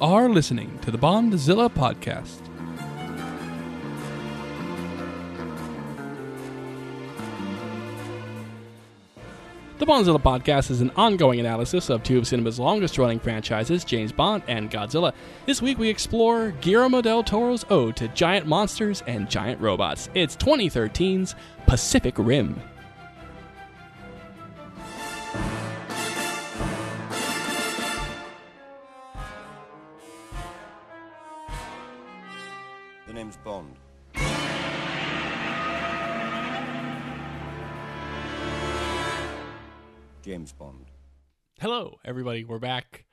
Are listening to the Bondzilla podcast. The Bondzilla podcast is an ongoing analysis of two of cinema's longest running franchises, James Bond and Godzilla. This week we explore Guillermo del Toro's ode to giant monsters and giant robots. It's 2013's Pacific Rim. Hello, everybody. We're back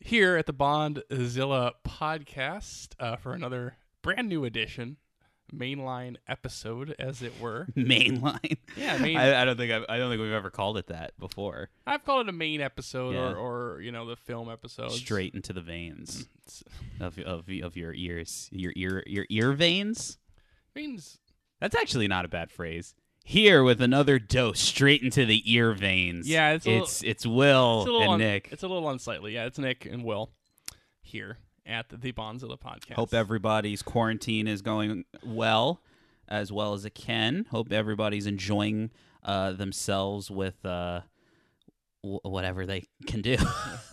here at the Bondzilla podcast uh, for another brand new edition, mainline episode, as it were. mainline. Yeah, main, I, I don't think I've, I don't think we've ever called it that before. I've called it a main episode Yeah. or, or you know the film episode. Straight into the veins of, of of your ears, your ear your ear veins. means That's actually not a bad phrase. Here with another dose straight into the ear veins. Yeah, it's it's it's Will it's a little and un- Nick. It's a little unsightly. Yeah, it's Nick and Will here at the, the Bondzilla podcast. Hope everybody's quarantine is going well, as well as it can. Hope everybody's enjoying uh, themselves with uh, w- whatever they can do.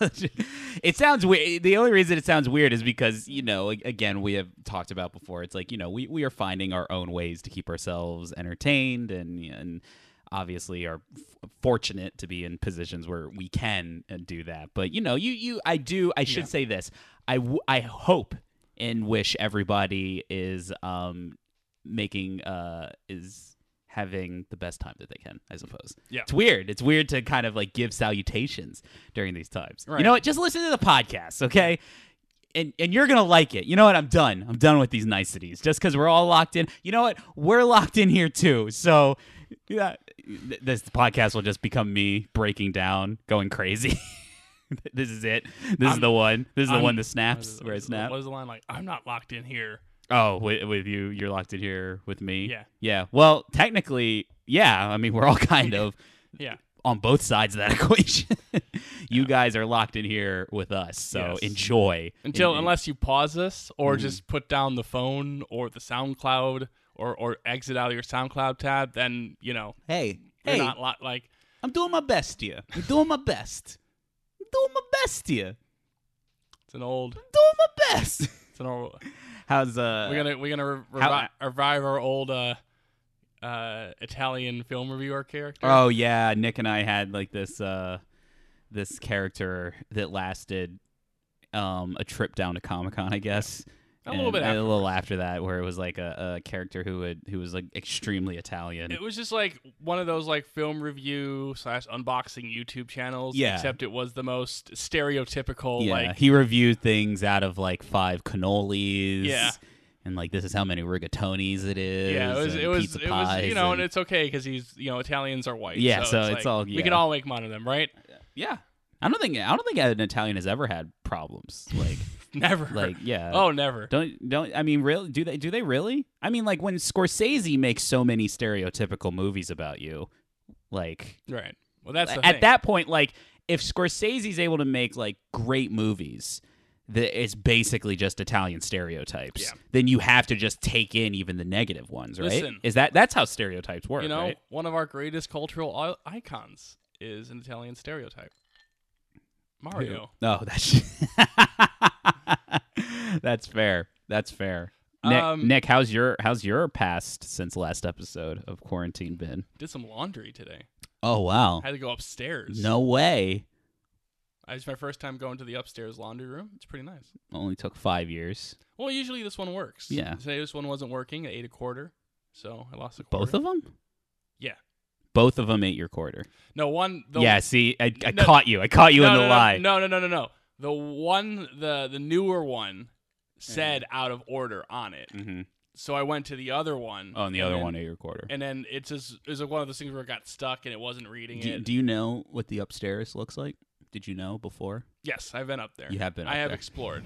it sounds weird. The only reason it sounds weird is because you know, again, we have talked about before. It's like you know, we we are finding our own ways to keep ourselves entertained and and. Obviously, are f- fortunate to be in positions where we can uh, do that. But you know, you you I do. I should Yeah. say this. I w- I hope and wish everybody is um making uh is having the best time that they can i suppose. Yeah. it's weird. It's weird to kind of like give salutations during these times. Right. you know what? Just listen to the podcast okay? And and you're gonna like it. You know what? I'm done. I'm done with these niceties. Just because we're all locked in. You know what? We're locked in here too. So yeah this podcast will just become me breaking down going crazy. This is it. This is I'm- the one. This is the I'm- one that snaps What where it snaps. What is the line? Like? I'm not locked in here. Oh, with, with you, you're locked in here with me. Yeah. yeah. Well, technically, yeah. I mean, we're all kind of Yeah. on both sides of that equation. you guys are locked in here with us, so Yes. enjoy Until And- unless you pause this or Mhm. just put down the phone or the SoundCloud or or exit out of your SoundCloud tab, then you know hey, you're hey, not lo- like I'm doing my best here. I'm doing my best. I'm doing my best here. it's an old. I'm doing my best. It's an old. How's uh? we're gonna we're gonna re- how- revive our old uh, uh, Italian film reviewer character. Oh yeah, Nick and I had like this uh this character that lasted um a trip down to Comic Con, I guess. A little bit And a little after that, where it was like a, a character who would who was like extremely Italian. It was just like one of those like film review slash unboxing YouTube channels. Yeah. Except it was the most stereotypical yeah, like he reviewed things out of like five cannolis. Yeah. and like this is how many rigatonis it is. Yeah, it was it was it was you know, and, and- it's okay because he's you know Italians are white. Yeah, so, so it's, it's like, all- we can all make fun of them, right? yeah. I don't think I don't think an Italian has ever had problems. Like Never. like yeah. oh, never. Don't don't I mean really do they do they really? I mean like when Scorsese makes so many stereotypical movies about you, like Right. Well, that's at thing. that point like if Scorsese's able to make like great movies that it's basically just Italian stereotypes, Yeah. then you have to just take in even the negative ones, right? Listen. Is that that's how stereotypes work, you know, right? one of our greatest cultural icons is an Italian stereotype. Mario. No, that's That's fair. That's fair. Nick, Um, Nick, how's your how's your past since last episode of quarantine been? Did some laundry today. Oh wow. Had to go upstairs. No way. It's my first time going to the upstairs laundry room. It's pretty nice. Only took five years. Well, usually this one works. Yeah. Today this one wasn't working. I ate a quarter, so I lost a quarter. Both of them? Yeah. Both of them ate your quarter. No one. The, yeah. See, I, I No. caught you. I caught you no, in the no, lie. No, no, no, no, no. The one, the the newer one, said out of order on it. hmm So I went to the other one. Oh, and the other then- one ate your quarter. And then it's just it was like one of those things where it got stuck and it wasn't reading Do, it. do you know what the upstairs looks like? Did you know before? yes, I've been up there. You have been I have there. explored.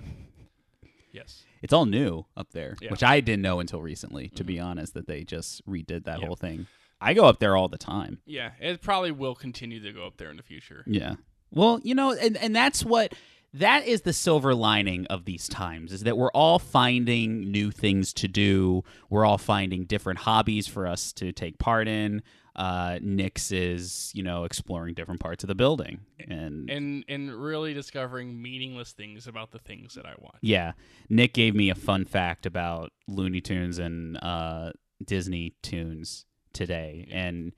Yes. It's all new up there, Yeah. which I didn't know until recently, to be honest, that they just redid that Yeah. whole thing. I go up there all the time. Yeah, it probably will continue to go up there in the future. Yeah. Well, you know, and and that's what that is the silver lining of these times is that we're all finding new things to do. We're all finding different hobbies for us to take part in. Uh, Nix is, you know, exploring different parts of the building, and, and and really discovering meaningless things about the things that I watch. yeah, Nick gave me a fun fact about Looney Tunes and uh, Disney tunes today, and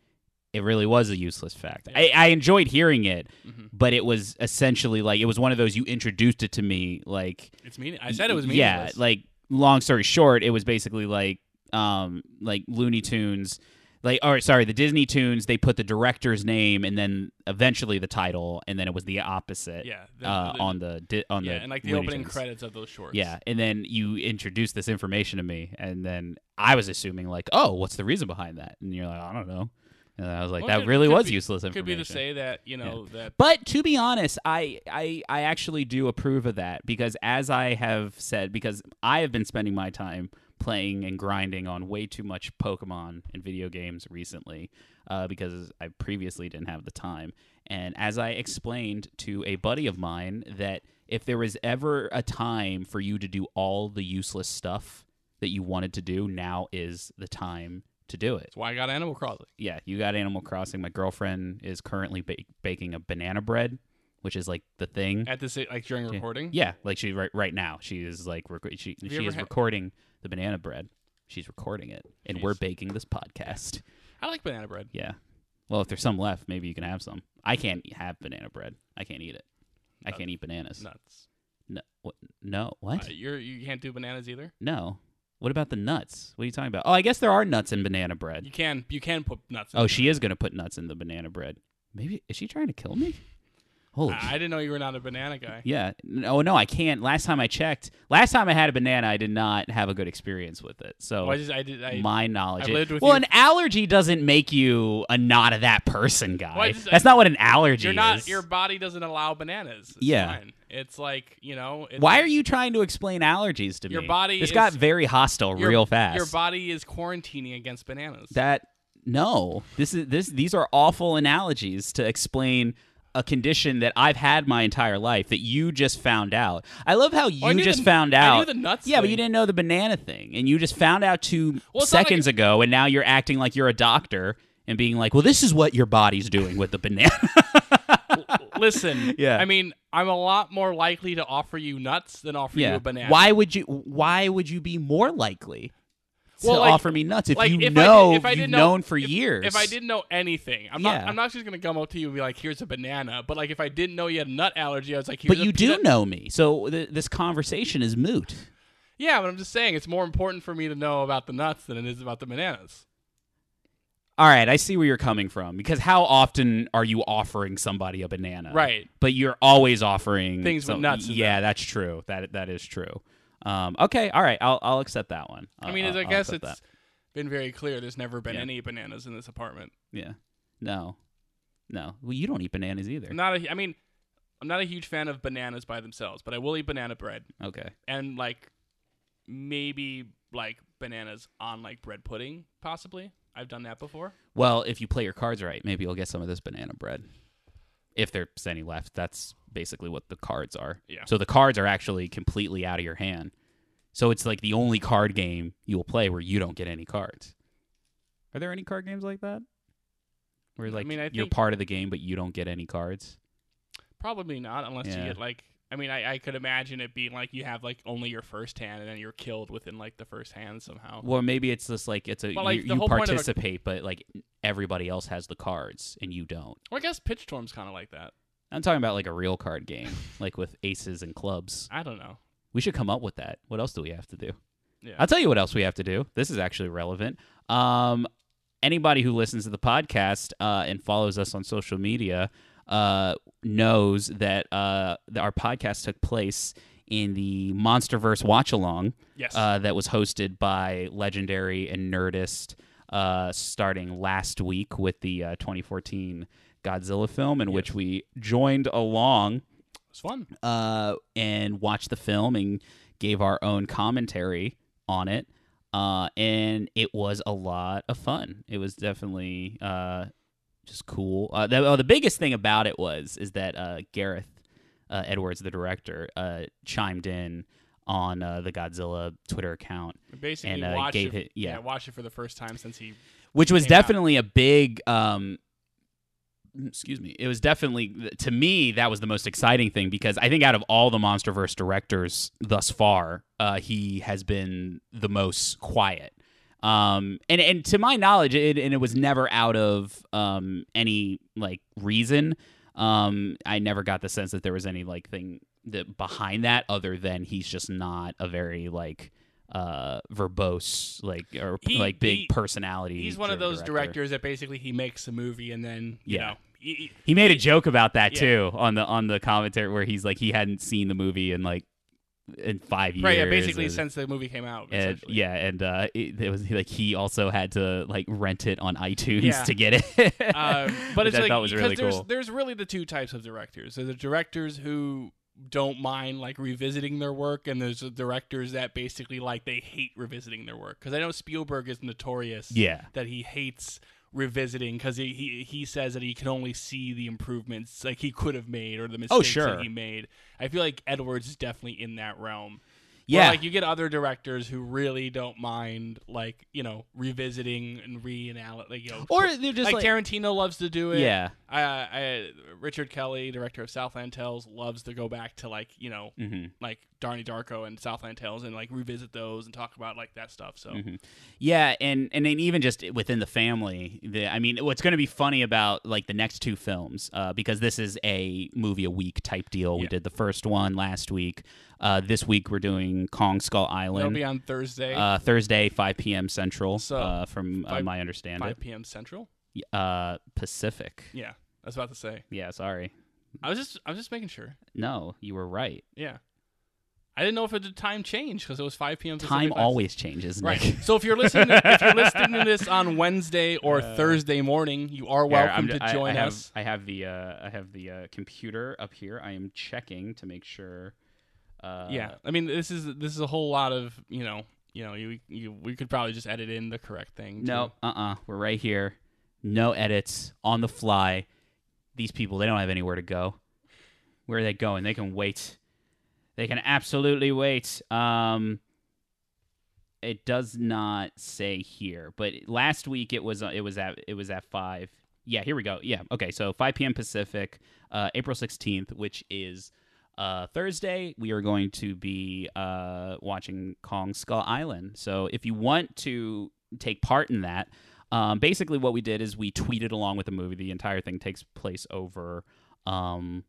it really was a useless fact. Yeah. I, I enjoyed hearing it, Mhm. but it was essentially like it was one of those you introduced it to me like It's meaning. I said it was yeah like long story short it was basically like um like looney tunes like or sorry the disney tunes they put the director's name and then eventually the title and then it was the opposite yeah, the- uh, the- on the di- on yeah, the and like the Looney opening Tunes. credits of those shorts. yeah and then you introduced this information to me and then i was assuming like oh what's the reason behind that and you're like i don't know and I was like, Well, that could- really could was be- useless Could be to say that you know that But to be honest, I, I I actually do approve of that because as I have said, because I have been spending my time playing and grinding on way too much Pokemon and video games recently, uh, because I previously didn't have the time. And as I explained to a buddy of mine that if there was ever a time for you to do all the useless stuff that you wanted to do, now is the time to do it that's why I got Animal Crossing. yeah, you got Animal Crossing. My girlfriend is currently ba- baking a banana bread, which is like the thing. At this like during recording. Yeah, like she right right now she is like rec- she you she ever is had- recording the banana bread. She's recording it, and we're Jeez. baking this podcast. I like banana bread. Yeah. Well, if there's some left, maybe you can have some. I can't have banana bread. I can't eat it. I can't eat bananas. Nuts. No. What? No. What? Uh, you're you can't do bananas either. no. What about the nuts? What are you talking about? Oh, I guess there are nuts in banana bread. You can you can put nuts. in Oh, she is gonna put nuts in the banana bread. Maybe is she trying to kill me? Holy I, I didn't know you were not a banana guy. Yeah. No, no, I can't. Last time I checked, last time I had a banana, I did not have a good experience with it. So Well, I just I did I, my knowledge. I've lived with well, you- an allergy doesn't make you a not a that person guy. Well, just- That's not what an allergy you're not is. your body doesn't allow bananas. It's Yeah. fine. It's like you know. Why are you trying to explain allergies to Your me? Your body This is- got very hostile your, real fast. Your body is quarantining against bananas. that no, this is this. These are awful analogies to explain a condition that I've had my entire life that you just found out. I love how oh, you Well, I knew just the- found I out. knew the nuts Yeah, but you didn't know the banana thing, and you just found out two Well, not like- seconds ago, and now you're acting like you're a doctor and being like, "Well, this is what your body's doing with the banana." Listen, Yeah. I mean, I'm a lot more likely to offer you nuts than offer you a banana. Why would you? Why would you be more likely? To Well, like- offer me nuts if like, you if I know if I you've know- known for if- years. If I didn't know anything, I'm not. I'm not just gonna come up to you and be like, "Here's a banana." But like, if I didn't know you had a nut allergy, I was like, Here's but you do know me, so th- this conversation is moot. Yeah, but I'm just saying, it's more important for me to know about the nuts than it is about the bananas. All right, I see where you're coming from because how often are you offering somebody a banana? Right. But you're always offering Things with nuts Yeah, that's true. That that is true. Um, okay, all right, I'll I'll accept that one. I mean, I'll, as I guess it's that. been very clear. There's never been Yeah. any bananas in this apartment. yeah. No, no. Well, you don't eat bananas either. I'm not a. I mean, I'm not a huge fan of bananas by themselves, but I will eat banana bread Okay. and like maybe like bananas on like bread pudding, possibly. I've done that before. Well, if you play your cards right, maybe you'll get some of this banana bread. If there's any left, that's basically what the cards are. Yeah. So the cards are actually completely out of your hand. So it's like the only card game you will play where you don't get any cards. Are there any card games like that? Where like I mean, I you're part of the game but you don't get any cards? Probably not, unless Yeah. you get like. I mean, I, I could imagine it being like you have like only your first hand, and then you're killed within like the first hand somehow. Well, maybe it's just like it's a Well, like, you, you of a- participate, but like everybody else has the cards and you don't. Or I guess Pitchstorm's kind of like that. I'm talking about like a real card game, like with aces and clubs. I don't know. We should come up with that. What else do we have to do? Yeah. I'll tell you what else we have to do. This is actually relevant. Um, anybody who listens to the podcast uh, and follows us on social media uh, knows that uh, our podcast took place in the MonsterVerse watch along yes. uh, that was hosted by Legendary and Nerdist uh, starting last week with the uh, 2014 Godzilla film, in which we joined along it was fun. uh, and watched the film and gave our own commentary on it. Uh, and it was a lot of fun. It was definitely uh, just cool. Uh, the, oh, the biggest thing about it was is that uh, Gareth uh, Edwards, the director, uh, chimed in on uh, the Godzilla Twitter account, Basically, and, uh, watch gave it, it- yeah. watch it for the first time since he. which was came out. definitely a big. Um, excuse me. It was definitely to me that was the most exciting thing because I think out of all the MonsterVerse directors thus far, uh, he has been the most quiet. Um, and and to my knowledge, it and it was never out of um any like reason. Um, I never got the sense that there was any like thing that behind that other than he's just not a very like uh verbose like or He- like big he- personality. He's one of those director. directors that basically he makes a movie and then you Yeah. know. he- he- made a joke about that Yeah. too on the on the commentary where he's like he hadn't seen the movie in like in five years. right, yeah, basically and, since the movie came out. and yeah, and uh, it, it was like he also had to like rent it on iTunes Yeah. to get it. um, but it's I like was because really there's cool. there's really the two types of directors. There's the directors who don't mind like revisiting their work, and there's directors that basically like they hate revisiting their work. Because I know Spielberg is notorious yeah, that he hates revisiting because he, he he says that he can only see the improvements like he could have made or the oh, mistakes Oh, sure. that he made. I feel like Edwards is definitely in that realm. Yeah. Where, like you get other directors who really don't mind like you know revisiting and re-analyze like you know or they're just like, like, Tarantino loves to do it. yeah. I, I, Richard Kelly, director of Southland Tales, loves to go back to like you know hmm like Donnie Darko and Southland Tales and like revisit those and talk about like that stuff. So Mhm. Yeah, and and then even just within the family, the, I mean, what's going to be funny about like the next two films, uh, because this is a movie a week type deal. We did the first one last week. Uh, this week we're doing Kong Skull Island. It'll be on Thursday, uh, Thursday, 5 p.m. Central, So, uh, from uh, five- my understanding. 5 p.m. Central. Uh, Pacific. Yeah, I was about to say. Yeah, sorry. I was just I was just making sure. No, you were right. Yeah, I didn't know if it did time change because it was 5 p.m. Pacific Time last- always changes, Nick. Right. So if you're listening, to, if you're listening to this on Wednesday or Thursday morning, you are welcome I'm- to join I have, us. I have the uh, I have the uh, computer up here. I am checking to make sure. Uh, yeah, I mean this is this is a whole lot of you know you know you, you we could probably just edit in the correct thing. No, uh uh-uh. uh. we are right here. No edits on the fly. These people, they don't have anywhere to go. Where are they going? They can wait. They can absolutely wait. Um, it does not say here, but last week it was uh, it was at it was at five. Yeah, here we go. Yeah, okay. So 5 p.m. Pacific, uh, April 16th, which is uh, Thursday. We are going to be uh, watching Kong Skull Island. So if you want to take part in that, um, basically what we did is we tweeted along with the movie. The entire thing takes place over um,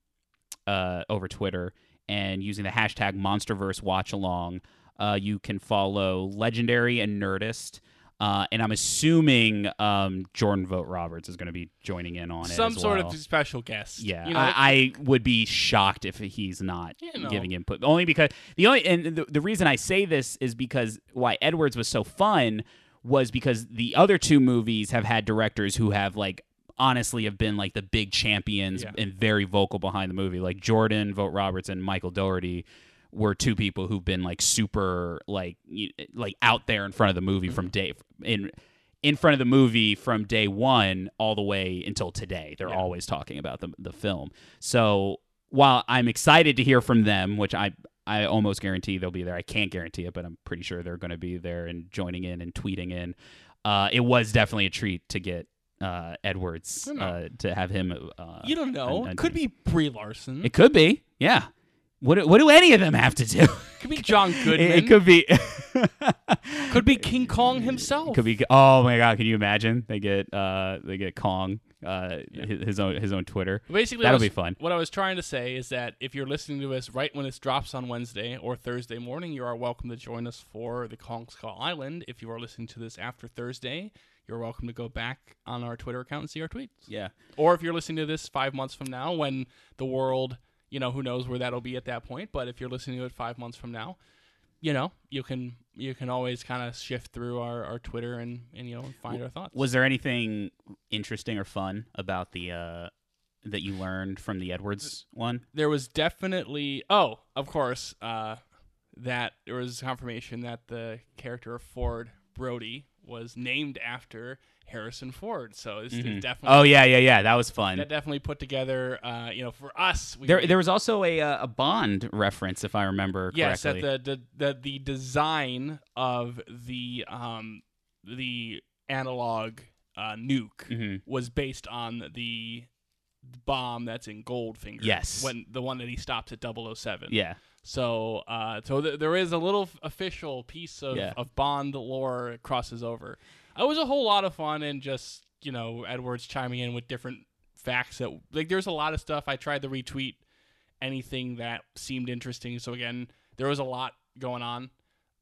uh, over Twitter and using the hashtag MonsterVerse Watch Along. Uh, you can follow Legendary and Nerdist. Uh, and I'm assuming um, Jordan Vogt-Roberts is going to be joining in on it. some as sort well. of special guest. Yeah, you know, I, I would be shocked if he's not You know. giving input. Only because the only and the, the reason I say this is because why Edwards was so fun was because the other two movies have had directors who have like honestly have been like the big champions Yeah. and very vocal behind the movie. Like Jordan Vogt-Roberts and Michael Dougherty were two people who've been like super like like out there in front of the movie from day in in front of the movie from day one all the way until today. They're Yeah. always talking about the the film. So while I'm excited to hear from them, which I I almost guarantee they'll be there. I can't guarantee it, but I'm pretty sure they're going to be there and joining in and tweeting in. Uh, it was definitely a treat to get uh, Edwards uh, to have him. Uh, you don't know. Could be Brie Larson. It could be, yeah. What do- what do any of them have to do? could be John it, Goodman. it could be. Could be King Kong himself. Could be. Oh my god! Can you imagine? They get uh they get Kong uh his, his own his own Twitter. Basically, That'll was- be fun. What I was trying to say is that if you're listening to us right when this drops on Wednesday or Thursday morning, you are welcome to join us for the Kong Skull Island. If you are listening to this after Thursday, you're welcome to go back on our Twitter account and see our tweets. Yeah. Or if you're listening to this five months from now, when the world, you know, who knows where that'll be at that point. But if you're listening to it five months from now, you know, you can you can always kind of shift through our, our Twitter and, and you know find our thoughts. Was there anything interesting or fun about the uh that you learned from the Edwards one? there was definitely oh of course uh, that there was confirmation that the character of ford brody was named after Harrison Ford. So it's, it's Mhm. definitely Oh yeah, yeah, yeah. That was fun. that definitely put together. Uh, you know, for us, we There, made- there was also a uh, a Bond reference, if I remember yes, correctly. that the, the the the design of the um the analog uh, nuke Mhm. was based on the bomb that's in Goldfinger. Yes. when the one that he stops at 007. Yeah, So, uh, so th- there is a little f- official piece of, Yeah. of Bond lore crosses over. It was a whole lot of fun, and just you know, Edwards chiming in with different facts that like there's a lot of stuff. I tried to retweet anything that seemed interesting. So again, there was a lot going on.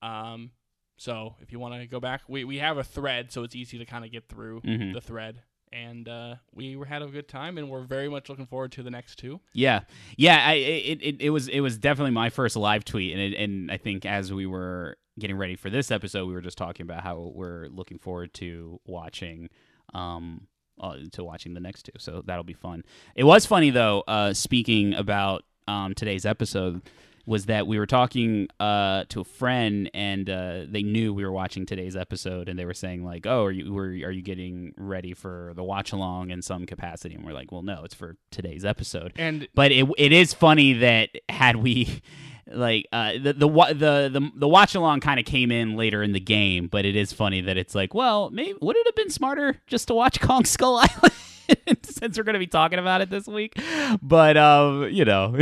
Um, so if you want to go back, we we have a thread, so it's easy to kind of get through Mhm. the thread. And uh, we had a good time, and we're very much looking forward to the next two. yeah, yeah. I, it, it it was it was definitely my first live tweet, and it, and I think as we were getting ready for this episode, we were just talking about how we're looking forward to watching. Um, uh, to watching the next two, so that'll be fun. It was funny though. Uh, speaking about um, today's episode, was that we were talking uh, to a friend and uh, they knew we were watching today's episode and they were saying like, "Oh, are you were, are you getting ready for the watch along in some capacity?" And we're like, "Well, no, it's for today's episode." And But it it is funny that had we like uh, the the the the, the watch along kind of came in later in the game, but it is funny that it's like, well, maybe would it have been smarter just to watch Kong Skull Island since we're gonna be talking about it this week? But um, you know.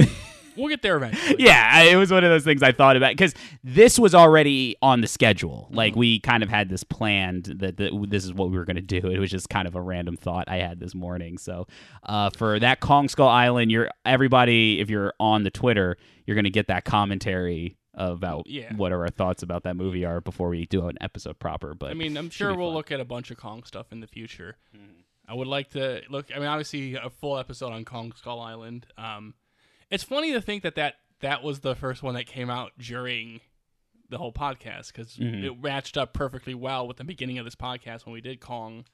We'll get there eventually. yeah, I- it was one of those things I thought about because this was already on the schedule. Like we kind of had this planned that, that this is what we were going to do. It was just kind of a random thought I had this morning. So uh, for that Kong Skull Island, you're everybody. If you're on the Twitter, you're going to get that commentary about Yeah. what our thoughts about that movie are before we do an episode proper. But I mean, I'm sure we'll fun. look at a bunch of Kong stuff in the future. I would like to look. I mean, obviously, a full episode on Kong Skull Island. Um, it's funny to think that that that was the first one that came out during the whole podcast because Mhm. it matched up perfectly well with the beginning of this podcast when we did Kong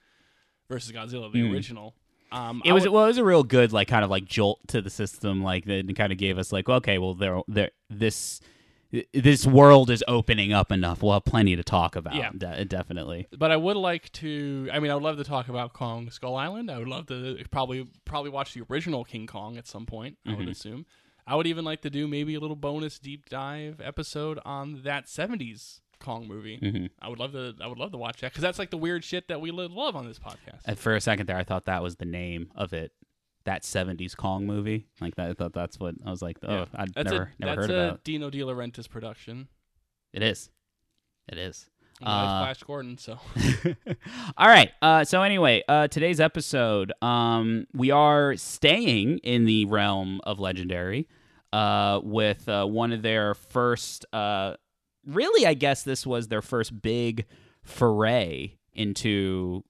versus Godzilla, the Mhm. original. Um, It was would- well, it was a real good like kind of like jolt to the system, like that kind of gave us like okay, well there there this this world is opening up enough. We'll have plenty to talk about. Yeah. De- definitely. but I would like to. I mean, I would love to talk about Kong Skull Island. I would love to probably probably watch the original King Kong at some point. I would Mhm. assume. I would even like to do maybe a little bonus deep dive episode on that '70s Kong movie. hmm I would love to. I would love to watch that because that's like the weird shit that we love on this podcast. And for a second there, I thought that was the name of it. That '70s Kong movie, like that. I thought that's what I was like. Oh, Yeah. I'd That's never a never that's a. Dino De Laurentiis production. It is. It is. Uh, Flash Gordon. So All right. Uh, so anyway, uh, today's episode, um, we are staying in the realm of legendary uh, with uh, one of their first. Uh, really, I guess this was their first big foray into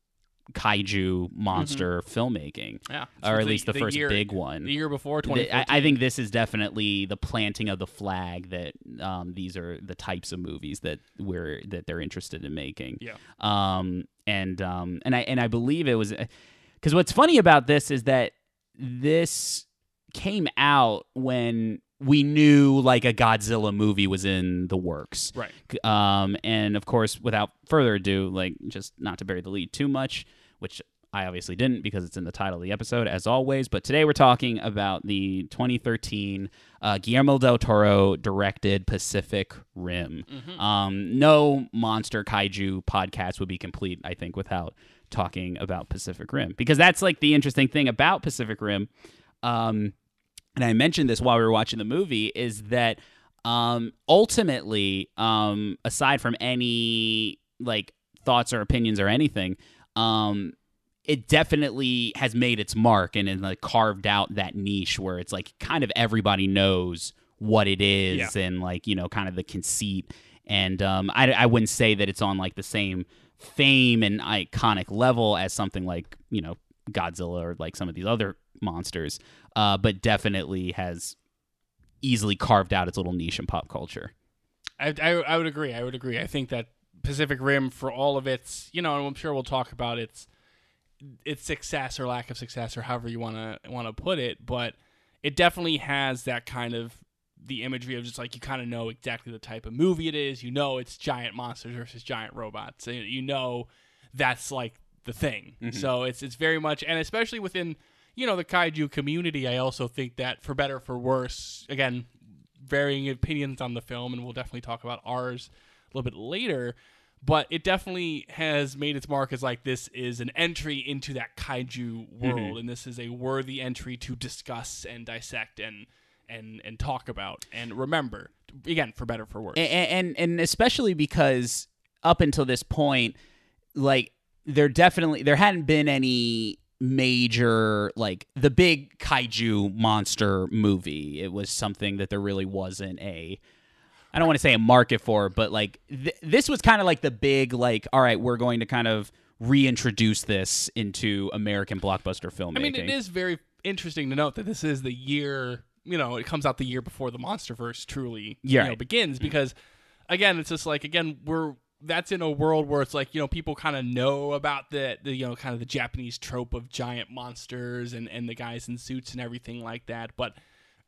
kaiju monster filmmaking, yeah, or at The- least the, first year, big one. The year before, 2014. I, I think this is definitely the planting of the flag that um, these are the types of movies that we're that they're interested in making. Yeah. Um, and um, and I and I believe it was because what's funny about this is that this came out when we knew like a Godzilla movie was in the works. right. Um, and of course, without further ado, like just not to bury the lead too much, which I obviously didn't because it's in the title of the episode, as always. But today we're talking about the 2013 uh, Guillermo del Toro directed Pacific Rim. Mhm. Um, no monster kaiju podcast would be complete, I think, without talking about Pacific Rim because that's like the interesting thing about Pacific Rim. Um, and I mentioned this while we were watching the movie is that um, ultimately, um, aside from any like thoughts or opinions or anything, um, it definitely has made its mark and, and like carved out that niche where it's like kind of everybody knows what it is and like you know kind of the conceit. And um, I, I wouldn't say that it's on like the same fame and iconic level as something like you know Godzilla or like some of these other monsters, uh, but definitely has easily carved out its little niche in pop culture. I, I, I would agree. I would agree. I think that Pacific Rim, for all of its, you know, and I'm sure we'll talk about its its success or lack of success or however you want to want to put it, but it definitely has that kind of the imagery of just like you kind of know exactly the type of movie it is. You know it's giant monsters versus giant robots. You know that's like the thing. So it's it's very much and especially within you know the kaiju community. I also think that for better or for worse, again, varying opinions on the film, and we'll definitely talk about ours a little bit later. But it definitely has made its mark as like this is an entry into that kaiju mm-hmm. world, and this is a worthy entry to discuss and dissect and and and talk about and remember. Again, for better or for worse. and, and and especially because up until this point like there definitely there hadn't been any major like the big kaiju monster movie it was something that there really wasn't a I don't want to say a market for, but like th- this was kind of like the big like all right, we're going to kind of reintroduce this into American blockbuster filmmaking. I mean, it is very interesting to note that this is the year, you know, it comes out the year before the MonsterVerse truly Yeah. you know, begins because, again, it's just like, again, we're, that's in a world where it's like, you know, people kind of know about the, the, you know, kind of the Japanese trope of giant monsters and, and the guys in suits and everything like that. But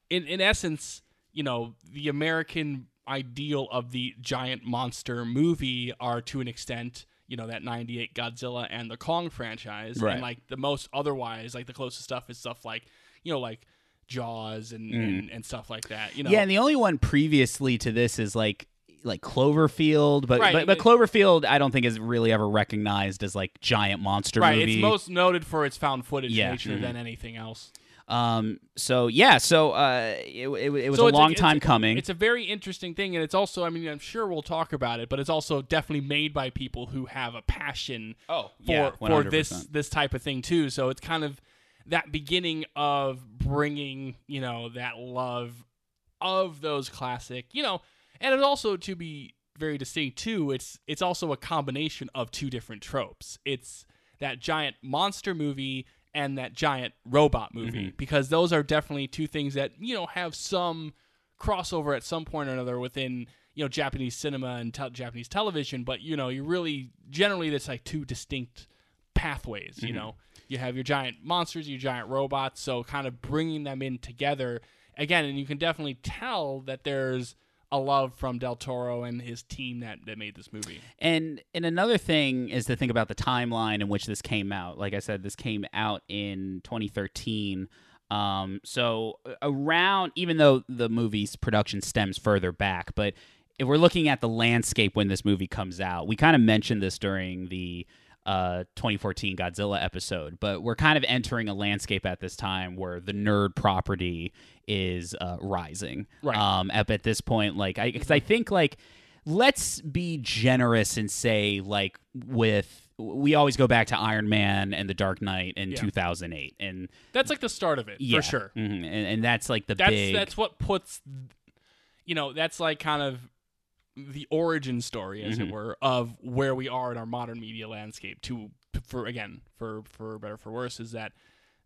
in, in essence, you know, the American ideal of the giant monster movie are to an extent, you know, that 98 Godzilla and the Kong franchise. Right. And like the most otherwise, like the closest stuff is stuff like, you know, like Jaws and, and, and stuff like that. You know, Mm. Yeah, and the only one previously to this is like like Cloverfield, but Right, but, but it- Cloverfield I don't think is really ever recognized as like giant monster right. movie. It's most noted for its found footage Yeah, nature mhm. than anything else. um so yeah, so uh it, it, it was So a long it's time coming. It's a very interesting thing, and it's also, I mean, I'm sure we'll talk about it, but it's also definitely made by people who have a passion Oh, for yeah, for this this type of thing too. So it's kind of that beginning of bringing you know that love of those classic, you know, and it's also to be very distinct too. It's it's also a combination of two different tropes. It's that giant monster movie and that giant robot movie mm-hmm. because those are definitely two things that you know have some crossover at some point or another within you know Japanese cinema and te- Japanese television. But you know, you really generally that's like two distinct pathways. You mm-hmm. know, you have your giant monsters, your giant robots. So kind of bringing them in together again, and you can definitely tell that there's a love from Del Toro and his team that, that made this movie. And and another thing is to think about the timeline in which this came out. Like I said, this came out in 2013. Um, so uh, around, even though the movie's production stems further back, but if we're looking at the landscape when this movie comes out, we kind of mentioned this during the uh, 2014 Godzilla episode, but we're kind of entering a landscape at this time where the nerd property is uh, rising. Right. Um, up at this point, like I, because I think like let's be generous and say like with we always go back to Iron Man and the Dark Knight in Yeah. 2008, and That's like the start of it yeah, for sure. mhm, and, and that's like the That's big that's what puts, you know, that's like kind of the origin story, as Mm-hmm. it were, of where we are in our modern media landscape. To for again, for for better for worse, is that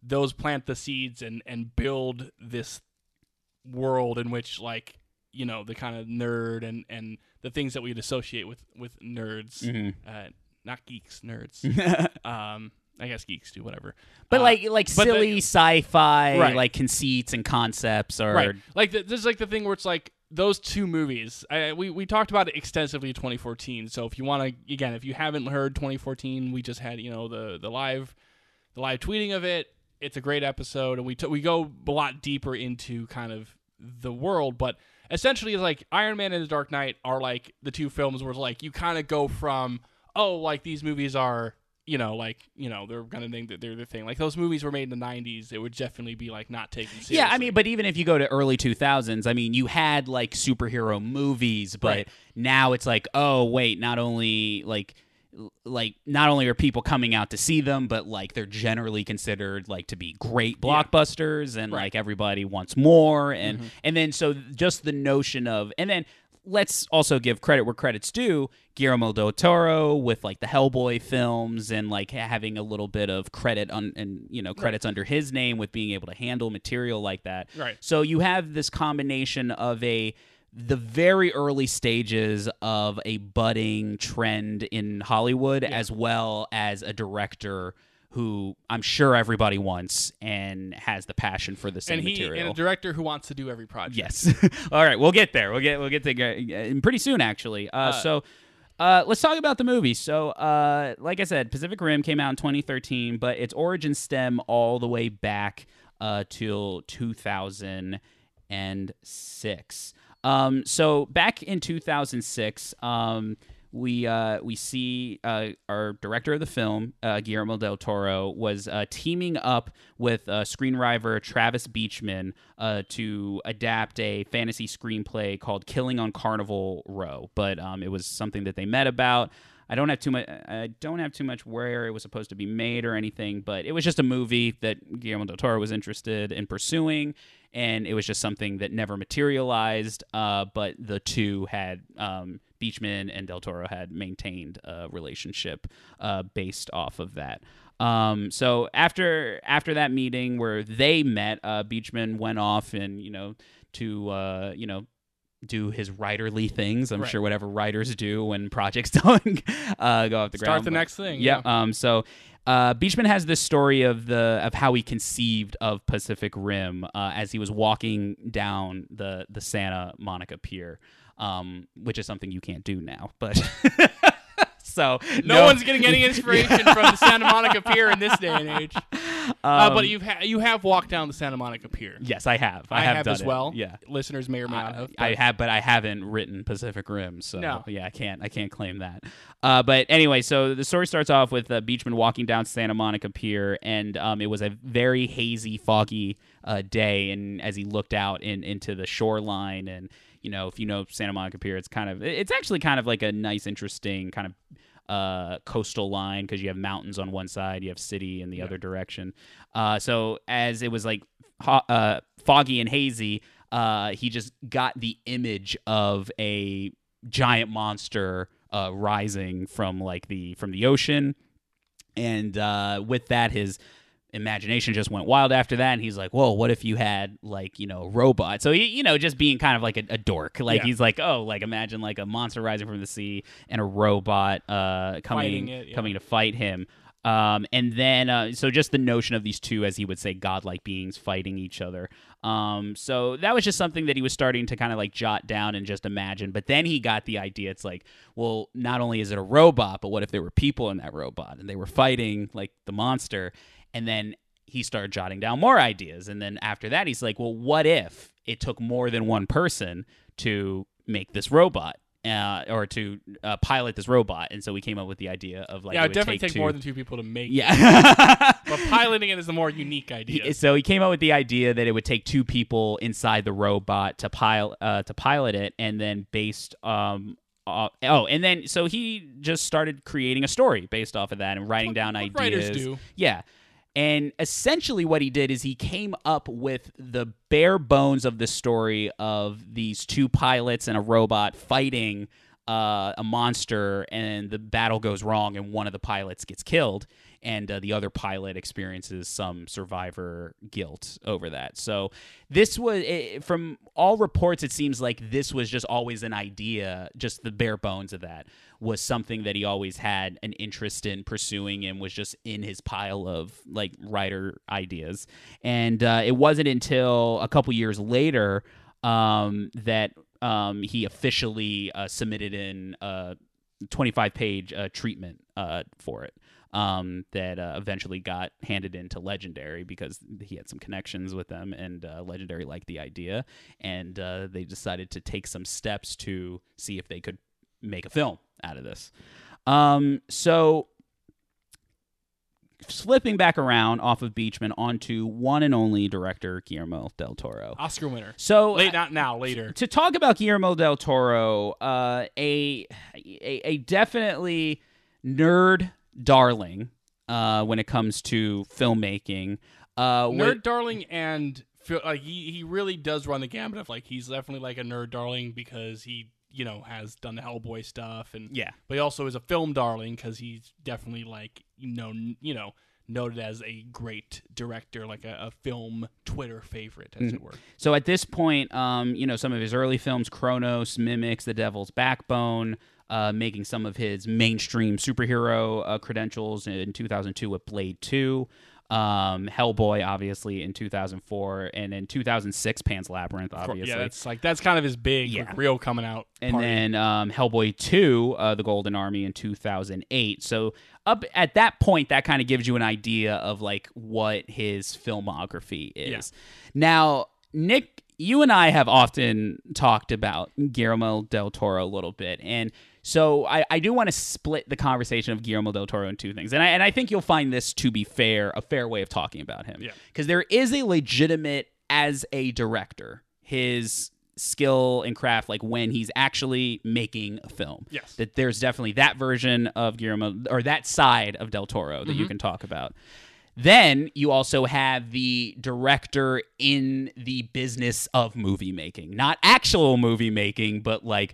those plant the seeds and and build this world in which like you know the kind of nerd and and the things that we'd associate with with nerds, Mhm. uh, not geeks, nerds. um, I guess geeks do whatever. but Uh, like like but the- silly sci-fi Right. like conceits and concepts are right like the, this is like the thing where it's like those two movies I, we, we talked about it extensively in 2014 so if you want to again if you haven't heard 2014 we just had you know the the live the live tweeting of it. It's a great episode and we t- we go a lot deeper into kind of the world but essentially it's like iron man and the dark knight are like the two films where like you kind of go from oh like these movies are you know like you know they're gonna think that they're the thing like those movies were made in the 90s it would definitely be like not taken seriously Yeah, I mean, but even if you go to early 2000s, I mean, you had like superhero movies, but Right. now it's like, oh, wait, not only like like not only are people coming out to see them, but like they're generally considered like to be great blockbusters and Right. Mm-hmm. like everybody wants more and and then so just the notion of and then let's also give credit where credit's due. Guillermo del Toro with like the Hellboy films and like having a little bit of credit on and you know credits under his name with being able to handle material like that. Right. So you have this combination of a the very early stages of a budding trend in Hollywood as well as a director who I'm sure everybody wants and has the passion for the same and he material. and a director who wants to do every project. Yes. All right, we'll get there. We'll get we'll get to uh, pretty soon actually. Uh, Uh, so uh, let's talk about the movie. So, uh, like I said, Pacific Rim came out in 2013, but its origin stem all the way back uh, till 2006. Um, so back in 2006, um, we uh, we see uh, our director of the film, uh, Guillermo del Toro, was uh, teaming up with uh, screenwriter Travis Beacham uh, to adapt a fantasy screenplay called "Killing on Carnival Row." But um, it was something that they met about. I don't have too much. I don't have too much where it was supposed to be made or anything, but it was just a movie that Guillermo del Toro was interested in pursuing, and it was just something that never materialized. Uh, but the two had um, Beacham and Del Toro had maintained a relationship uh, based off of that. Um, so after after that meeting where they met, uh, Beacham went off and you know to uh, you know do his writerly things. I'm Right. sure whatever writers do when projects don't uh, go off the ground. Start the But- next thing. yeah. Um. So, uh, Beacham has this story of the of how he conceived of Pacific Rim uh, as he was walking down the the Santa Monica Pier, um, which is something you can't do now. But so No, one's getting any inspiration from the Santa Monica Pier in this day and age. uh, Um, but you've ha- you have walked down the Santa Monica Pier. Yes, I have. I, I, have, have, as it. well. Yeah. listeners may or may not have. I have, but I haven't written Pacific Rim, so No. yeah, I can't, I can't claim that. Uh, but anyway, so the story starts off with uh, Beacham walking down Santa Monica Pier, and um, it was a very hazy, foggy uh, day, and as he looked out in, into the shoreline, and you know, if you know Santa Monica Pier, it's kind of, it's actually kind of like a nice, interesting kind of uh, coastal line because you have mountains on one side, you have city in the other direction. Uh, so as it was like ho- uh, foggy and hazy, uh, he just got the image of a giant monster uh, rising from like the from the ocean, and uh, with that, his imagination just went wild after that and he's like whoa what if you had like you know robots? So he, you know just being kind of like a, a dork. Like Yeah. he's like oh like imagine like a monster rising from the sea and a robot uh coming it, yeah. coming to fight him. Um and then uh so just the notion of these two as he would say godlike beings fighting each other. Um so that was just something that he was starting to kind of like jot down and just imagine. But then he got the idea it's like well not only is it a robot but what if there were people in that robot and they were fighting like the monster and then he started jotting down more ideas. And then after that, he's like, well, what if it took more than one person to make this robot? Uh, or to uh, pilot this robot, and so we came up with the idea of like yeah, it would definitely take take two. more than two people to make. it. yeah. but piloting it is the more unique idea. He- So he came up with the idea that it would take two people inside the robot to pilot uh, to pilot it, and then based um uh, oh, and then so he just started creating a story based off of that and writing down what ideas. writers do. Yeah. And essentially, what he did is he came up with the bare bones of the story of these two pilots and a robot fighting uh, a monster, and the battle goes wrong, and one of the pilots gets killed, and uh, the other pilot experiences some survivor guilt over that. So, this was, it, from all reports, it seems like this was just always an idea, just the bare bones of that was something that he always had an interest in pursuing and was just in his pile of like writer ideas. And uh, it wasn't until a couple years later um, that um, he officially uh, submitted in a 25 page uh, treatment uh, for it. Um, that uh, eventually got handed into Legendary because he had some connections with them, and uh, Legendary liked the idea, and they decided to take some steps to see if they could make a film out of this. Um, so flipping back around off of Beacham onto one and only director Guillermo del Toro. Oscar winner. So Late, not now, later. to talk about Guillermo del Toro, uh, a, a a definitely nerd darling uh, when it comes to filmmaking. Uh, Nerd when- darling and like he, he really does run the gamut of like he's definitely like a nerd darling because he you know has done the Hellboy stuff and yeah, but he also is a film darling because he's definitely like you know you know noted as a great director like a, a film Twitter favorite as it were. So at this point, um, you know, some of his early films, Cronos, Mimics, The Devil's Backbone, uh, making some of his mainstream superhero uh, credentials in 2002 with Blade 2. Um, Hellboy, obviously, in 2004, and in 2006, Pan's Labyrinth, obviously. Yeah, that's like that's kind of his big Yeah. real coming out. and party. then um, Hellboy 2, uh, The Golden Army in 2008. So up at that point, that kind of gives you an idea of like what his filmography is. Now, Nick, you and I have often talked about Guillermo del Toro a little bit, and so I, I do want to split the conversation of Guillermo del Toro in two things, and I and I think you'll find this to be fair, a fair way of talking about him, Yeah. because there is a legitimate as a director his skill and craft like when he's actually making a film Yes. that there's definitely that version of Guillermo or that side of Del Toro that you Mm-hmm. can talk about. Then you also have the director in the business of movie making, not actual movie making, but like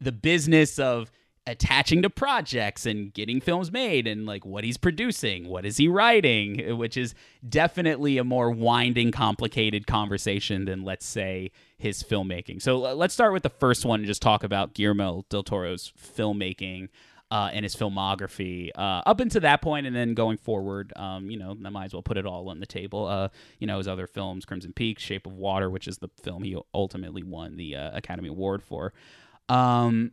the business of attaching to projects and getting films made and like what he's producing, what is he writing, which is definitely a more winding, complicated conversation than let's say his filmmaking. So let's start with the first one and just talk about Guillermo del Toro's filmmaking uh, and his filmography uh, up until that point, and then going forward, um, you know, I might as well put it all on the table. Uh, you know, his other films, Crimson Peak, Shape of Water, which is the film he ultimately won the uh, Academy Award for. Um,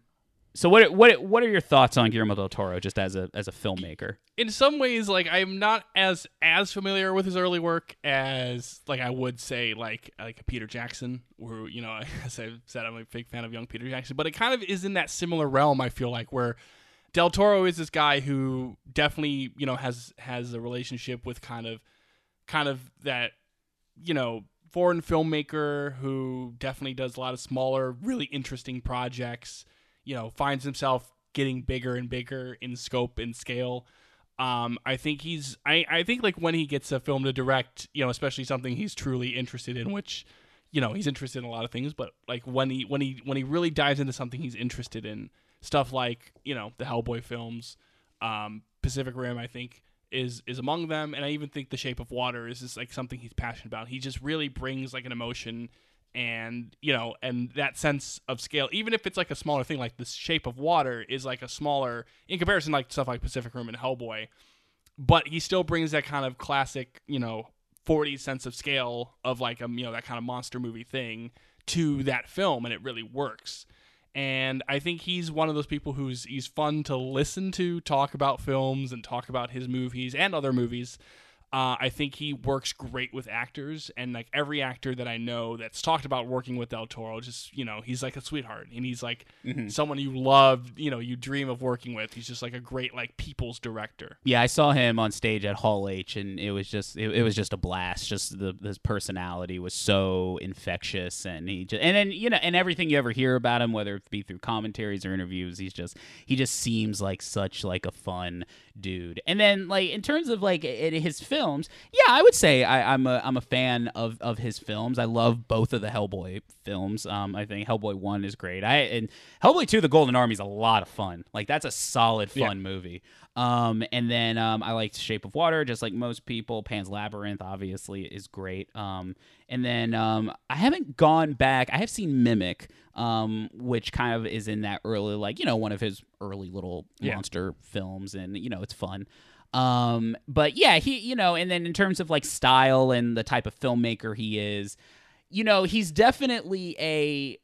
so what what what are your thoughts on Guillermo del Toro just as a as a filmmaker? in some ways like i'm not as as familiar with his early work as like i would say like like peter jackson who you know as i've said i'm a big fan of young peter jackson but it kind of is in that similar realm i feel like where del toro is this guy who definitely you know has has a relationship with kind of kind of that you know foreign filmmaker who definitely does a lot of smaller really interesting projects you know finds himself getting bigger and bigger in scope and scale. Um, I think he's I, I think like when he gets a film to direct, you know, especially something he's truly interested in, which, you know, he's interested in a lot of things, but like when he when he when he really dives into something he's interested in, stuff like, you know, the Hellboy films, um, Pacific Rim, I think, is is among them. And I even think The Shape of Water is just like something he's passionate about. He just really brings like an emotion and you know and that sense of scale even if it's like a smaller thing like the shape of water is like a smaller in comparison like stuff like pacific rim and hellboy but he still brings that kind of classic you know 40 sense of scale of like a you know that kind of monster movie thing to that film and it really works and I think he's one of those people who's he's fun to listen to talk about films and talk about his movies and other movies. Uh, I think he works great with actors, and like every actor that I know that's talked about working with Del Toro, just you know, he's like a sweetheart, and he's like someone you love, you know, you dream of working with. He's just like a great like people's director. Yeah, I saw him on stage at Hall H, and it was just it, it was just a blast. Just the his personality was so infectious, and he just and then you know and everything you ever hear about him, whether it be through commentaries or interviews, he's just he just seems like such like a fun dude. And then like in terms of like his films, yeah, I would say I, I'm a I'm a fan of of his films. I love both of the Hellboy films. Um, I think Hellboy one is great. I and Hellboy two, The Golden Army is a lot of fun. Like that's a solid fun Yeah. movie. Um, and then um, I liked Shape of Water, just like most people. Pan's Labyrinth, obviously, is great. Um, and then um, I haven't gone back. I have seen Mimic, um, which kind of is in that early, like you know, one of his early little Yeah. monster films, and you know, it's fun. Um, but yeah, he, you know, and then in terms of like style and the type of filmmaker he is, you know, he's definitely a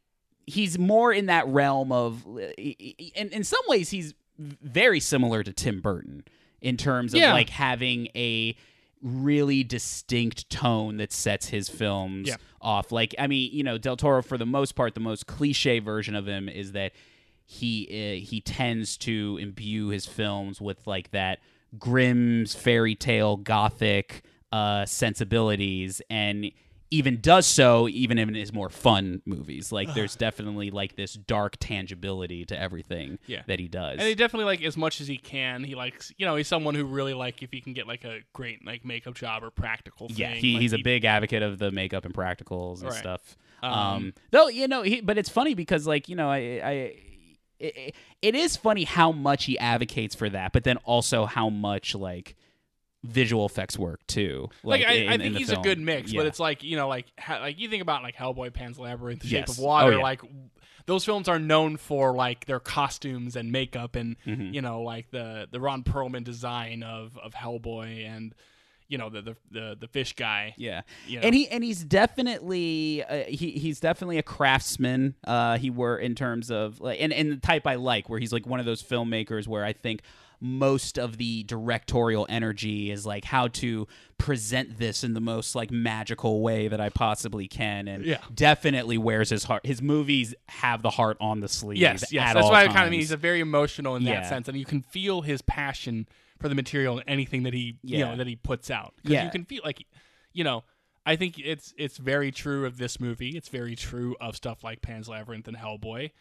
he's more in that realm of in in some ways he's very similar to Tim Burton in terms of Yeah. like having a really distinct tone that sets his films Yeah. off. Like I mean, you know, Del Toro for the most part the most cliche version of him is that he uh, he tends to imbue his films with like that Grimm's fairy tale gothic uh, sensibilities and even does so even in his more fun movies like there's definitely like this dark tangibility to everything Yeah. that he does And he definitely like as much as he can. He likes, you know, he's someone who really like if he can get like a great like makeup job or practical thing. yeah he, like, he's a big advocate of the makeup and practicals and Right. stuff Um, um, though you know he, but it's funny because like you know i i it, it is funny how much he advocates for that but then also how much like visual effects work too. Like, I, in- I think he's film. a good mix, Yeah. but it's like you know, like ha- like you think about like Hellboy, Pan's Labyrinth, The Yes. Shape of Water. Oh, yeah. Like those films are known for like their costumes and makeup, and Mm-hmm. you know, like the the Ron Perlman design of of Hellboy, and you know the the the, the fish guy. Yeah, you know. and he and he's definitely uh, he he's definitely a craftsman. Uh, he were in terms of like and and the type I like, where he's like one of those filmmakers where I think most of the directorial energy is like how to present this in the most like magical way that I possibly can, and Yeah. definitely wears his heart. His movies have the heart on the sleeve. Yes, yes, at that's why I kind of mean. He's a very emotional in that Yeah. sense, and you can feel his passion for the material and anything that he you know that he puts out. Yeah. you can feel like you know. I think it's it's very true of this movie. It's very true of stuff like Pan's Labyrinth and Hellboy.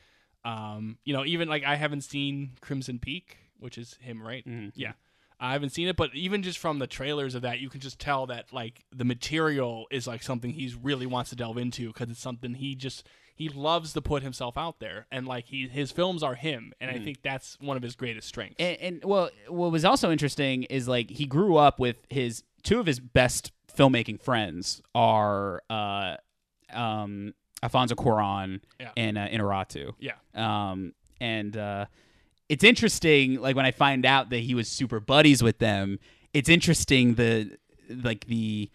Um, you know, even like I haven't seen Crimson Peak, which is him, right? Mm-hmm. Yeah. I haven't seen it, but even just from the trailers of that, you can just tell that like the material is like something he really wants to delve into because it's something he just he loves to put himself out there, and like he his films are him, and I think that's one of his greatest strengths. and, and well, what was also interesting is like he grew up with his two of his best filmmaking friends are uh, um, Alfonso Cuarón Yeah. and uh, Inarritu. yeah, Um, and uh, it's interesting, like when I find out that he was super buddies with them. It's interesting the like the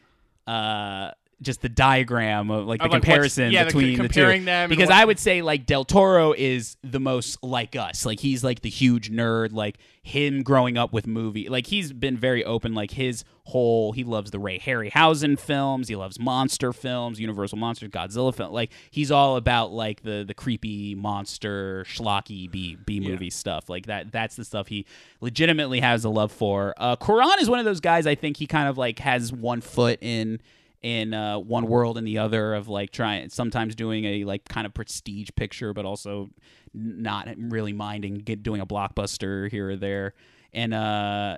uh just the diagram of like the Of, like, comparison yeah, the- between the, comparing two. them because I would say like Del Toro is the most like us. Like he's like the huge nerd. Like him growing up with movie. Like he's been very open. Like his whole he loves the Ray Harryhausen films. He loves monster films, Universal monsters, Godzilla film. Like he's all about like the the creepy monster schlocky B B movie stuff. Like that. That's the stuff he legitimately has a love for. Uh, Cuarón is one of those guys. I think he kind of like has one foot in in uh, one world and the other of like trying sometimes doing a like kind of prestige picture but also not really minding get doing a blockbuster here or there. And uh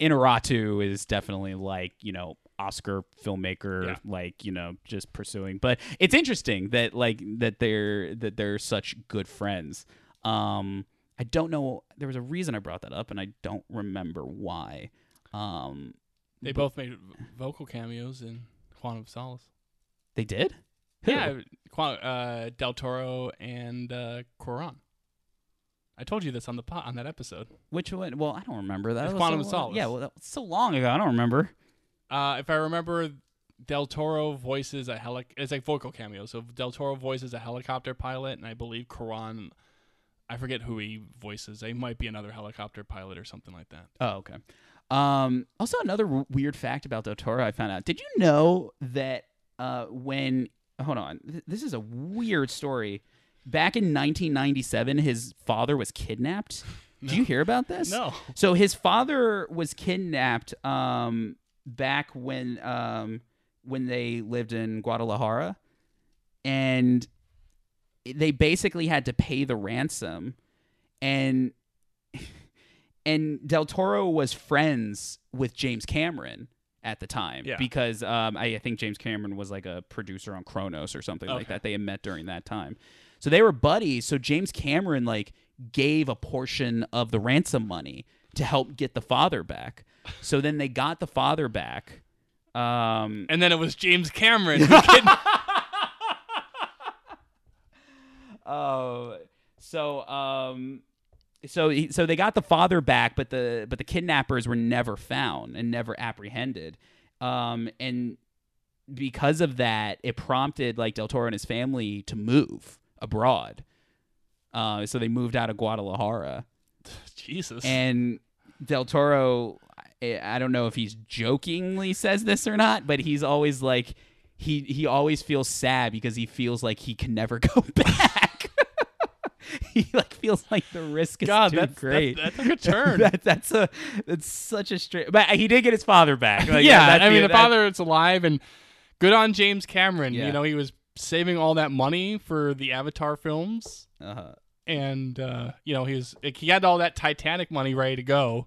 Inarritu is definitely like you know Oscar filmmaker Yeah. like you know just pursuing. But it's interesting that like that they're that they're such good friends. Um I don't know there was a reason I brought that up and I don't remember why. Um they both made vocal cameos in Quantum of Solace. they did Who? Yeah, uh, Del Toro and uh. I told you this on the pot on that episode. Which one? Well, I don't remember that. It's Quantum so of Solace. Yeah, well, that was so long ago. I don't remember. Uh, if I remember, Del Toro voices a helic. It's like vocal cameo. So Del Toro voices a helicopter pilot, and I believe Cuarón. I forget who he voices. He might be another helicopter pilot or something like that. Oh, okay. Um, also, another w- weird fact about Del Toro I found out. Did you know that uh, when hold on, th- this is a weird story. Back in 1997, his father was kidnapped. Did you hear about this? No. So his father was kidnapped um, back when um, when they lived in Guadalajara, and they basically had to pay the ransom, and and Del Toro was friends with James Cameron at the time Yeah. because um, I, I think James Cameron was like a producer on Cronos or something like that. They had met during that time, so they were buddies. So James Cameron like gave a portion of the ransom money to help get the father back. So then they got the father back. Um, And then it was James Cameron who kidnapped. Oh, so um, so he, so they got the father back, but the but the kidnappers were never found and never apprehended. Um, and because of that, it prompted like Del Toro and his family to move abroad. Uh, so they moved out of Guadalajara, Jesus. and Del Toro. I, I don't know if he's jokingly says this or not, but he's always like he he always feels sad because he feels like he can never go back. he like feels like the risk is God, too that's great. That, that took a turn. that, that's a that's such a straight. But he did get his father back. Like, yeah, I mean the father is alive, and good on James Cameron. Yeah. You know he was saving all that money for the Avatar films, Uh-huh. and uh, you know he was he had all that Titanic money ready to go,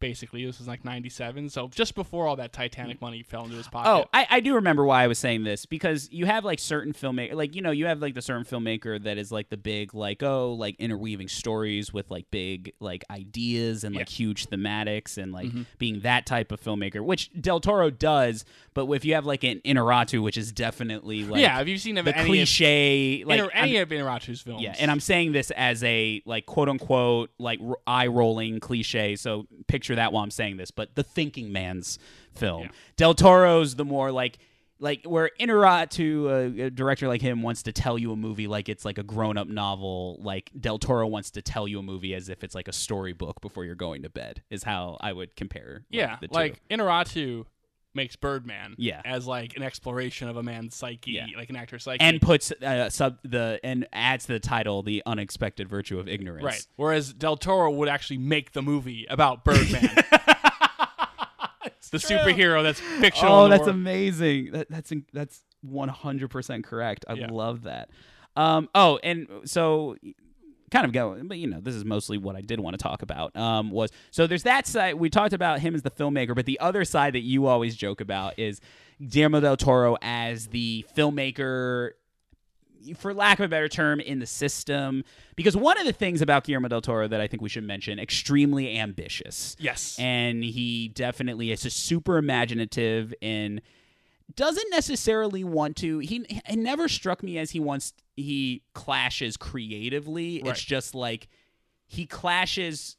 basically. This was like 97, so just before all that Titanic mm. money fell into his oh, pocket. Oh, I, I do remember why I was saying this because you have like certain filmmaker, like you know, you have like the certain filmmaker that is like the big, like oh, like interweaving stories with like big like ideas and like huge thematics and like mm-hmm. being that type of filmmaker, which Del Toro does. But if you have like an Inarritu, which is definitely like yeah, have you seen the any cliche, of, like Inter- I'm- any of Inarritu's films? yeah, and I'm saying this as a like quote unquote like r- eye rolling cliche. So picture that while I'm saying this, but the thinking man's film. Yeah. Del Toro's the more like like where Inarritu, uh, a director like him, wants to tell you a movie like it's like a grown up novel. Like Del Toro wants to tell you a movie as if it's like a storybook before you're going to bed. Is how I would compare. like, yeah, the two. like Inarritu makes Birdman Yeah. as like an exploration of a man's psyche, Yeah. like an actor's psyche. and puts uh, sub the and adds to the title the unexpected virtue of ignorance. right. Whereas Del Toro would actually make the movie about Birdman. the superhero that's fictional. Oh, that's world. amazing. That, that's that's one hundred percent correct. I Yeah. love that. Um. Oh, and so kind of go, but you know, this is mostly what I did want to talk about. Um. Was so there's that side we talked about him as the filmmaker, but the other side that you always joke about is Guillermo del Toro as the filmmaker for lack of a better term, in the system. Because one of the things about Guillermo del Toro that I think we should mention, extremely ambitious. Yes. And he definitely is just super imaginative and doesn't necessarily want to he it never struck me as he wants he clashes creatively. Right. It's just like he clashes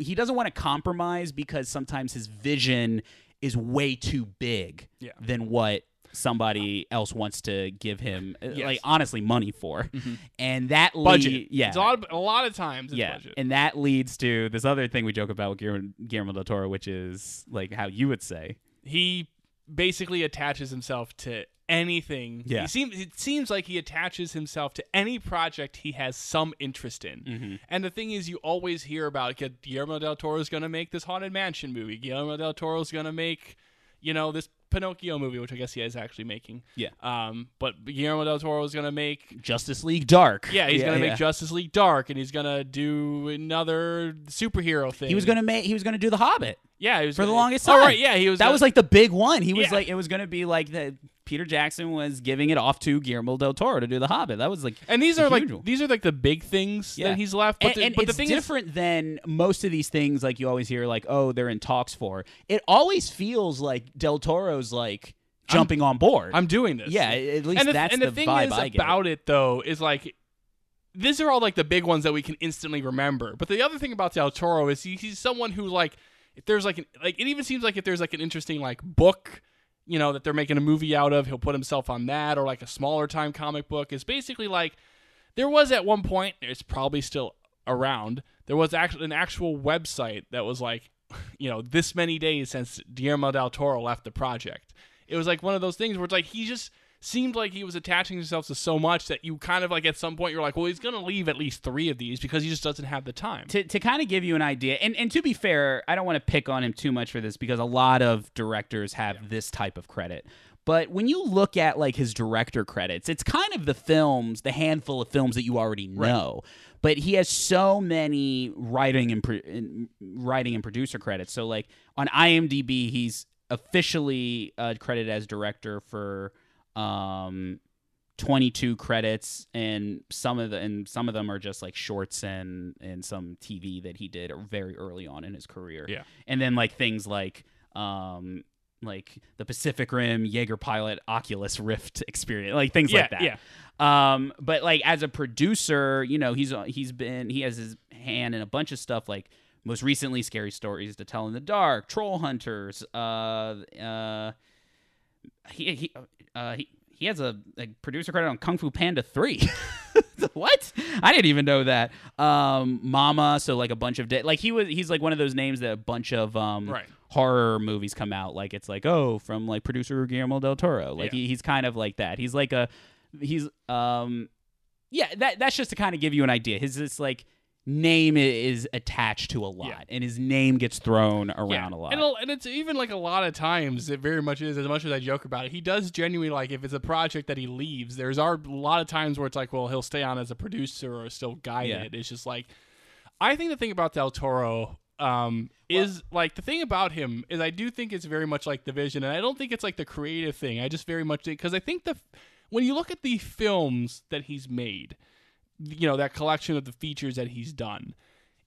he doesn't want to compromise because sometimes his vision is way too big Yeah. than what somebody else wants to give him uh, Yes. like honestly money for and that budget. yeah It's a lot of, a lot of times it's yeah, budget. and that leads to this other thing we joke about with Guillermo, Guillermo del Toro, which is like how you would say, he basically attaches himself to anything. Yeah. He seems it seems like he attaches himself to any project he has some interest in. Mm-hmm. And the thing is you always hear about Guillermo del Toro is going to make this haunted mansion movie. Guillermo del Toro is going to make, you know, this Pinocchio movie, which I guess he is actually making. Yeah. Um, but Guillermo del Toro is going to make Justice League Dark. yeah, he's gonna yeah. make Justice League Dark, and he's gonna do another superhero thing. He was gonna make. He was gonna do the Hobbit yeah, he was for the gonna- longest Oh, time. right, yeah, he was. That gonna- was like the big one. He was Yeah. like, it was gonna be like the Peter Jackson was giving it off to Guillermo del Toro to do the Hobbit. That was like, and these are like one. these are like the big things Yeah. that he's left. But and, the, and but it's the thing is, different than most of these things. Like you always hear, like, oh, they're in talks for. It always feels like Del Toro's like jumping on board. I'm doing this. yeah, at least and the, that's and the, the, thing vibe is I get. about it though is like these are all like the big ones that we can instantly remember. But the other thing about Del Toro is he, he's someone who like if there's like an, like it even seems like if there's like an interesting like book you know that they're making a movie out of he'll put himself on that or like a smaller time comic book is basically like there was at one point it's probably still around there was actually an actual website that was like you know this many days since Guillermo del Toro left the project. It was like one of those things where it's like he just seemed like he was attaching himself to so much that you kind of like at some point you're like well he's gonna leave at least three of these because he just doesn't have the time to, to kind of give you an idea, and, and to be fair, I don't want to pick on him too much for this because a lot of directors have this type of credit. But when you look at like his director credits, it's kind of the films, the handful of films that you already know. But he has so many writing and, pro- writing and producer credits. So like on IMDb, he's officially uh, credited as director for um 22 credits and some of the and some of them are just like shorts and and some TV that he did very early on in his career. Yeah. And then like things like um like the Pacific Rim, Jaeger Pilot, Oculus Rift experience, like things yeah like that. yeah Um, but like as a producer, you know, he's he's been he has his hand in a bunch of stuff like most recently Scary Stories to Tell in the Dark, Troll Hunters, uh uh he he uh he he has a, a producer credit on Kung Fu Panda 3. what? I didn't even know that. Um Mama, so like a bunch of de- like he was he's like one of those names that a bunch of um Right. horror movies come out like it's like oh from like producer Guillermo del Toro. Like Yeah. he, he's kind of like that. He's like a he's um yeah, that that's just to kind of give you an idea. His this like name is attached to a lot Yeah. and his name gets thrown around yeah. a lot. And, and it's even like a lot of times it very much is as much as I joke about it. He does genuinely like if it's a project that he leaves. There's are a lot of times where it's like, well, he'll stay on as a producer or still guide Yeah. it. It's just like I think the thing about Del Toro um, is like the thing about him is I do think it's very much like the vision, and I don't think it's like the creative thing. I just very much think because I think the when you look at the films that he's made, you know that collection of the features that he's done.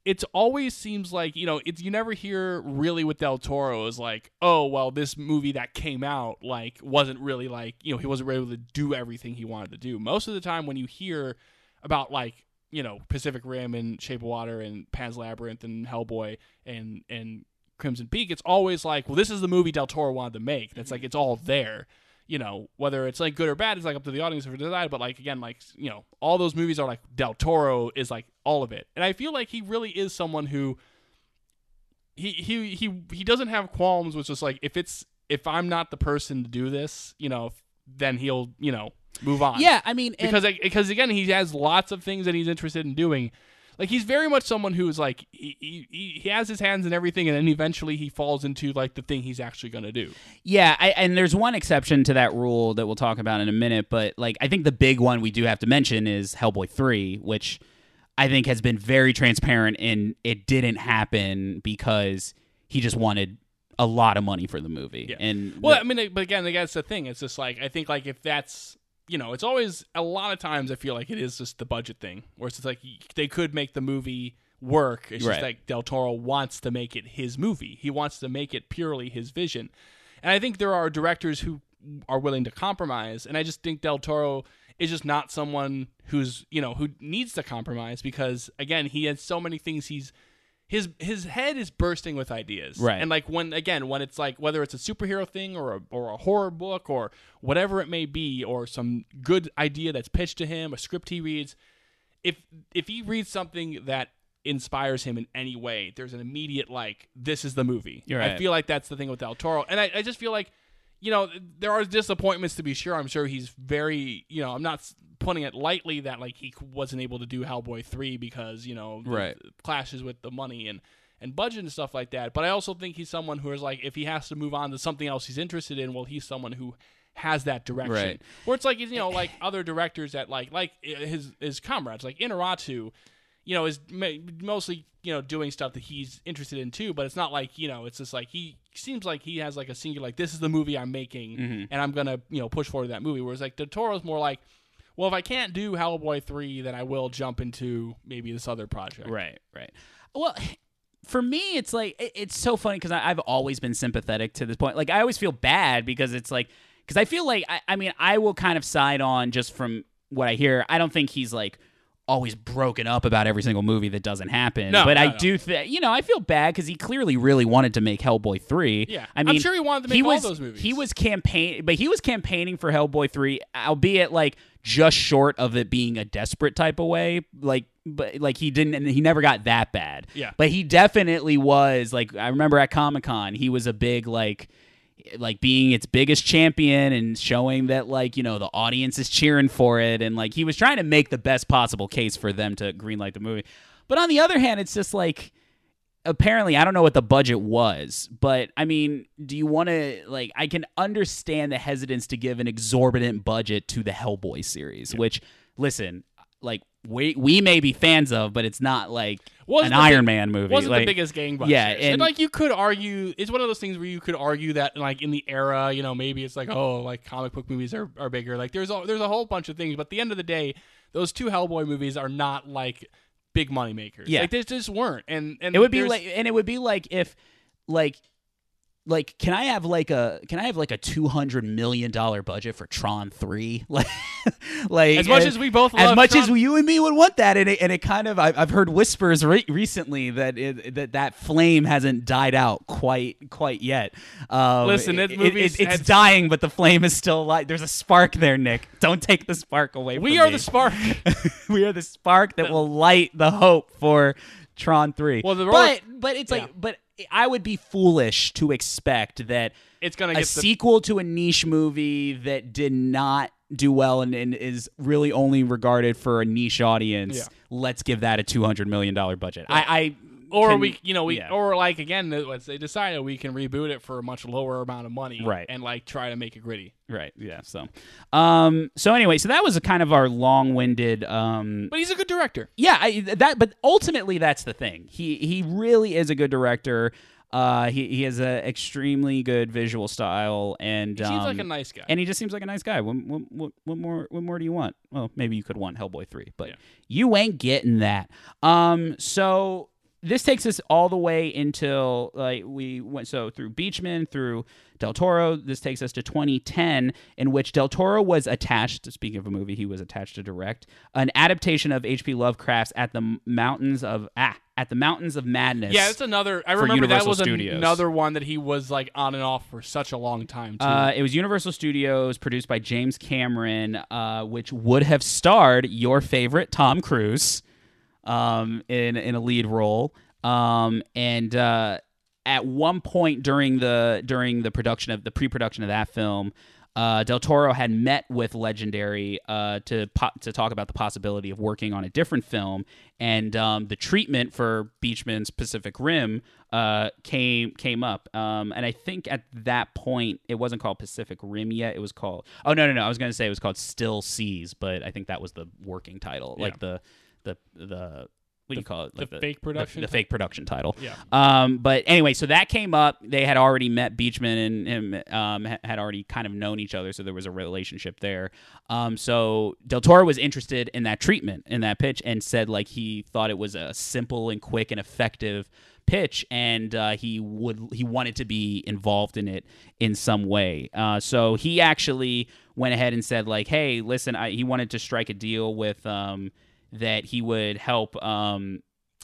It's always seems like you know it's you never hear really with Del Toro is like oh well this movie that came out like wasn't really like you know he wasn't really able to do everything he wanted to do most of the time when you hear about like you know Pacific Rim and Shape of Water and Pan's Labyrinth and Hellboy and and Crimson Peak, it's always like, well, this is the movie Del Toro wanted to make. That's like mm-hmm. it's all there. You know, whether it's like good or bad is like up to the audience to decide. But like again, like you know, all those movies are like Del Toro is like all of it, and I feel like he really is someone who he he he he doesn't have qualms with just like if it's if I'm not the person to do this, you know, then he'll you know move on. Yeah, I mean, because because again, he has lots of things that he's interested in doing. Like he's very much someone who's like he, he, he has his hands in everything, and then eventually he falls into like the thing he's actually going to do. Yeah, I, and there's one exception to that rule that we'll talk about in a minute, but like I think the big one we do have to mention is Hellboy 3, which I think has been very transparent and it didn't happen because he just wanted a lot of money for the movie. Yeah. And Well, the- I mean, but again, that's the thing. It's just like I think like if that's you know, it's always a lot of times I feel like it is just the budget thing, where it's just like they could make the movie work. It's Right. just like Del Toro wants to make it his movie. He wants to make it purely his vision, and I think there are directors who are willing to compromise, and I just think Del Toro is just not someone who's you know who needs to compromise because again he has so many things he's his his head is bursting with ideas. Right. and like when again when it's like whether it's a superhero thing or a, or a horror book or whatever it may be or some good idea that's pitched to him a script he reads if if he reads something that inspires him in any way there's an immediate like this is the movie. You're i feel like that's the thing with del toro. And I, I just feel like you know there are disappointments to be sure i'm sure he's very you know i'm not putting it lightly that like he wasn't able to do hellboy 3 because you know Right. clashes with the money and and budget and stuff like that. But I also think he's someone who is like, if he has to move on to something else he's interested in, well, he's someone who has that direction. Right. Where it's like you know, like other directors that like like eh, his his comrades, like Inarritu, you know, is mostly you know doing stuff that he's interested in too. But it's not like you know, it's just like he seems like he has like a singular like this is the movie I'm making, Mm-hmm. and I'm gonna you know push forward that movie. Whereas like Del Toro's more like. Well, if I can't do Hellboy 3, then I will jump into maybe this other project. Right, right. Well, for me, it's like it- it's so funny because I've always been sympathetic to this point. Like I always feel bad because it's like because I feel like I, I mean I will kind of side on just from what I hear. I don't think he's like always broken up about every single movie that doesn't happen. No, but no, I no. do think you know I feel bad because he clearly really wanted to make Hellboy three. Yeah. I mean, I'm sure he wanted to make all was, those movies. He was campaign, but he was campaigning for Hellboy three, albeit like just short of it being a desperate type of way. Like, but like he didn't, and he never got that bad. Yeah. But he definitely was like I remember at Comic Con, he was a big like like being its biggest champion and showing that like you know the audience is cheering for it. And like he was trying to make the best possible case for them to greenlight the movie. But on the other hand it's just like apparently I don't know what the budget was, but I mean, do you want to like I can understand the hesitance to give an exorbitant budget to the Hellboy series, which listen, like we we may be fans of, but it's not like Wasn't an Iron big- Man movie. wasn't like, the biggest gangbusters. Yeah, and, and- like you could argue, it's one of those things where you could argue that like in the era, you know, maybe it's like oh, like comic book movies are, are bigger. Like there's a, there's a whole bunch of things, but at the end of the day, those two Hellboy movies are not like big money makers. Yeah. like they just weren't. And and It would be like, and it would be like if, like, like, can I have like a, can I have like a two hundred million dollar budget for Tron three? Like, like As much and- as we both as much as Tron- you and me would want that, and it, and it kind of, I've, I've heard whispers re- recently that it, that that flame hasn't died out quite quite yet. Um, Listen, it- movie it- is- it's has- dying, but the flame is still alive. There's a spark there, Nick. Don't take the spark away. we are me. the spark. we are the spark that will light the hope for Tron 3. Well, the but but it's Yeah. like but I would be foolish to expect that It's gonna a the, sequel to a niche movie that did not do well and, and is really only regarded for a niche audience. Yeah. Let's give that a two hundred million dollar budget. I, I or can- we, you know, we, yeah. or like again, once they decided we can reboot it for a much lower amount of money, Right. And like try to make it gritty. right, yeah. So, um, so anyway, so that was a kind of our long-winded, um, But he's a good director. yeah, I, that. But ultimately, that's the thing. He he really is a good director. Uh, he he has an extremely good visual style, and He seems like um, a nice guy. and he just seems like a nice guy. What, what, what, what more? What more do you want? Well, maybe you could want Hellboy three, but Yeah. you ain't getting that. Um, so this takes us all the way until like we went so through Beacham through Del Toro. This takes us to 2010, in which Del Toro was attached. Speaking of a movie, he was attached to direct an adaptation of H.P. Lovecraft's At the Mountains of Ah At the Mountains of Madness. yeah, it's another. I remember that was Studios. another one that he was like on and off for such a long time too. Uh, it was Universal Studios, produced by James Cameron, uh, which would have starred your favorite Tom Cruise um, in in a lead role. Um, and uh, at one point during the during the production of the pre-production of that film, uh, Del Toro had met with Legendary uh, to po- to talk about the possibility of working on a different film, and um, the treatment for Beacham's Pacific Rim uh, came came up. Um, and I think at that point it wasn't called Pacific Rim yet; it was called oh no no no I was going to say it was called Still Seas, but I think that was the working title, like the the the. What do you call it? the Like fake production the, fake production title. Yeah. Um, but anyway, so that came up. They had already met Beacham and him um, had already kind of known each other, so there was a relationship there. Um, so Del Toro was interested in that treatment, in that pitch, and said like he thought it was a simple and quick and effective pitch, and uh, he would he wanted to be involved in it in some way. Uh, so he actually went ahead and said like, hey, listen, I, he wanted to strike a deal with. Um, that he would help um,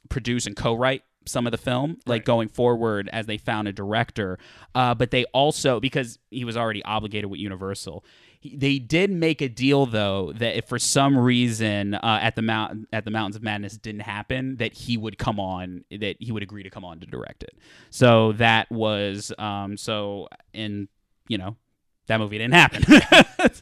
produce and co-write some of the film like Right. going forward as they found a director uh, but they also because he was already obligated with universal he- they did make a deal though that if for some reason uh, at the mount at the mountains of madness didn't happen that he would come on that he would agree to come on to direct it so that was um so in you know that movie didn't happen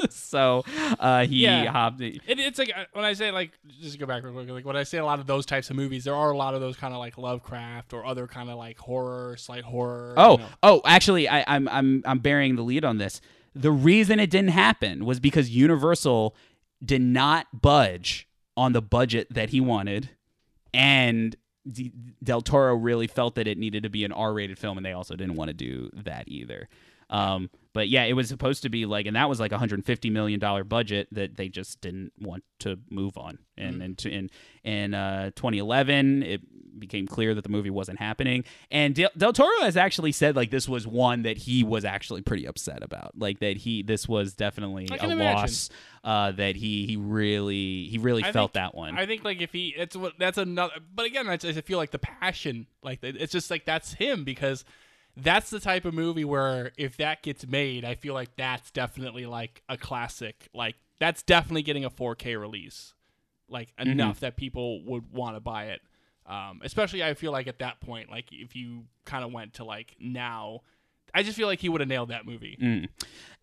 so uh he Yeah. hopped It, it's like uh, when I say like just to go back real quick. Like when I say a lot of those types of movies, there are a lot of those kind of like Lovecraft or other kind of like horror, slight horror. Oh, you know. oh, actually, I, I'm I'm I'm bearing the lead on this. The reason it didn't happen was because Universal did not budge on the budget that he wanted, and D- Del Toro really felt that it needed to be an R-rated film, and they also didn't want to do that either. Um, but yeah, it was supposed to be like, and that was like a hundred fifty million dollar budget that they just didn't want to move on. And and to, in in uh, 2011, it became clear that the movie wasn't happening. And Del, Del Toro has actually said like this was one that he was actually pretty upset about. Like that he this was definitely a imagine. loss. Uh, that he he really he really I felt think- that one. I think like if he, it's what that's another. But again, I just feel like the passion, like it's just like that's him because that's the type of movie where if that gets made, I feel like that's definitely like a classic. Like that's definitely getting a 4K release, like Mm-hmm. enough that people would want to buy it. Um, especially, I feel like at that point, like if you kind of went to like now, I just feel like he would have nailed that movie. Mm.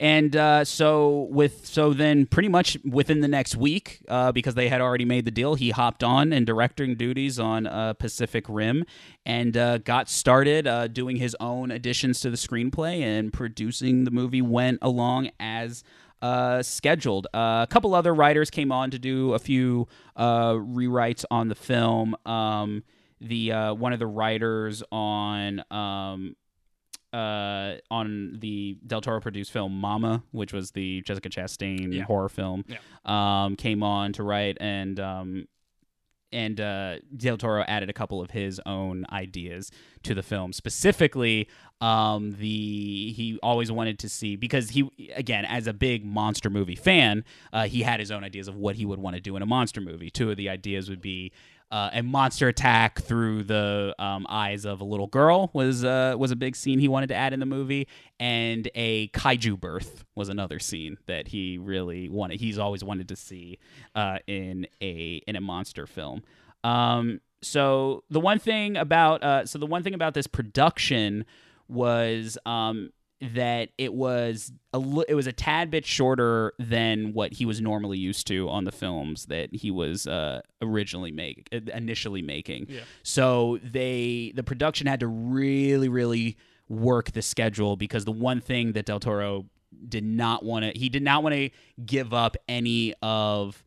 And uh, so with so then pretty much within the next week, uh, because they had already made the deal, he hopped on and directing duties on uh, Pacific Rim, and uh, got started uh, doing his own additions to the screenplay and producing the movie. Went along as uh, scheduled. Uh, a couple other writers came on to do a few uh, rewrites on the film. Um, the uh, one of the writers on um, uh, on the Del Toro produced film Mama, which was the Jessica Chastain Yeah. horror film, Yeah. um, came on to write and um, and uh, Del Toro added a couple of his own ideas to the film. Specifically, um, the he always wanted to see because he again as a big monster movie fan, uh, he had his own ideas of what he would want to do in a monster movie. Two of the ideas would be uh, a monster attack through the um, eyes of a little girl was uh, was a big scene he wanted to add in the movie, and a kaiju birth was another scene that he really wanted. He's always wanted to see uh, in a in a monster film. Um, so the one thing about uh, so the one thing about this production was um, that it was a li- it was a tad bit shorter than what he was normally used to on the films that he was uh, originally make initially making. Yeah. So they the production had to really really work the schedule because the one thing that Del Toro did not want to he did not want to give up any of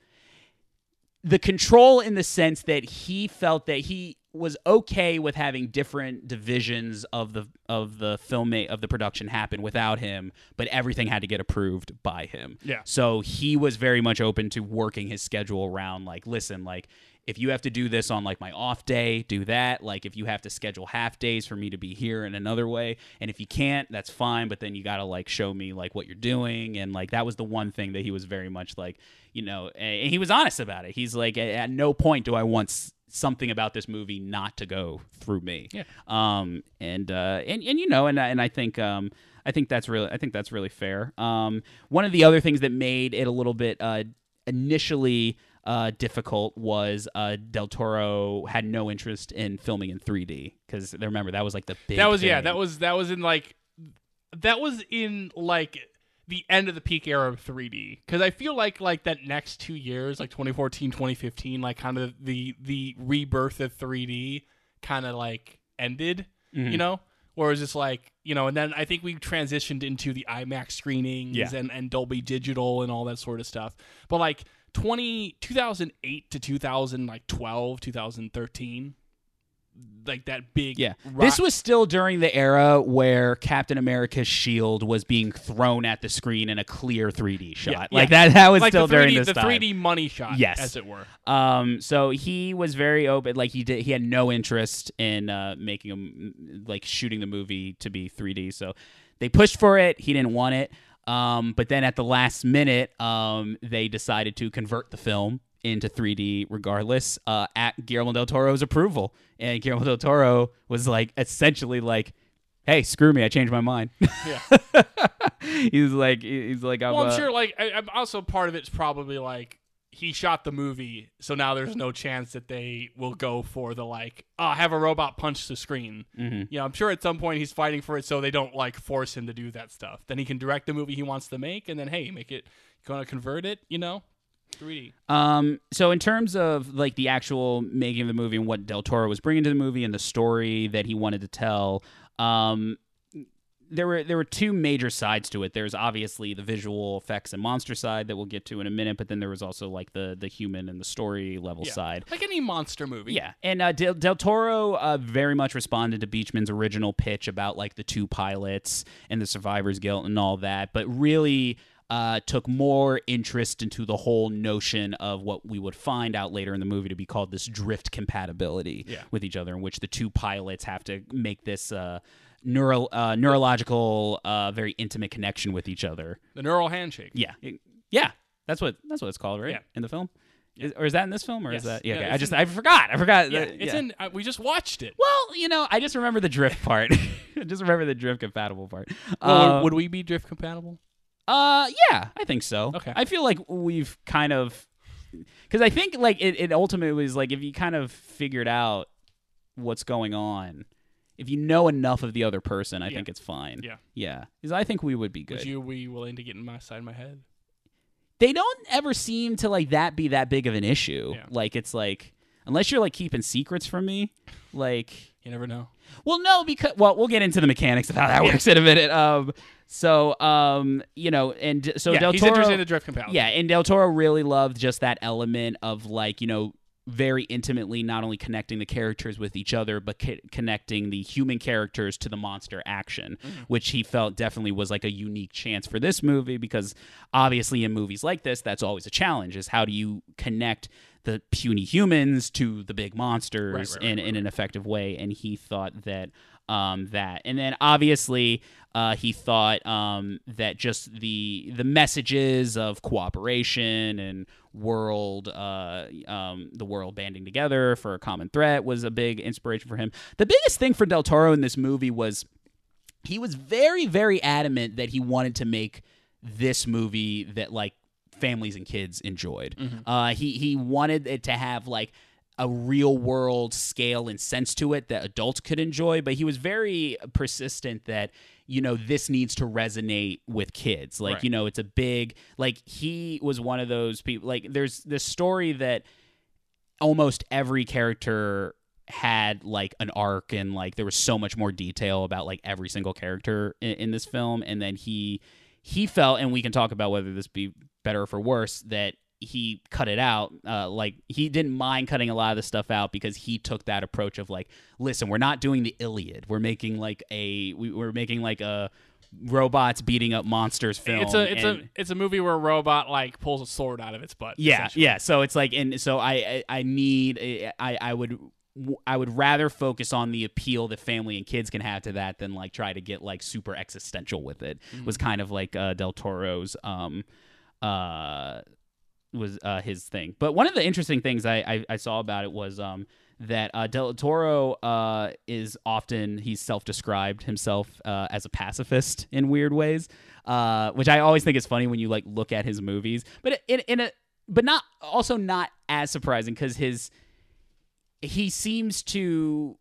the control in the sense that he felt that he was okay with having different divisions of the of the film of the production happen without him, but everything had to get approved by him. Yeah. So he was very much open to working his schedule around like, listen, like if you have to do this on like my off day, do that. Like if you have to schedule half days for me to be here in another way, and if you can't, that's fine. But then you got to like show me like what you're doing, and like that was the one thing that he was very much like, you know, and he was honest about it. He's like, at, no point do I want something about this movie not to go through me. Yeah. Um. And uh. And and you know, and and I think um. I think that's really I think that's really fair. Um. One of the other things that made it a little bit uh initially uh, difficult was uh, Del Toro had no interest in filming in 3D because remember that was like the big. that was yeah that was that was in like that was in like the end of the peak era of 3d because i feel like like that next two years like 2014 2015 like kind of the the rebirth of 3d kind of like ended Mm-hmm. you know where it was just like you know and then i think we transitioned into the imax screenings Yeah. and, and dolby digital and all that sort of stuff but like 20 2008 to 2012 2013 like that big Yeah, ro- this was still during the era where Captain America's shield was being thrown at the screen in a clear 3D shot. Yeah, like yeah. that. That was like still the 3D, during this the time. 3D money shot, Yes. as it were. Um, so he was very open. Like he did, he had no interest in uh, making him like shooting the movie to be 3D. So they pushed for it. He didn't want it. Um, but then at the last minute, um, they decided to convert the film into 3D regardless uh, at Guillermo del Toro's approval. And Guillermo del Toro was like essentially like, "Hey, screw me, I changed my mind." Yeah. he's like, he's like, I'm, Well, I'm uh, sure. Like, I, I'm also part of it's probably like he shot the movie, so now there's no chance that they will go for the like, oh, have a robot punch the screen. Mhm. Yeah, I'm sure at some point he's fighting for it, so they don't like force him to do that stuff. Then he can direct the movie he wants to make, and then hey, make it, gonna convert it, you know, 3D. Um, so in terms of like the actual making of the movie and what Del Toro was bringing to the movie and the story that he wanted to tell, um, there were there were two major sides to it. There's obviously the visual effects and monster side that we'll get to in a minute, but then there was also like the the human and the story level Yeah. side. Like any monster movie. Yeah, and uh, Del, Del Toro uh, very much responded to Beacham's original pitch about like the two pilots and the survivor's guilt and all that, but really uh, took more interest into the whole notion of what we would find out later in the movie to be called this drift compatibility Yeah. with each other, in which the two pilots have to make this. Uh, Neuro, uh, neurological, uh, very intimate connection with each other. The neural handshake. Yeah, yeah, that's what that's what it's called, right? Yeah. In the film, Is, or is that in this film, or Yes. is that? Yeah, okay. I just in- I forgot. I forgot. Yeah, that- it's in. Uh, we just watched it. Well, you know, I just remember the drift part. I just remember the drift compatible part. Well, would, would we be drift compatible? Uh, yeah, I think so. Okay. I feel like we've kind of, because I think like it, it ultimately was like if you kind of figured out what's going on, if you know enough of the other person, I Yeah. think it's fine. Yeah. yeah, because I think we would be good. Would you be willing to get in my side of my head? they don't ever seem to like that be that big of an issue. Yeah. Like it's like unless you're like keeping secrets from me, like You never know. Well, no, because well, we'll get into the mechanics of how that works in a minute. Um, so um, you know, and so yeah, Del he's Toro, interested in the drift compatible. yeah, and Del Toro really loved just that element of like you know very intimately not only connecting the characters with each other but co- connecting the human characters to the monster action which he felt definitely was like a unique chance for this movie because obviously in movies like this that's always a challenge is how do you connect the puny humans to the big monsters right, in, right, in an effective way? And he thought that um, that. And then obviously uh, he thought um, that just the the messages of cooperation and world uh, um, the world banding together for a common threat was a big inspiration for him. The biggest thing for del toro in this movie was he was very very adamant that he wanted to make this movie that like families and kids enjoyed. Uh, he he wanted it to have like a real world scale and sense to it that adults could enjoy, but he was very persistent that you know this needs to resonate with kids. Like Right. you know, it's a big like he was one of those people. Like there's this story that almost every character had like an arc and like there was so much more detail about like every single character in, in this film and then he he felt and we can talk about whether this be better or for worse that he cut it out uh, like he didn't mind cutting a lot of the stuff out because he took that approach of like listen we're not doing the iliad we're making like a we, we're making like a robots beating up monsters film It's a it's and- a it's a movie where a robot like pulls a sword out of its butt. yeah, yeah. So it's like, and so I, I, I need, I, I would, I would rather focus on the appeal that family and kids can have to that than like try to get like super existential with it. Was kind of like uh, Del Toro's, um, uh, was uh, his thing. But one of the interesting things I, I, I saw about it was um, that uh, Del Toro uh, is often he's self-described himself uh, as a pacifist in weird ways, uh, which I always think is funny when you like look at his movies. But in in a but not also not as surprising because his he seems to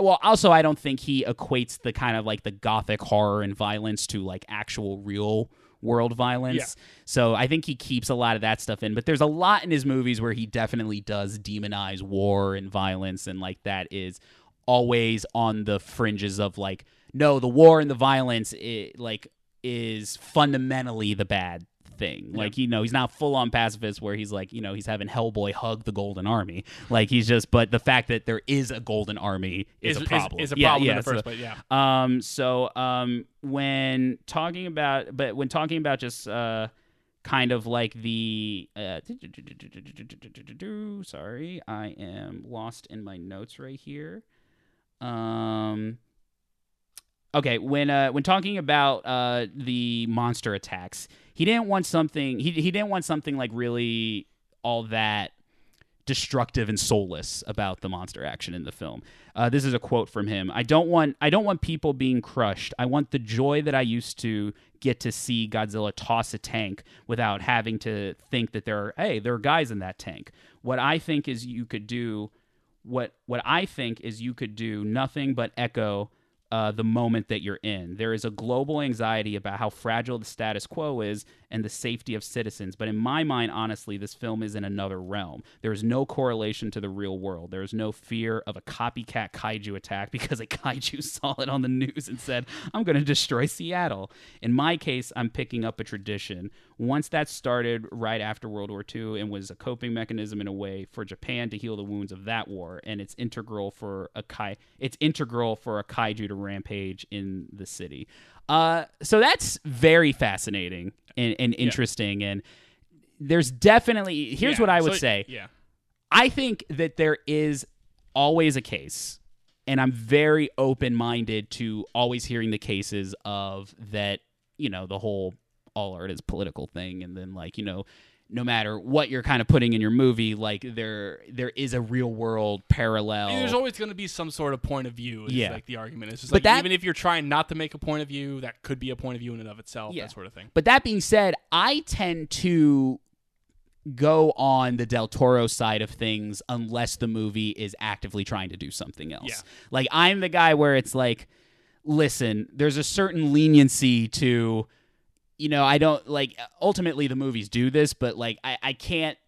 well also i don't think he equates the kind of like the gothic horror and violence to like actual real world violence Yeah. so i think he keeps a lot of that stuff in but there's a lot in his movies where he definitely does demonize war and violence and like that is always on the fringes of like no the war and the violence i like is fundamentally the bad thing like you know he's not full on pacifist where he's like you know he's having hellboy hug the golden army like he's just but the fact that there is a golden army is, a problem Is, a problem yeah, in the so- first place. Yeah. um. So um. When talking about, but when talking about just uh, kind of like the uh. Sorry, I am lost in my notes right here. Um. Okay, when uh when talking about uh the monster attacks, he didn't want something. He he didn't want something like really all that destructive and soulless about the monster action in the film. Uh, this is a quote from him. I don't want I don't want people being crushed. I want the joy that I used to get to see Godzilla toss a tank without having to think that there are hey there are guys in that tank. What I think is you could do what what I think is you could do nothing but echo uh, the moment that you're in. There is a global anxiety about how fragile the status quo is and the safety of citizens. But in my mind, honestly, this film is in another realm. There is no correlation to the real world. There is no fear of a copycat kaiju attack because a kaiju saw it on the news and said, I'm going to destroy Seattle. In my case, I'm picking up a tradition. Once that started right after World War II and was a coping mechanism in a way for Japan to heal the wounds of that war, and it's integral for a kai it's integral for a kaiju to rampage in the city. Uh, so that's very fascinating and, and interesting, and there's definitely here's Yeah, what I would so- say. Yeah. I think that there is always a case, and I'm very open minded to always hearing the cases of that, you know, the whole all art is political thing, and then like, you know, no matter what you're kind of putting in your movie, like there there is a real world parallel. There's always going to be some sort of point of view. Is Yeah. like the argument. is just But like that- even if you're trying not to make a point of view, that could be a point of view in and of itself. Yeah. That sort of thing. But that being said, I tend to go on the Del Toro side of things unless the movie is actively trying to do something else. Yeah. Like I'm the guy where it's like, listen, there's a certain leniency to, you know, I don't like ultimately the movies do this, but like I, I can't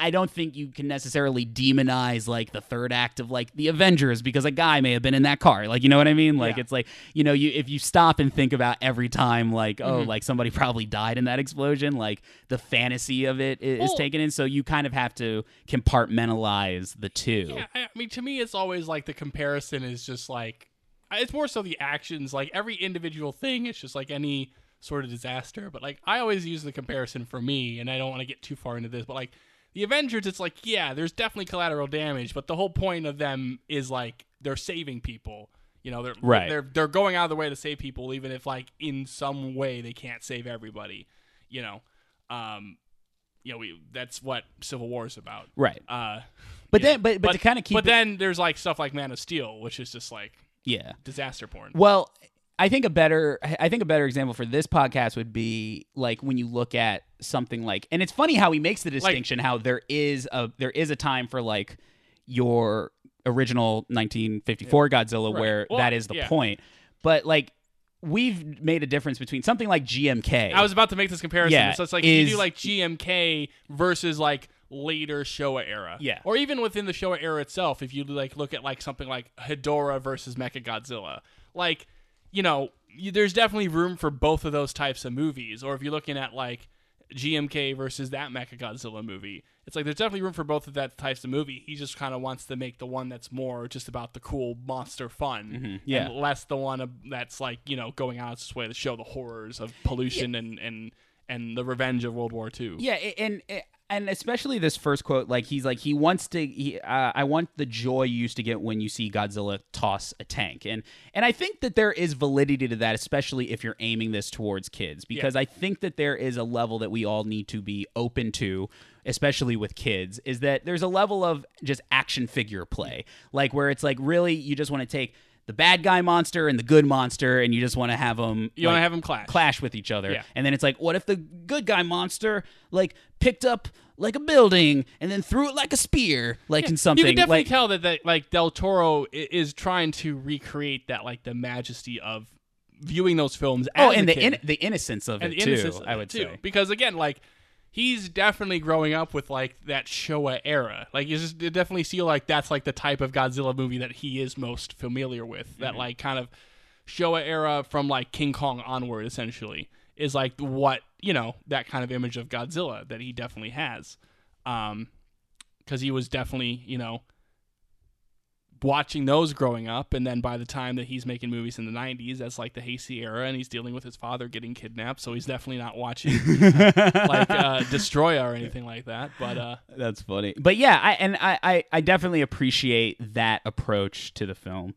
I don't think you can necessarily demonize like the third act of like the Avengers because a guy may have been in that car. Like, you know what I mean? Like, Yeah. it's like, you know, you if you stop and think about every time, like, oh, Mhm. like somebody probably died in that explosion, like the fantasy of it is, Well- taken in. So you kind of have to compartmentalize the two. Yeah, I I mean, to me, it's always like the comparison is just like it's more so the actions. Like every individual thing, it's just like any sort of disaster. But like I always use the comparison for me, and I don't want to get too far into this, but like the Avengers, it's like yeah, there's definitely collateral damage, but the whole point of them is like they're saving people. You know, they're Right. They're they're going out of the way to save people, even if like in some way they can't save everybody. You know, um, you know, we that's what Civil War is about. Right. Uh, But then, but, but, to kind of keep but it- then there's like stuff like Man of Steel, which is just like yeah. disaster porn. Well, I think a better I think a better example for this podcast would be like when you look at something like and it's funny how he makes the distinction how there is a there is a time for like your original 1954 Godzilla, Right. where Well, that is the yeah. point. But like we've made a difference between something like GMK. I was about to make this comparison. Yeah, so it's like is- you do like GMK versus like later Showa era. Yeah. Or even within the Showa era itself, if you like look at like something like Hedorah versus Mechagodzilla, like you know, there's definitely room for both of those types of movies. Or if you're looking at like GMK versus that Mechagodzilla movie, it's like there's definitely room for both of that types of movie. He just kind of wants to make the one that's more just about the cool monster fun, mm-hmm. yeah. and less the one that's like you know going out its way to show the horrors of pollution and and and the revenge of World War II. Yeah, a- and eh, and especially this first quote, like he's like he wants to. He, uh, I want the joy you used to get when you see Godzilla toss a tank, and and I think that there is validity to that, especially if you're aiming this towards kids, because I think that there is a level that we all need to be open to. Especially with kids, is that there's a level of just action figure play, like where it's like really you just want to take the bad guy monster and the good monster, and you just want to have them. You want to have them clash. clash with each other. Yeah. And then it's like, what if the good guy monster like picked up like a building and then threw it like a spear, like in something You can definitely like tell that, that like Del Toro is trying to recreate that like the majesty of viewing those films. oh, as and the in, the innocence of and it too. of I would too. say. because again, like he's definitely growing up with like that Showa era. Like you just you definitely feel like that's like the type of Godzilla movie that he is most familiar with. That Mm-hmm. like kind of Showa era from like King Kong onward, essentially, is like what you know that kind of image of Godzilla that he definitely has. Um, because he was definitely you know watching those growing up and then by the time that he's making movies in the 90s that's like the Heisei era and he's dealing with his father getting kidnapped so he's definitely not watching like uh, Destoroyah or anything like that but uh That's funny. But yeah, I and I, I, I definitely appreciate that approach to the film.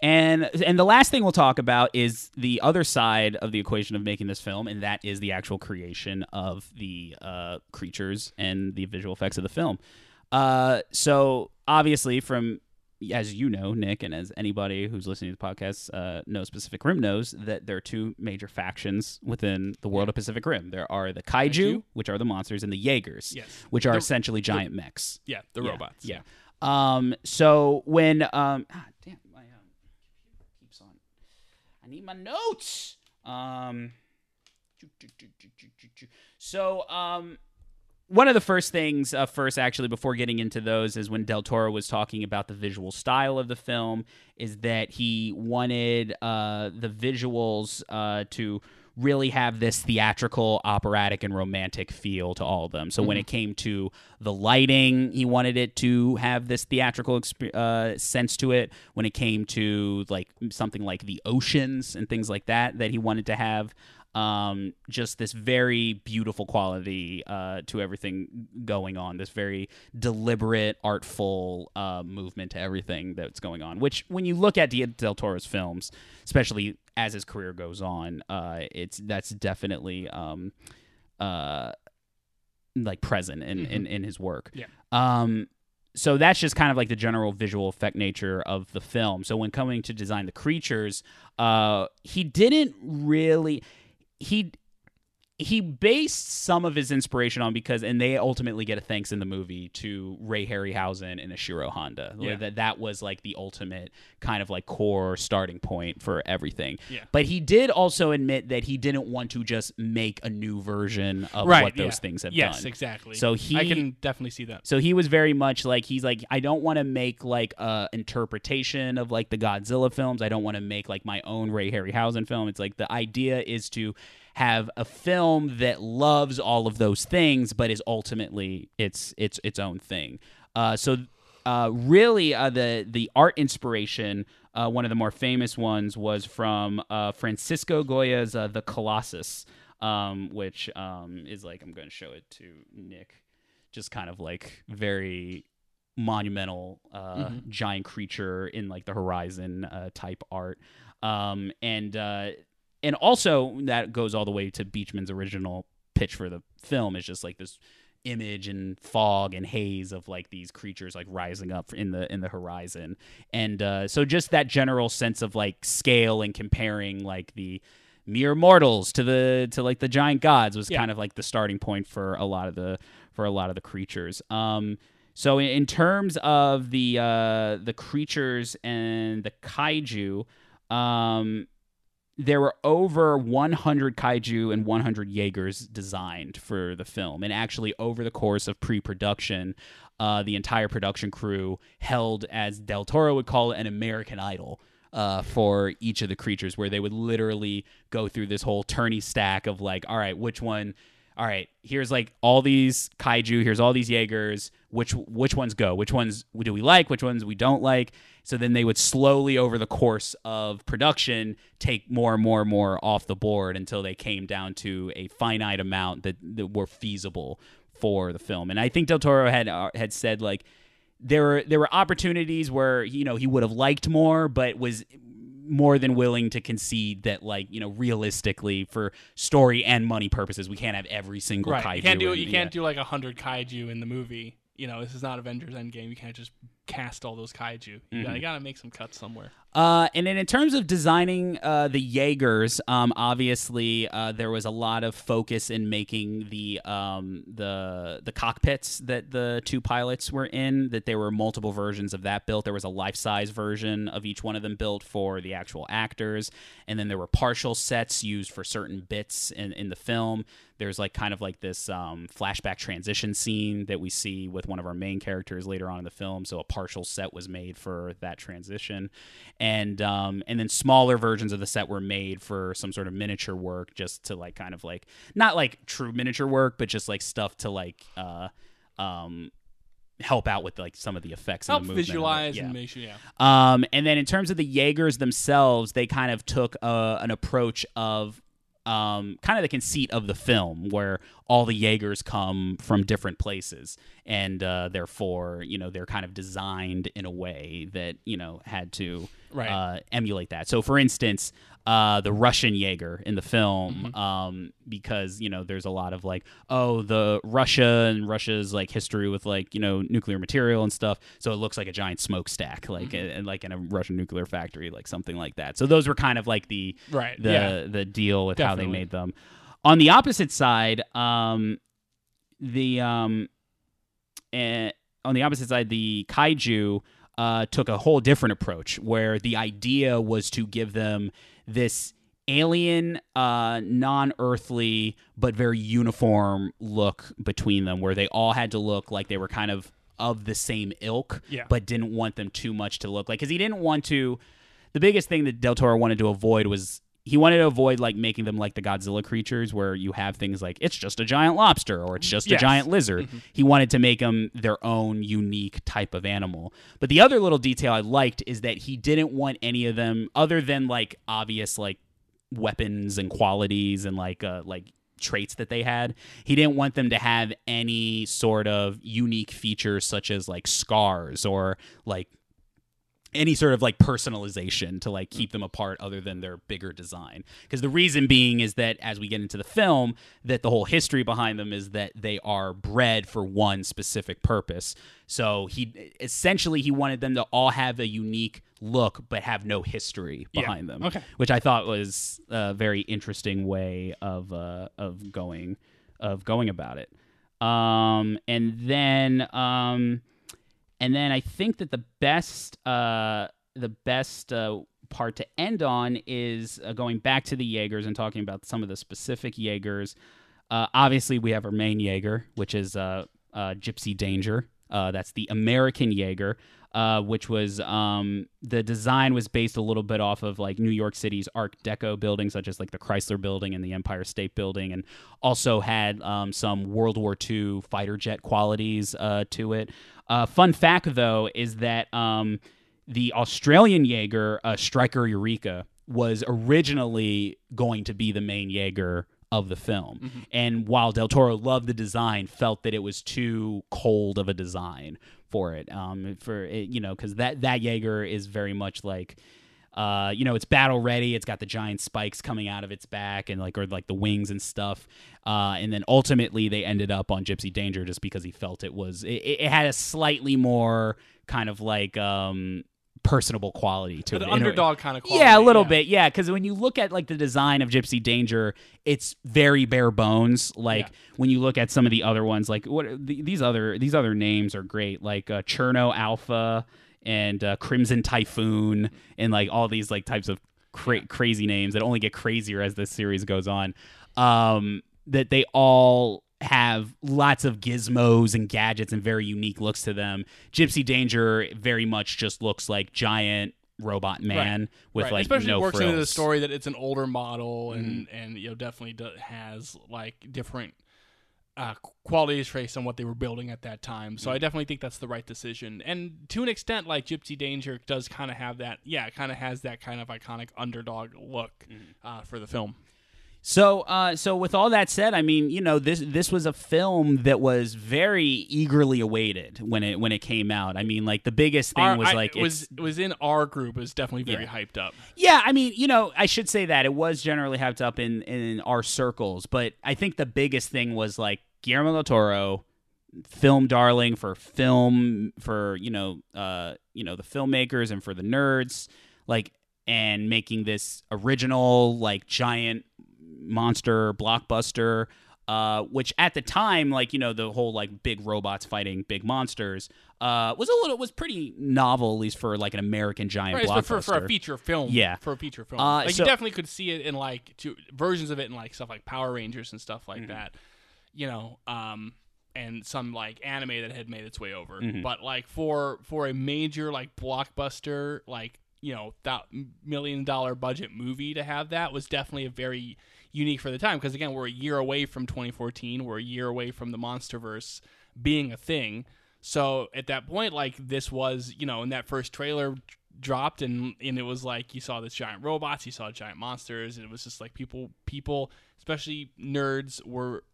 And and the last thing we'll talk about is the other side of the equation of making this film, and that is the actual creation of the uh, creatures and the visual effects of the film. Uh, so obviously, from as you know, Nick, and as anybody who's listening to the podcast uh, knows, Pacific Rim knows that there are two major factions within the world of Pacific Rim. There are the kaiju, Kaiju. which are the monsters, and the Jaegers, Yes. which are The- essentially giant mechs. yeah the Yeah, robots Yeah. Um. So when um. Ah, damn. My um. computer keeps on. I need my notes. Um. So um. One of the first things, uh, first actually, before getting into those, is when Del Toro was talking about the visual style of the film, is that he wanted uh, the visuals uh, to really have this theatrical, operatic, and romantic feel to all of them. So when it came to the lighting, he wanted it to have this theatrical exp- uh, sense to it. When it came to like something like the oceans and things like that, that he wanted to have um, just this very beautiful quality uh, to everything going on. This very deliberate, artful uh, movement to everything that's going on. Which, when you look at Del Del Toro's films, especially as his career goes on, uh, it's that's definitely um, uh, like present in, in, in his work. Yeah. Um, so that's just kind of like the general visual effect nature of the film. So when coming to design the creatures, uh, he didn't really he he based some of his inspiration on because and they ultimately get a thanks in the movie to Ray Harryhausen and Ishiro Honda. Yeah. That that was like the ultimate kind of like core starting point for everything. Yeah. But he did also admit that he didn't want to just make a new version of right what those yeah. things have yes done. Yes, exactly So he I can definitely see that so he was very much like he's like I don't want to make like a interpretation of like the Godzilla films. I don't want to make like my own Ray Harryhausen film. It's like the idea is to have a film that loves all of those things, but is ultimately its its its own thing. Uh, so uh, really, uh, the the art inspiration. Uh, one of the more famous ones was from uh, Francisco Goya's uh, The Colossus, um, which um, is like I'm going to show it to Nick just kind of like very monumental uh, giant creature in like the horizon uh, type art um, and uh, and also that goes all the way to Beacham's original pitch for the film is just like this image and fog and haze of like these creatures like rising up in the in the horizon and uh, so just that general sense of like scale and comparing like the mere mortals to the to like the giant gods was Yeah. kind of like the starting point for a lot of the for a lot of the creatures um So in, in terms of the uh, the creatures and the kaiju, um, there were over 100 kaiju and 100 Jaegers designed for the film, and actually over the course of pre-production, uh, the entire production crew held, as Del Toro would call it, an American Idol. Uh, for each of the creatures, where they would literally go through this whole tourney stack of like, all right, which one all right, here's like all these kaiju, here's all these Jaegers. Which which ones go? Which ones do we like? Which ones we don't like? So then they would slowly over the course of production take more and more and more off the board until they came down to a finite amount that, that were feasible for the film. And I think Del Toro had uh, had said like there were there were opportunities where you know he would have liked more, but was more than willing to concede that like you know realistically for story and money purposes we can't have every single right. kaiju You can't do in you the, can't uh, do like a hundred kaiju in the movie. You know, this is not Avengers Endgame. You can't just cast all those kaiju. You, Mm-hmm. gotta, gotta make some cuts somewhere. Uh, and then in terms of designing uh, the Jaegers, um, obviously uh, there was a lot of focus in making the um, the the cockpits that the two pilots were in. That there were multiple versions of that built. There was a life size version of each one of them built for the actual actors, and then there were partial sets used for certain bits in in the film. There's like kind of like this um, flashback transition scene that we see with one of our main characters later on in the film. So a partial set was made for that transition, and um, and then smaller versions of the set were made for some sort of miniature work, just to like kind of like not like true miniature work, but just like stuff to like uh, um, help out with like some of the effects. Help and the movement of it. visualize Yeah. and make sure. Yeah. Um, and then in terms of the Jaegers themselves, they kind of took uh, an approach of um, kind of the conceit of the film, where all the Jaegers come from different places, and uh, therefore, you know, they're kind of designed in a way that you know had to Right. uh, emulate that. So, for instance, uh, the Russian Jaeger in the film, Mm-hmm. um, because you know, there's a lot of like, oh, the Russia and Russia's like history with like you know nuclear material and stuff. So it looks like a giant smokestack, like Mm-hmm. and like in a Russian nuclear factory, like something like that. So those were kind of like the Right, the yeah. the deal with how they made them. On the opposite side, um, the um, eh, on the opposite side, the kaiju uh, took a whole different approach, where the idea was to give them this alien, uh, non-earthly, but very uniform look between them, where they all had to look like they were kind of of the same ilk, Yeah. but didn't want them too much to look like because he didn't want to. The biggest thing that Del Toro wanted to avoid was he wanted to avoid like making them like the Godzilla creatures, where you have things like it's just a giant lobster or it's just Yes. a giant lizard. He wanted to make them their own unique type of animal. But the other little detail I liked is that he didn't want any of them other than like obvious like weapons and qualities and like uh like traits that they had. He didn't want them to have any sort of unique features such as like scars or like any sort of like personalization to like keep them apart other than their bigger design because the reason being is that as we get into the film that the whole history behind them is that they are bred for one specific purpose so he essentially he wanted them to all have a unique look but have no history Yeah. behind them Okay. which i thought was a very interesting way of uh, of going of going about it um and then um and then I think that the best uh, the best uh, part to end on is uh, going back to the Jaegers and talking about some of the specific Jaegers. Uh, obviously, we have our main Jaeger, which is uh, uh, Gypsy Danger. That's the American Jaeger, uh, which was um, the design was based a little bit off of like New York City's Art Deco buildings, such as like the Chrysler Building and the Empire State Building, and also had um, some World War II fighter jet qualities uh, to it. Uh, fun fact, though, is that um, the Australian Jaeger, uh, Striker Eureka, was originally going to be the main Jaeger of the film. And while Del Toro loved the design, felt that it was too cold of a design for it. Um, for it, you know, because that that Jaeger is very much like. Uh, you know, it's battle ready. It's got the giant spikes coming out of its back and like, or like the wings and stuff. Uh, and then ultimately they ended up on Gypsy Danger just because he felt it was, it, it had a slightly more kind of like, um, personable quality to The it. in a way. underdog kind of quality. Yeah, a little bit. Yeah, because when you look at like the design of Gypsy Danger, it's very bare bones. Like Yeah. when you look at some of the other ones, like what th- these other these other names are great, like uh, Cherno Alpha and uh, Crimson Typhoon, and like all these like types of cra- crazy names that only get crazier as this series goes on. Um, that they all have lots of gizmos and gadgets and very unique looks to them. Gypsy Danger very much just looks like giant robot man with right. like especially no works frills. into the story that it's an older model and Mm-hmm. and you know definitely do, has like different uh, qualities based on what they were building at that time. So I definitely think that's the right decision. And to an extent, like Gypsy Danger does kind of have that. Yeah, it kind of has that kind of iconic underdog look Mm-hmm. uh, for the film. So, uh, so with all that said, I mean, you know, this this was a film that was very eagerly awaited when it when it came out. I mean, like the biggest thing Our- was I- like it was was in our group. It was definitely very Yeah. hyped up. Yeah, I mean, you know, I should say that it was generally hyped up in in our circles, but I think the biggest thing was like Guillermo del Toro, film darling for film for you know uh you know the filmmakers and for the nerds, like and making this original like giant monster blockbuster. Uh, which at the time, like you know, the whole like big robots fighting big monsters, uh, was a little was pretty novel, at least for like an American giant Right, blockbuster. for, for a feature film, Yeah. for a feature film, Uh, like so- you definitely could see it in like two versions of it in like stuff like Power Rangers and stuff Mm-hmm. like that, you know, um, and some like anime that had made its way over. Mm-hmm. But like for for a major like blockbuster, like you know, that million dollar budget movie to have that was definitely a very unique for the time because again, we're a year away from 2014, we're a year away from the MonsterVerse being a thing. So at that point, like this was, you know, in that first trailer dropped and and it was like you saw this giant robots, you saw giant monsters, and it was just like people people, especially nerds, were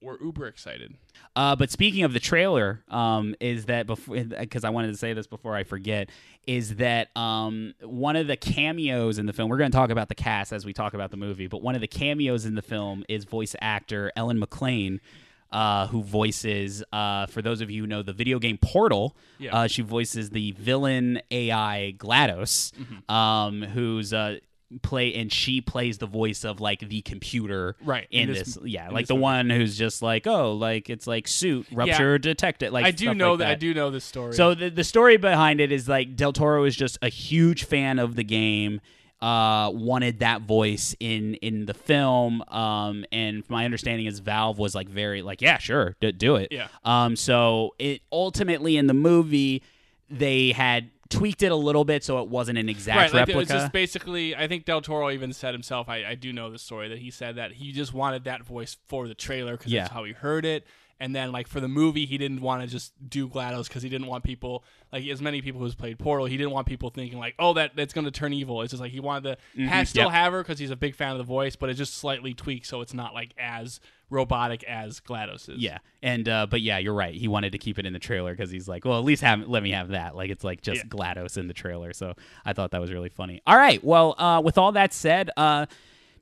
were uber excited. Uh, but speaking of the trailer, um, is that before because I wanted to say this before I forget, is that um, one of the cameos in the film. We're going to talk about the cast as we talk about the movie, but one of the cameos in the film is voice actor Ellen McLain. Uh, who voices, uh, for those of you who know the video game Portal, Yeah. uh, she voices the villain AI GLaDOS, Mm-hmm. um, who's uh, play and she plays the voice of like the computer Right, in, in this, this- yeah in like this the movie. one who's just like oh like it's like suit rupture detected like I do know like that, I do know this story. so the, the story behind it is like Del Toro is just a huge fan of the game. Uh, wanted that voice in in the film. Um, and my understanding is Valve was like very like yeah sure d- do it. Yeah. Um, so it ultimately in the movie they had tweaked it a little bit so it wasn't an exact right, like it replica. was just basically. I think Del Toro even said himself. I, I do know the story that he said that he just wanted that voice for the trailer because Yeah. that's how he heard it. And then like for the movie, he didn't want to just do Glados because he didn't want people like as many people who's played Portal. He didn't want people thinking like, oh, that that's going to turn evil. It's just like he wanted to have, still yep. have her because he's a big fan of the voice, but it's just slightly tweaked so it's not like as robotic as Glados is. Yeah, and uh, but yeah, you're right. He wanted to keep it in the trailer because he's like, well, at least have let me have that. Like it's like just Yeah. Glados in the trailer. So I thought that was really funny. All right, well, uh, with all that said, uh,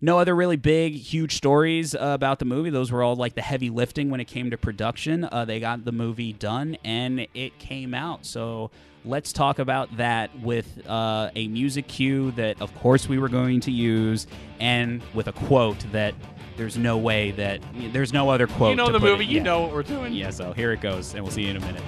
no other really big, huge stories uh, about the movie. Those were all like the heavy lifting when it came to production. Uh, they got the movie done and it came out. So let's talk about that with uh, a music cue that, of course, we were going to use, and with a quote that. There's no way that there's no other quote. You know the it- movie. You yeah. know what we're doing. Yeah, so here it goes, and we'll see you in a minute.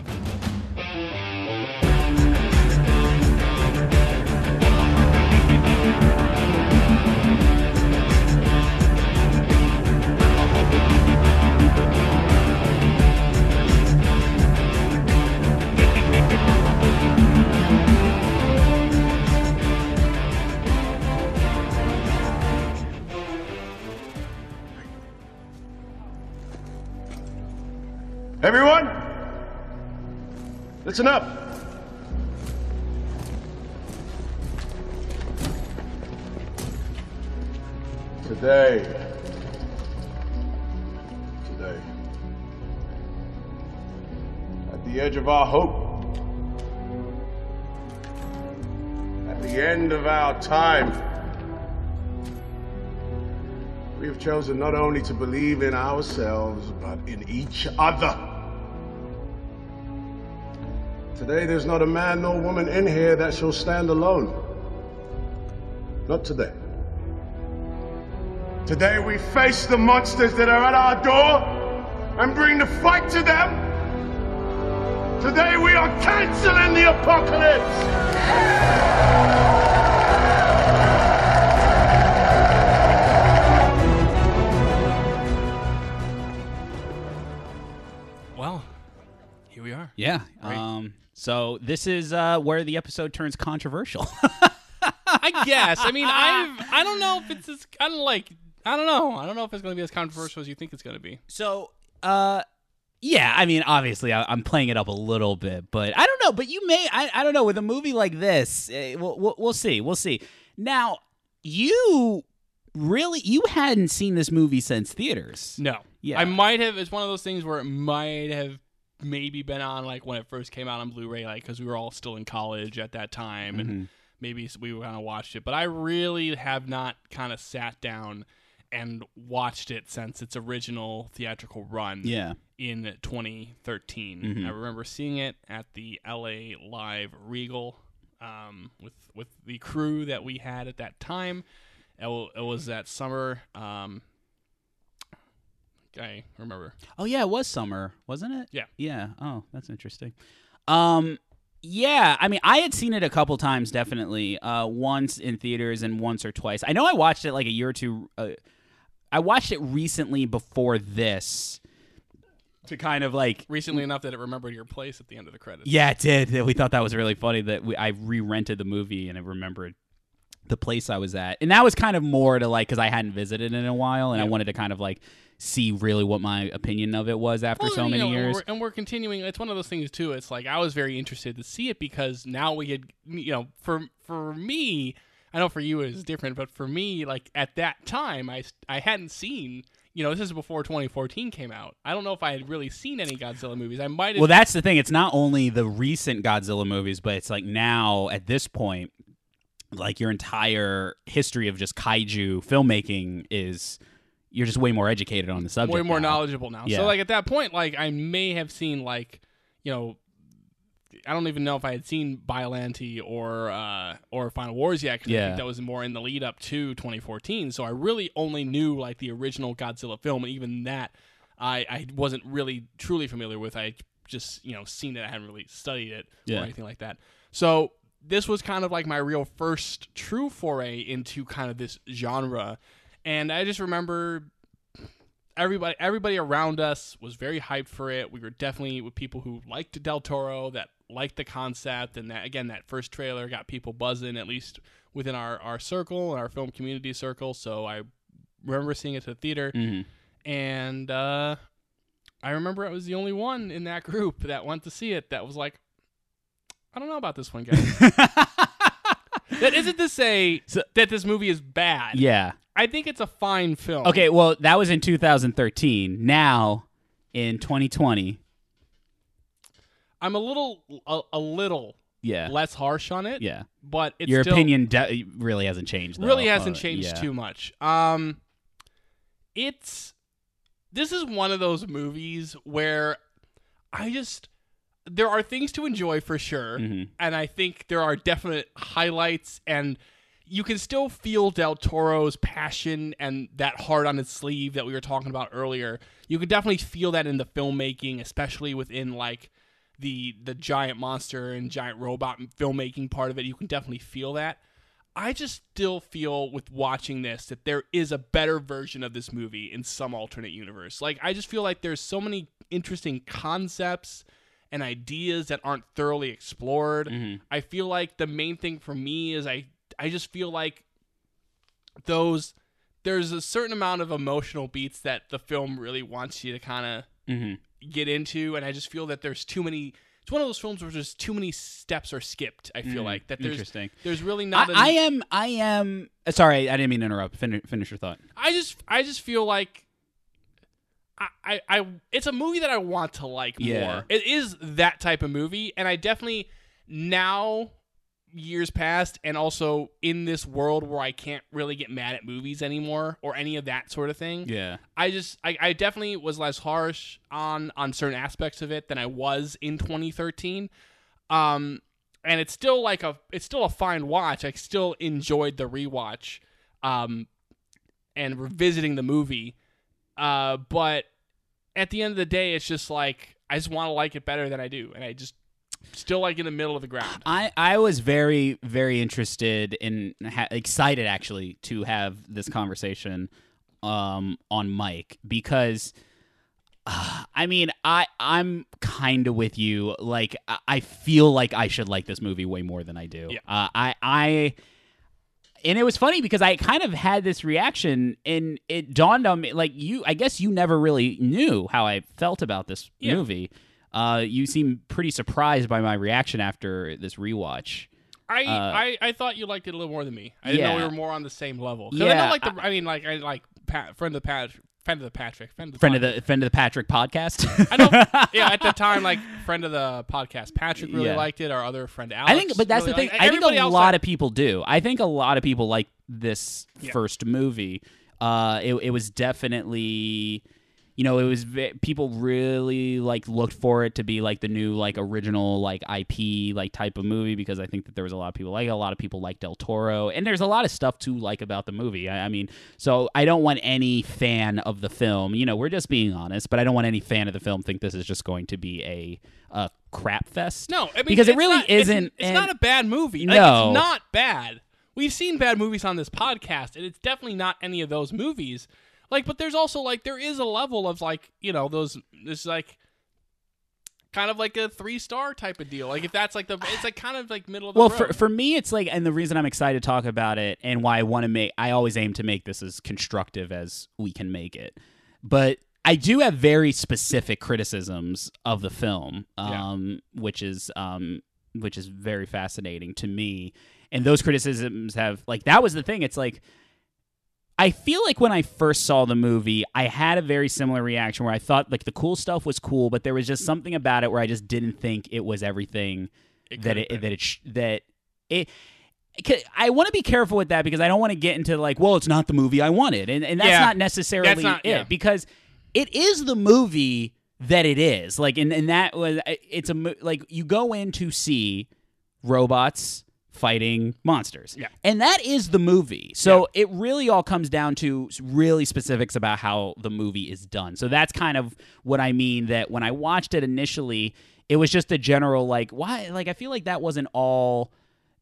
Everyone, listen up. Today, today, at the edge of our hope, at the end of our time, we have chosen not only to believe in ourselves, but in each other. Today there's not a man nor woman in here that shall stand alone. Not today. Today we face the monsters that are at our door and bring the fight to them. Today we are canceling the apocalypse. Well, here we are. Yeah. Right. Um. So this is uh, where the episode turns controversial. I guess. I mean, I've I don't know if it's as kind of like I don't know. I don't know if it's going to be as controversial as you think it's going to be. so, uh, yeah. I mean, obviously, I, I'm playing it up a little bit, but I don't know. But you may. I, I don't know. With a movie like this, eh, we'll, we'll we'll see. We'll see. Now, you really you hadn't seen this movie since theaters. No. Yeah. I might have. It's one of those things where it might have maybe been on like when it first came out on Blu-ray, like because we were all still in college at that time, Mm-hmm. and maybe we kind of watched it. But I really have not kind of sat down and watched it since its original theatrical run. Yeah. in 2013. Mhm. I remember seeing it at the LA Live Regal um, with with the crew that we had at that time. It was that summer. Um, I remember. Oh yeah, it was summer, wasn't it? Yeah. Yeah. Oh, that's interesting. Um yeah, I mean, I had seen it a couple times, definitely. Uh, once in theaters and once or twice. I know I watched it like a year or two. Uh, I watched it recently before this to kind of like Recently enough that it remembered your place at the end of the credits. yeah, it did. We thought that was really funny that we, I re-rented the movie and I remembered the place I was at, and that was kind of more to like because I hadn't visited in a while, and I wanted to kind of like see really what my opinion of it was after Well, so many know, and years. we're, and we're continuing. It's one of those things too. It's like I was very interested to see it because now we had, you know, for for me, I know for you it was different, but for me, like at that time, I I hadn't seen. You know, this is before 2014 came out. I don't know if I had really seen any Godzilla movies. I might. Well, that's the thing. It's not only the recent Godzilla movies, but it's like now at this point, like your entire history of just kaiju filmmaking is you're just way more educated on the subject. way more now. knowledgeable now. Yeah. So like at that point, like I may have seen like, you know, I don't even know if I had seen Biollante or uh, or Final Wars yet. 'cause I Yeah. think that was more in the lead up to 2014. So I really only knew like the original Godzilla film, and even that I I wasn't really truly familiar with. I just you know seen it. I hadn't really studied it Yeah. or anything like that. So this was kind of like my real first true foray into kind of this genre, and I just remember everybody everybody around us was very hyped for it. We were definitely with people who liked Del Toro, that liked the concept, and that again that first trailer got people buzzing at least within our our circle, our film community circle. So I remember seeing it to the theater, Mhm. and uh, I remember I was the only one in that group that went to see it that was like, I don't know about this one, guys. that isn't to say So- that this movie is bad. Yeah. I think it's a fine film. Okay. Well, that was in 2013. Now, in 2020, I'm a little a, a little yeah, less harsh on it. yeah. But it's Your still, opinion de- really hasn't changed. Though. really hasn't Uh, changed yeah. too much. Um it's this is one of those movies where I just there are things to enjoy for sure. Mhm. And I think there are definite highlights and you can still feel Del Toro's passion and that heart on his sleeve that we were talking about earlier. You can definitely feel that in the filmmaking, especially within like the the giant monster and giant robot filmmaking part of it. You can definitely feel that. I just still feel with watching this that there is a better version of this movie in some alternate universe. Like I just feel like there's so many interesting concepts and ideas that aren't thoroughly explored. I feel like the main thing for me is I I just feel like those there's a certain amount of emotional beats that the film really wants you to kind of Mhm. get into and I just feel that there's too many it's one of those films where just too many steps are skipped. I feel like that there's Interesting. there's really I, not I am. I am. uh, Sorry, I didn't mean to interrupt. Fin- finish your thought. I just I just feel like I, I it's a movie that I want to like Yeah. more. It is that type of movie, and I definitely now years past and also in this world where I can't really get mad at movies anymore or any of that sort of thing. Yeah. I just I, I definitely was less harsh on on certain aspects of it than I was in 2013. Um, and it's still like a it's still a fine watch. I still enjoyed the rewatch, um, and revisiting the movie. Uh, but at the end of the day, it's just like I just want to like it better than I do, and I just still like in the middle of the ground. I, I was very very interested in ha- excited actually to have this conversation um on mic because uh, I mean I I'm kind of with you like I, I feel like I should like this movie way more than I do. Yeah. Uh, I I and it was funny because I kind of had this reaction and it dawned on me like you I guess you never really knew how I felt about this Yeah. movie. Uh, you seem pretty surprised by my reaction after this rewatch. I, Uh, I I thought you liked it a little more than me. I didn't know we were more on the same level. I Yeah, know like the I, mean like I like Pat, friend of the Pat, friend of the Patrick, friend of the Friend of the friend of the Patrick podcast. I know. yeah, at the time, like friend of the podcast, Patrick really Yeah. liked it. Our other friend Alex. I think, but that's really the thing. liked. I think a lot of people do. I think a lot of people like this Yeah. first movie. Uh, it, it was definitely, you know, it was people really like looked for it to be like the new like original like IP like type of movie because I think that there was a lot of people like a lot of people like Del Toro and there's a lot of stuff to like about the movie. I, I mean, so I don't want any fan of the film. You know, we're just being honest, but I don't want any fan of the film think this is just going to be a a crap fest. No, I mean, because it really not- isn't. It's, and- not a bad movie. Like, No. it's not bad. We've seen bad movies on this podcast, and it's definitely not any of those movies. Like, but there's also like there is a level of like you know those. It's like kind of like a three star type of deal. Like if that's like the, it's like kind of like middle of the well road. for, for me it's like and the reason i'm excited to talk about it and why i want to make i always aim to make this as constructive as we can make it but i do have very specific criticisms of the film Yeah. um, which is um, which is very fascinating to me and those criticisms have like that was the thing it's like I feel like when I first saw the movie, I had a very similar reaction where I thought like the cool stuff was cool, but there was just something about it where I just didn't think it was everything It that it been. that it that it I want to be careful with that because I don't want to get into like, well, it's not the movie I wanted, and and that's Yeah. not necessarily That's not- it yeah. because it is the movie that it is. Like, and and that was it's a like you go in to see robots fighting monsters. Yeah. And that is the movie. So it really all comes down to really specifics about how the movie is done. So that's kind of what I mean that when I watched it initially, it was just a general like why like I feel like that wasn't all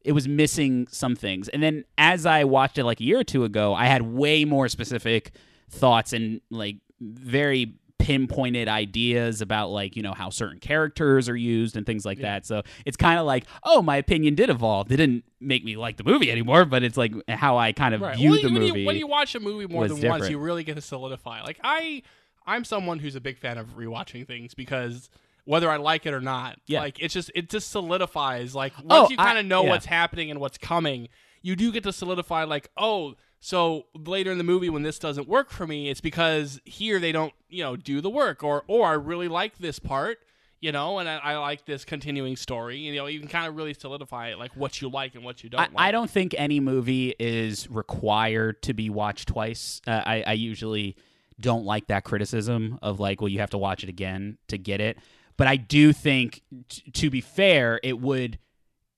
it was missing some things. And then as I watched it like a year or two ago, I had way more specific thoughts and like very pinpointed ideas about like you know how certain characters are used and things like that so it's kind of like oh my opinion did evolve it didn't make me like the movie anymore but it's like how i kind of Right. viewed Well, the when movie You, when you watch a movie more than once, different. you really get to solidify. Like I, I'm someone who's a big fan of rewatching things because whether I like it or not, Yeah. like it's just it just solidifies. Like oh, once Oh, you kind of know yeah. what's happening and what's coming, you do get to solidify. Like oh. So later in the movie, when this doesn't work for me, it's because here they don't, you know, do the work, or or I really like this part, you know, and I, I like this continuing story. You know, you can kind of really solidify it, like what you like and what you don't. I, like. I don't think any movie is required to be watched twice. Uh, I, I usually don't like that criticism of like, well, you have to watch it again to get it. But I do think, t- to be fair, it would.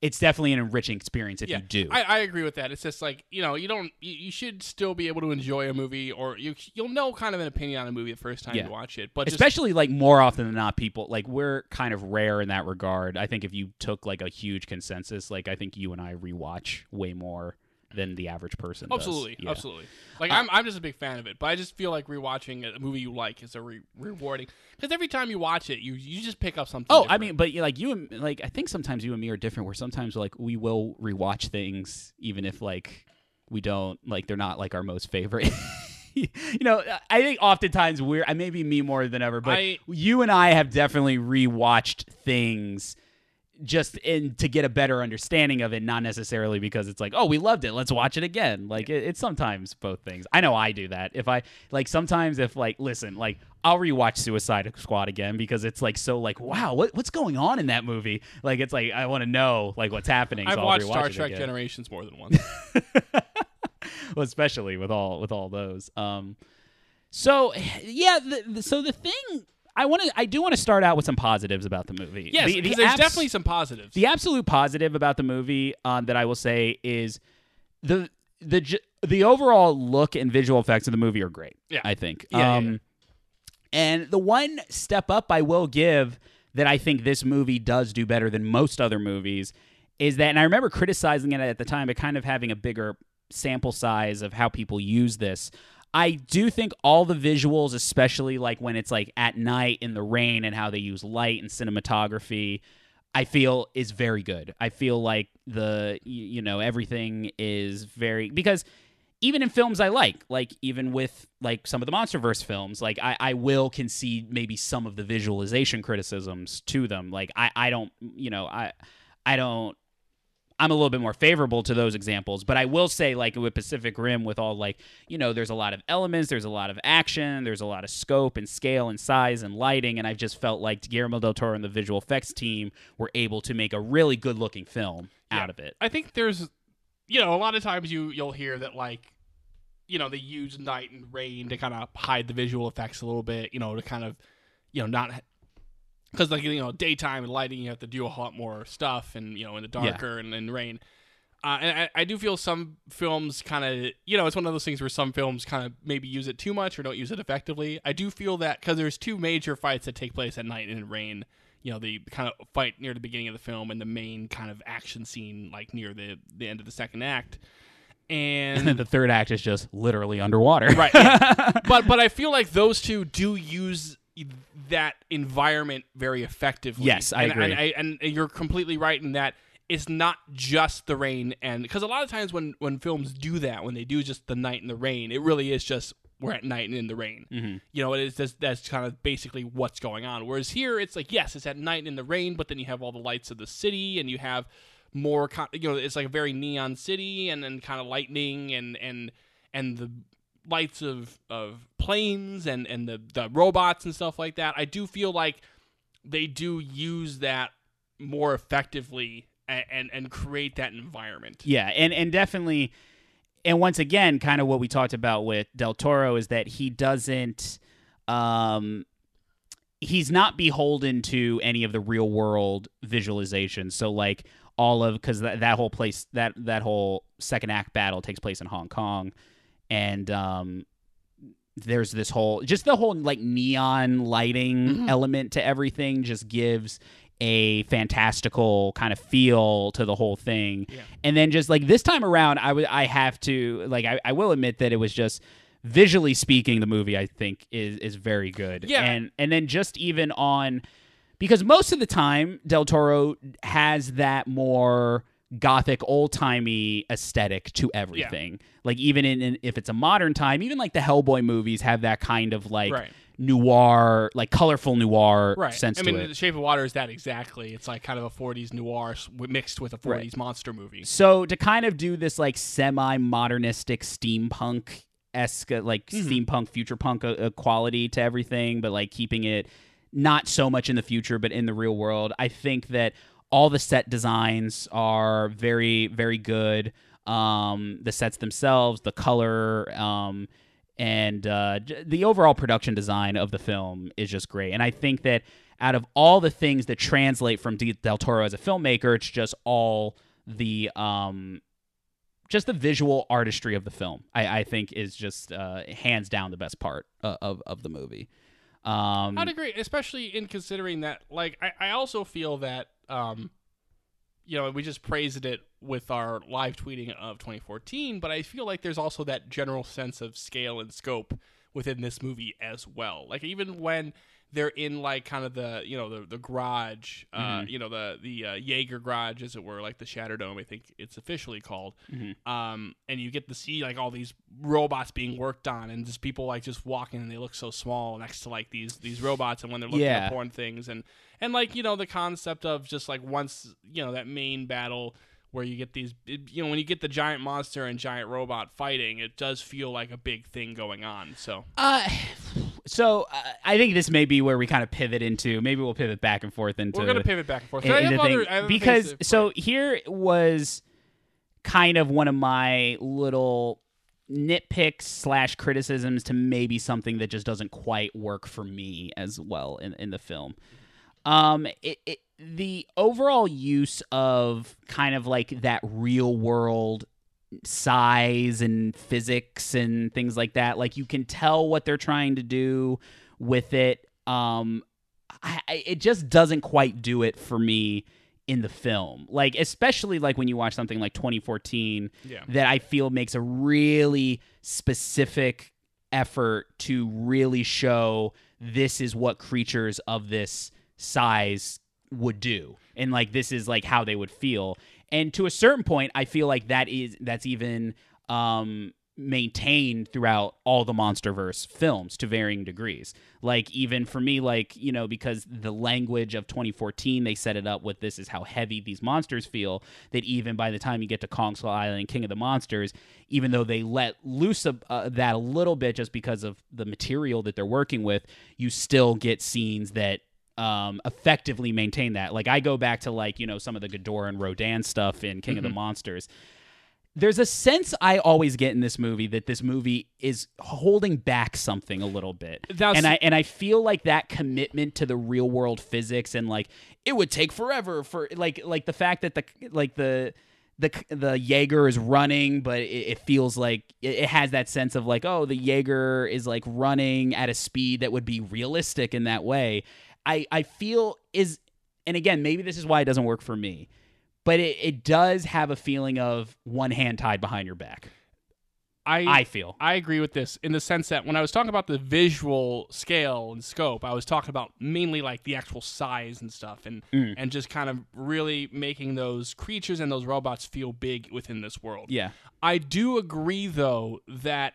It's definitely an enriching experience if you do. I, I agree with that. It's just like you know, you don't, you, you should still be able to enjoy a movie, or you you'll know kind of an opinion on a movie the first time Yeah. you watch it. But just, especially like more often than not people like we're kind of rare in that regard i think if you took like a huge consensus like i think you and i rewatch way more than the average person absolutely, Yeah. absolutely. Like Uh, I'm, I'm just a big fan of it. But I just feel like rewatching a movie you like is a re- rewarding because every time you watch it, you you just pick up something. Oh, I mean, but like you and like I think sometimes you and me are different. Where sometimes like we will rewatch things even if like we don't like they're not like our most favorite. you know, I think oftentimes we're I maybe me more than ever, but I- you and I have definitely rewatched things just in to get a better understanding of it, not necessarily because it's like, oh, we loved it, let's watch it again. Like it, it's sometimes both things. I know I do that. If I like sometimes if like listen, like I'll rewatch Suicide Squad again because it's like so like wow, what what's going on in that movie? Like it's like I want to know like what's happening. I've so I'll watched Star Trek again. Generations more than once. well, especially with all with all those. Um, so yeah, the, the, so the thing I want to. I do want to start out with some positives about the movie. Yes, The- the because there's abs- definitely some positives. the absolute positive about the movie um, that I will say is the the the overall look and visual effects of the movie are great. Yeah. I think. Yeah, yeah, um, yeah. And the one step up I will give that I think this movie does do better than most other movies is that, and I remember criticizing it at the time, but kind of having a bigger sample size of how people use this. I do think all the visuals, especially like when it's like at night in the rain and how they use light and cinematography, I feel is very good. I feel like the you know everything is very because even in films I like, like even with like some of the MonsterVerse films, like I, I will concede maybe some of the visualization criticisms to them. Like I, I don't you know, I I don't I'm a little bit more favorable to those examples, but I will say, like with Pacific Rim, with all like, you know, there's a lot of elements, there's a lot of action, there's a lot of scope and scale and size and lighting, and I've just felt like Guillermo del Toro and the visual effects team were able to make a really good looking film Yeah. out of it. I think there's, you know, a lot of times you you'll hear that like, you know, they use night and rain to kind of hide the visual effects a little bit. You know, to kind of, you know, not because like you know daytime and lighting you have to do a lot more stuff and you know in the darker and in rain. Uh, and I, I do feel some films kind of, you know, it's one of those things where some films kind of maybe use it too much or don't use it effectively. I do feel that because there's two major fights that take place at night and in rain. You know, the kind of fight near the beginning of the film and the main kind of action scene like near the the end of the second act. And then the third act is just literally underwater. right, yeah. but but I feel like those two do use that environment very effectively. Yes, I and, agree. And, I, and you're completely right in that it's not just the rain, and because a lot of times when when films do that, when they do just the night and the rain, it really is just we're at night and in the rain. Mm-hmm. You know, it is just, that's kind of basically what's going on. Whereas here, it's like yes, it's at night and in the rain, but then you have all the lights of the city, and you have more, you know, it's like a very neon city, and then kind of lightning and and and the lights of of planes and and the the robots and stuff like that. I do feel like they do use that more effectively and and, and create that environment. Yeah, and and definitely, and once again, kind of what we talked about with Del Toro is that he doesn't, um, he's not beholden to any of the real world visualizations. So like all of because that that whole place that that whole second act battle takes place in Hong Kong, and um. There's this whole, just the whole like neon lighting element to everything just gives a fantastical kind of feel to the whole thing. Yeah. And then just like this time around, I would I have to like I, I will admit that it was just visually speaking, the movie I think is is very good. Yeah. And and then just even on because most of the time Del Toro has that more gothic old timey aesthetic to everything. Like even in, in if it's a modern time, even like the Hellboy movies have that kind of like Right. noir, like colorful noir Right. sense I mean. The Shape of Water is that exactly. It's like kind of a 40s noir mixed with a 40s Right. monster movie. So to kind of do this like semi-modernistic steampunk esque like Mm-hmm. steampunk future punk uh, uh, quality to everything, but like keeping it not so much in the future but in the real world. I think that all the set designs are very very good. Um, the sets themselves, the color, um, and uh, the overall production design of the film is just great. And I think that out of all the things that translate from Del Toro as a filmmaker, it's just all the um, just the visual artistry of the film. I, I think is just uh, hands down the best part uh, of of the movie. Um, I'd agree, especially in considering that, like, I, I also feel that, um, you know, we just praised it with our live tweeting of 2014, but I feel like there's also that general sense of scale and scope within this movie as well. Like, even when they're in, like, kind of the, you know, the, the garage, uh, you know, the, the uh, Jaeger garage, as it were, like the Shatterdome, I think it's officially called. Um, and you get to see, like, all these robots being worked on and just people, like, just walking and they look so small next to, like, these, these robots and when they're looking Yeah. at porn things and and like you know the concept of just like once you know that main battle where you get these you know when you get the giant monster and giant robot fighting it does feel like a big thing going on so Uh, so uh, I think this may be where we kind of pivot into. Maybe we'll pivot back and forth into. we're gonna pivot back and forth in- other- thing. Because so here was kind of one of my little nitpicks slash criticisms to maybe something that just doesn't quite work for me as well in, in the film. Um, it, it the overall use of kind of like that real world size and physics and things like that, like you can tell what they're trying to do with it. Um, I, it just doesn't quite do it for me in the film. Like especially like when you watch something like 2014 Yeah. that I feel makes a really specific effort to really show this is what creatures of this size would do. And like this is like how they would feel. And to a certain point i feel like that is that's even um maintained throughout all the monsterverse films to varying degrees. Like even for me like you know because the language of 2014 they set it up with this is how heavy these monsters feel that even by the time you get to kong skull island king of the monsters even though they let loose of, uh, that a little bit just because of the material that they're working with you still get scenes that um, effectively maintain that. Like I go back to like you know some of the Ghidorah and Rodan stuff in King of the Monsters. There's a sense I always get in this movie that this movie is holding back something a little bit, That's- and I and I feel like that commitment to the real world physics and like it would take forever for like like the fact that the like the the the Jaeger is running, but it, it feels like it, it has that sense of like, oh, the Jaeger is like running at a speed that would be realistic in that way. I I feel is, and again, maybe this is why it doesn't work for me, but it, it does have a feeling of one hand tied behind your back. I I feel. I agree with this in the sense that when I was talking about the visual scale and scope, I was talking about mainly like the actual size and stuff, and Mm. and just kind of really making those creatures and those robots feel big within this world. Yeah. I do agree though that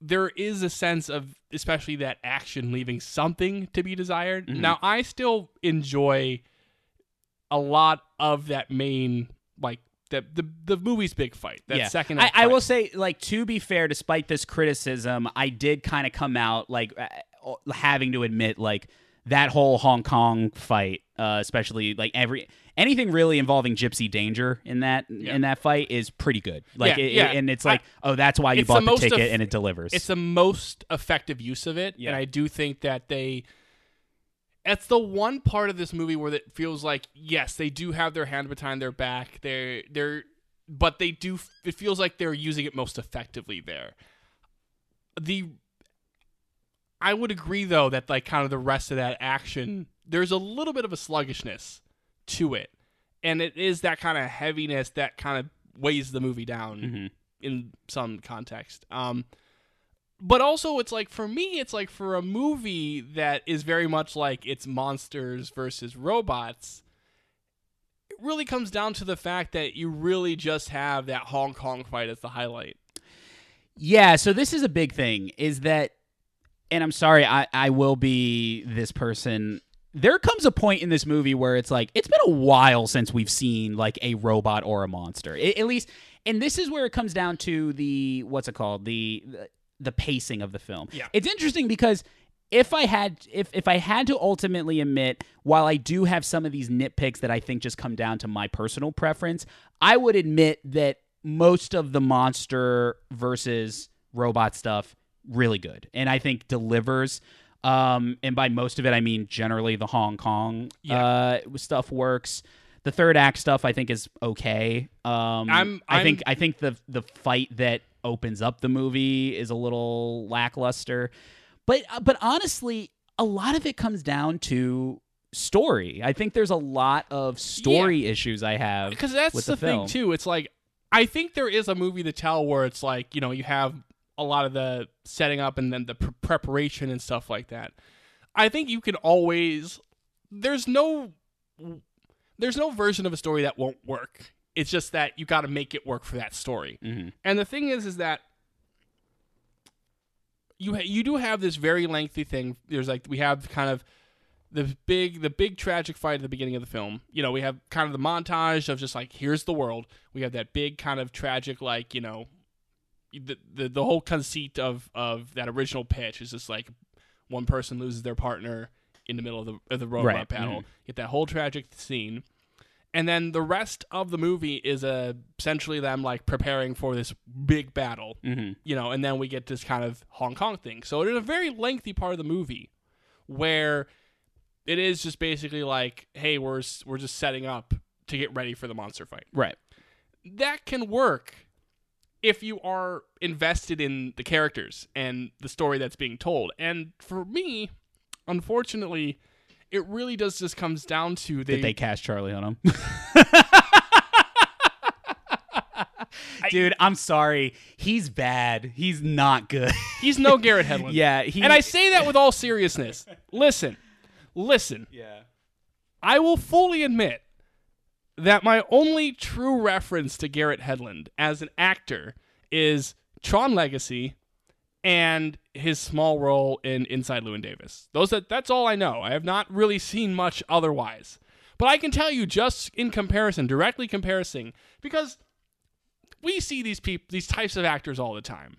there is a sense of especially that action leaving something to be desired. Mm-hmm. Now I still enjoy a lot of that main like the the, the movie's big fight. That second I, I will say, like, to be fair, despite this criticism, I did kind of come out like uh, having to admit, like, that whole Hong Kong fight, uh, especially like every anything really involving Gypsy Danger in that in that fight is pretty good. Like, Yeah, it- yeah. and it's I- like, oh, that's why you it's the bought the, ticket eff- and it delivers. it's the most effective use of it Yeah. and i do think that they it's the one part of this movie where it feels like yes they do have their hand behind their back they're they're but they do it feels like they're using it most effectively there the i would agree though that like kind of the rest of that action there's a little bit of a sluggishness to it and it is that kind of heaviness that kind of weighs the movie down Mhm. in some context um but also it's like for me it's like for a movie that is very much like it's monsters versus robots it really comes down to the fact that you really just have that hong kong fight as the highlight Yeah, so this is a big thing is that and I'm sorry, I, I will be this person. There comes a point in this movie where it's like it's been a while since we've seen like a robot or a monster. A- at least and this is where it comes down to the what's it called? The the, the pacing of the film. Yeah. It's interesting because if I had if if I had to ultimately admit while I do have some of these nitpicks that I think just come down to my personal preference, I would admit that most of the monster versus robot stuff really good and I think delivers um and by most of it I mean generally the Hong Kong uh stuff works. The third act stuff I think is okay. Um I'm- I I'm- think I think the the fight that opens up the movie is a little lackluster. But uh, but honestly, a lot of it comes down to story. I think there's a lot of story issues I have because that's with the, the, thing too it's like i think there is a movie to tell where it's like you know you have a lot of the setting up and then the pr- preparation and stuff like that i think you can always there's no there's no version of a story that won't work it's just that you got to make it work for that story Mhm. and the thing is is that you ha- you do have this very lengthy thing there's like we have kind of the big the big tragic fight at the beginning of the film. You know, we have kind of the montage of just like here's the world. We have that big kind of tragic like, you know, the the, the whole conceit of of that original pitch is just like one person loses their partner in the middle of the of the robot Right, battle. mhm. Get that whole tragic scene. and then the rest of the movie is uh, essentially them like preparing for this big battle, Mm-hmm. you know, and then we get this kind of Hong Kong thing. So it is a very lengthy part of the movie where it is just basically like, hey, we're we're just setting up to get ready for the monster fight. Right. That can work if you are invested in the characters and the story that's being told. And for me, unfortunately, it really does just comes down to they, Did they cast Charlie on him? Dude, I'm sorry. He's bad. He's not good. he's no Garrett Hedlund. yeah, he And I say that with all seriousness. Listen, listen. Yeah. I will fully admit that my only true reference to Garrett Hedlund as an actor is Tron Legacy and his small role in Inside Llewyn Davis. Those that that's all I know. I have not really seen much otherwise. But I can tell you just in comparison, directly comparison, because we see these people these types of actors all the time.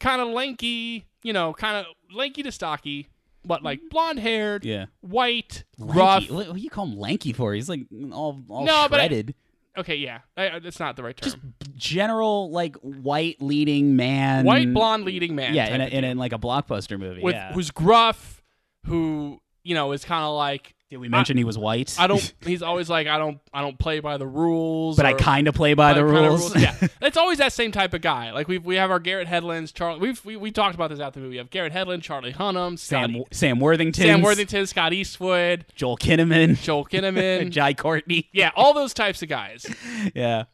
Kind of lanky, you know, kind of lanky to stocky, but like mm-hmm. blonde haired, Yeah. white, rough. What, what do you call him lanky for? He's like all, all No, but I- shredded. Okay, yeah, I, I- that's not the right term. Just general like white leading man. White blonde leading man. Yeah, type in, a, of in, like a blockbuster movie. with yeah. who's gruff, who you know is kind of like Did we mention he was white? I don't. He's always like I don't. I don't play by the rules. but I kind of play by the kinda rules. yeah, it's always that same type of guy. Like we we have our Garrett Hedlunds, Charlie. We've we, we talked about this after the movie. We have Garrett Hedlund, Charlie Hunnam, Scott, Sam Sam Worthington. Sam Worthington, Scott Eastwood, Joel Kinnaman. Joel Kinnaman. And Jai Courtney. yeah, all those types of guys. Yeah.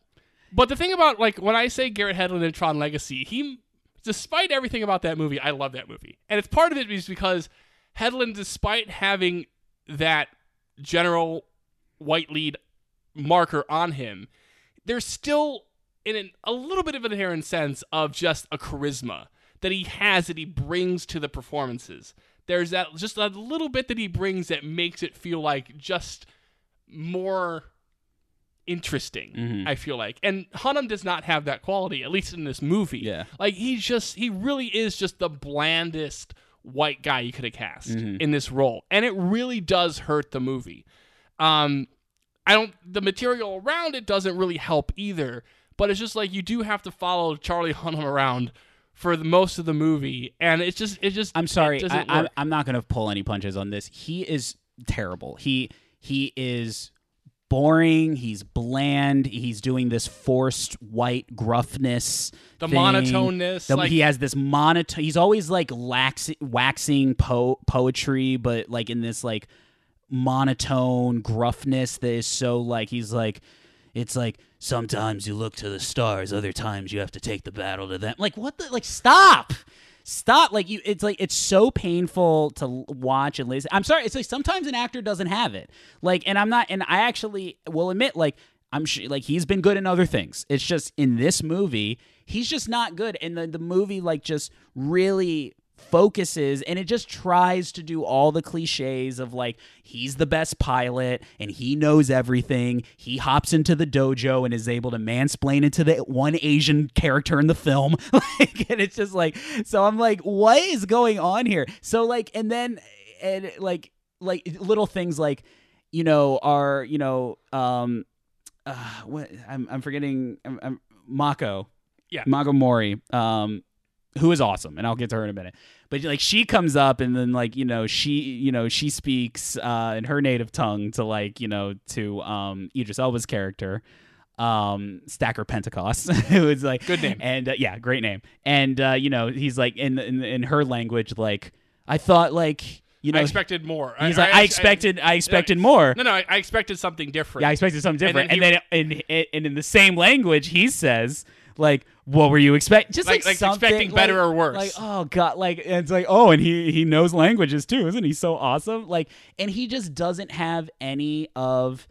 But the thing about like when I say Garrett Hedlund in Tron Legacy, he, despite everything about that movie, I love that movie, and it's part of it is because Hedlund, despite having that general white lead marker on him, there's still in an, a little bit of an inherent sense of just a charisma that he has that he brings to the performances. There's that just a little bit that he brings that makes it feel like just more interesting. Mhm. I feel like, and Hunnam does not have that quality, at least in this movie. Yeah. like he's just he really is just the blandest white guy you could have cast Mhm. in this role, and it really does hurt the movie. Um, I don't. The material around it doesn't really help either. But it's just like you do have to follow Charlie Hunnam around for the most of the movie, and it's just it just. I'm sorry. I, I'm. I'm not to pull any punches on this. He is terrible. He he is boring. He's bland. He's doing this forced white gruffness. The thing. monotoneness, The- like- he has this monotone. He's always like lax, waxing po- poetry, but like in this like monotone gruffness that is so like he's like it's like sometimes you look to the stars other times you have to take the battle to them like what the like stop stop like you it's like it's so painful to watch and listen. I'm sorry it's like sometimes an actor doesn't have it. Like and i'm not and i actually will admit like i'm sure like he's been good in other things. It's just in this movie he's just not good. And the, the movie like just really focuses and it just tries to do all the cliches of like he's the best pilot and he knows everything. He hops into the dojo and is able to mansplain into the one asian character in the film. Like and it's just like so i'm like what is going on here? So like and then and like like little things like you know are you know um uh what i'm, I'm forgetting I'm, I'm mako. Yeah. mako mori um who is awesome and i'll get to her in a minute but like she comes up and then like you know she you know she speaks uh in her native tongue to like you know to um idris elba's character um stacker pentecost who is like Good name. and uh, yeah great name and uh you know he's like in in, in her language like i thought like you know I expected more. he's like i, expected i, expected more No, no, I, I expected something different. yeah, I expected something And then different. And then, and, and, in the same language, he says, like, what were you expecting? Just like, Like- like expecting better like- or worse. Like, oh god, like it's like, oh, and he he knows languages too, isn't he so awesome? Like, and he just doesn't have any of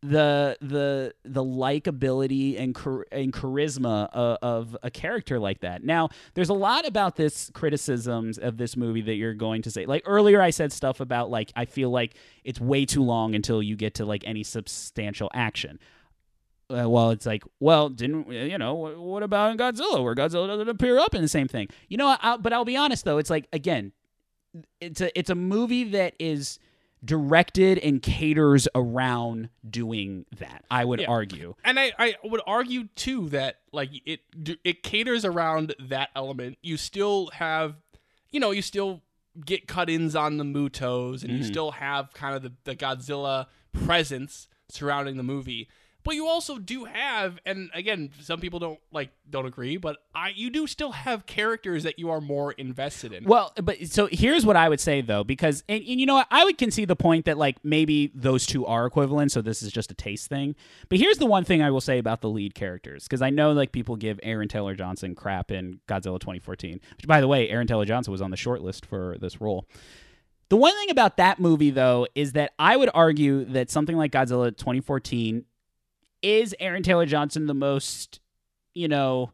the the the likability and char- and charisma of, of a character like that. Now, there's a lot about this criticisms of this movie that you're going to say. Like earlier, I said stuff about like I feel like it's way too long until you get to like any substantial action. Uh, well, it's like, well, didn't you know? What, what about in Godzilla, where Godzilla doesn't appear up in the same thing? You know, I, but I'll be honest though, it's like again, it's a it's a movie that is directed and caters around doing that. I would Yeah. argue. And I, I would argue too that like it it caters around that element. You still have, you know, you still get cut-ins on the Mutos, and you still have kind of the, the Godzilla presence surrounding the movie. But you also do have, and again, some people don't like don't agree, but I you do still have characters that you are more invested in. Well, but so here's what I would say though, because and, and you know what, I would concede the point that like maybe those two are equivalent, so this is just a taste thing. But here's the one thing I will say about the lead characters, because I know like people give Aaron Taylor Johnson crap in Godzilla 2014, which by the way, Aaron Taylor Johnson was on the short list for this role. The one thing about that movie though is that I would argue that something like Godzilla 2014 is Aaron Taylor Johnson the most, you know,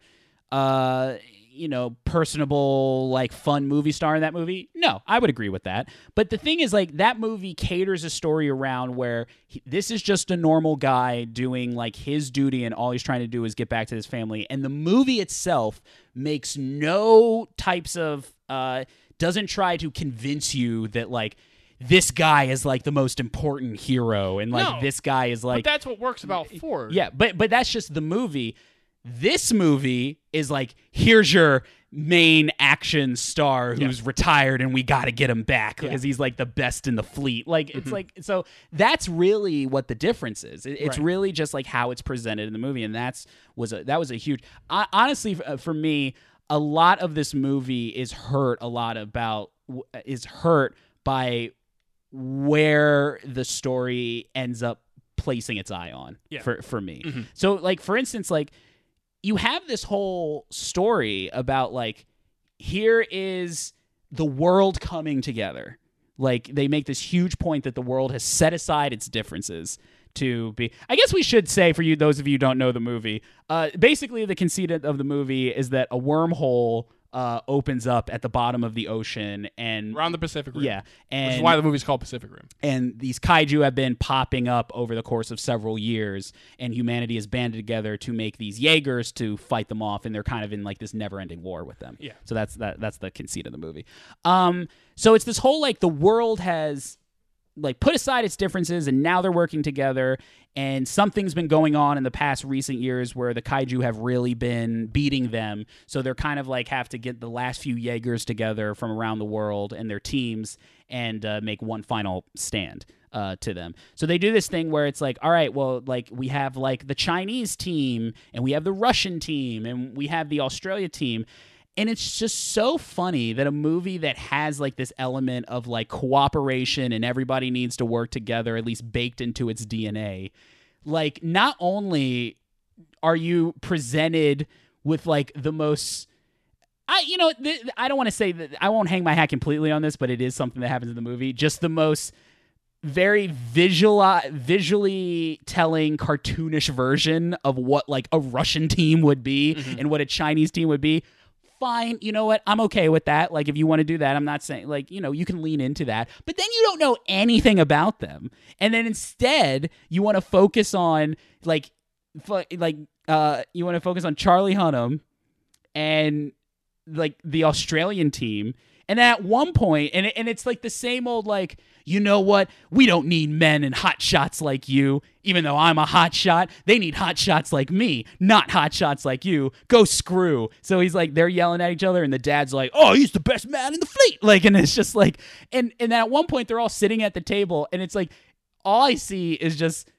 uh, you know, personable, like fun movie star in that movie? No, I would agree with that. But the thing is, like, that movie caters a story around where he, this is just a normal guy doing like his duty, and all he's trying to do is get back to his family. And the movie itself makes no types of, uh, doesn't try to convince you that, like, this guy is like the most important hero, and like No. this guy is like but that's what works about Ford. yeah, but but that's just the movie. This movie is like here's your main action star who's retired and we got to get him back because he's like the best in the fleet. Like it's like so that's really what the difference is. It- it's Right. really just like how it's presented in the movie and that's was a that was a huge I, honestly uh, for me a lot of this movie is hurt a lot about is hurt by where the story ends up placing its eye on Yeah. for for me. So like for instance like you have this whole story about like here is the world coming together. Like they make this huge point that the world has set aside its differences to be I guess we should say for you those of you who don't know the movie, uh basically the conceit of the movie is that a wormhole uh opens up at the bottom of the ocean and around the Pacific Rim. yeah, and which is why the movie's called Pacific Rim. and these kaiju have been popping up over the course of several years and humanity has banded together to make these jaegers to fight them off and they're kind of in like this never-ending war with them Yeah. so that's that that's the conceit of the movie um so it's this whole like the world has like put aside its differences and now they're working together and something's been going on in the past recent years where the kaiju have really been beating them. So they're kind of like have to get the last few jaegers together from around the world and their teams and uh, make one final stand uh, to them. So they do this thing where it's like all right well like we have like the chinese team and we have the russian team and we have the australia team and it's just so funny that a movie that has like this element of like cooperation and everybody needs to work together, at least baked into its DNA, like not only are you presented with like the most I you know th- I don't want to say that I won't hang my hat completely on this, but it is something that happens in the movie. Just the most very visual visually telling cartoonish version of what like a Russian team would be mm-hmm. and what a Chinese team would be. Fine, you know what? I'm okay with that. Like if you want to do that, I'm not saying like, you know, you can lean into that. But then you don't know anything about them. And then instead, you want to focus on like like uh you want to focus on Charlie Hunnam and like the Australian team. And at one point, and, and it's like the same old like, you know what? We don't need men and hot shots like you. Even though I'm a hot shot, they need hot shots like me, not hot shots like you. Go screw. So he's like, they're yelling at each other, and the dad's like, oh, he's the best man in the fleet. Like, and it's just like, and and at one point they're all sitting at the table, and it's like, all I see is just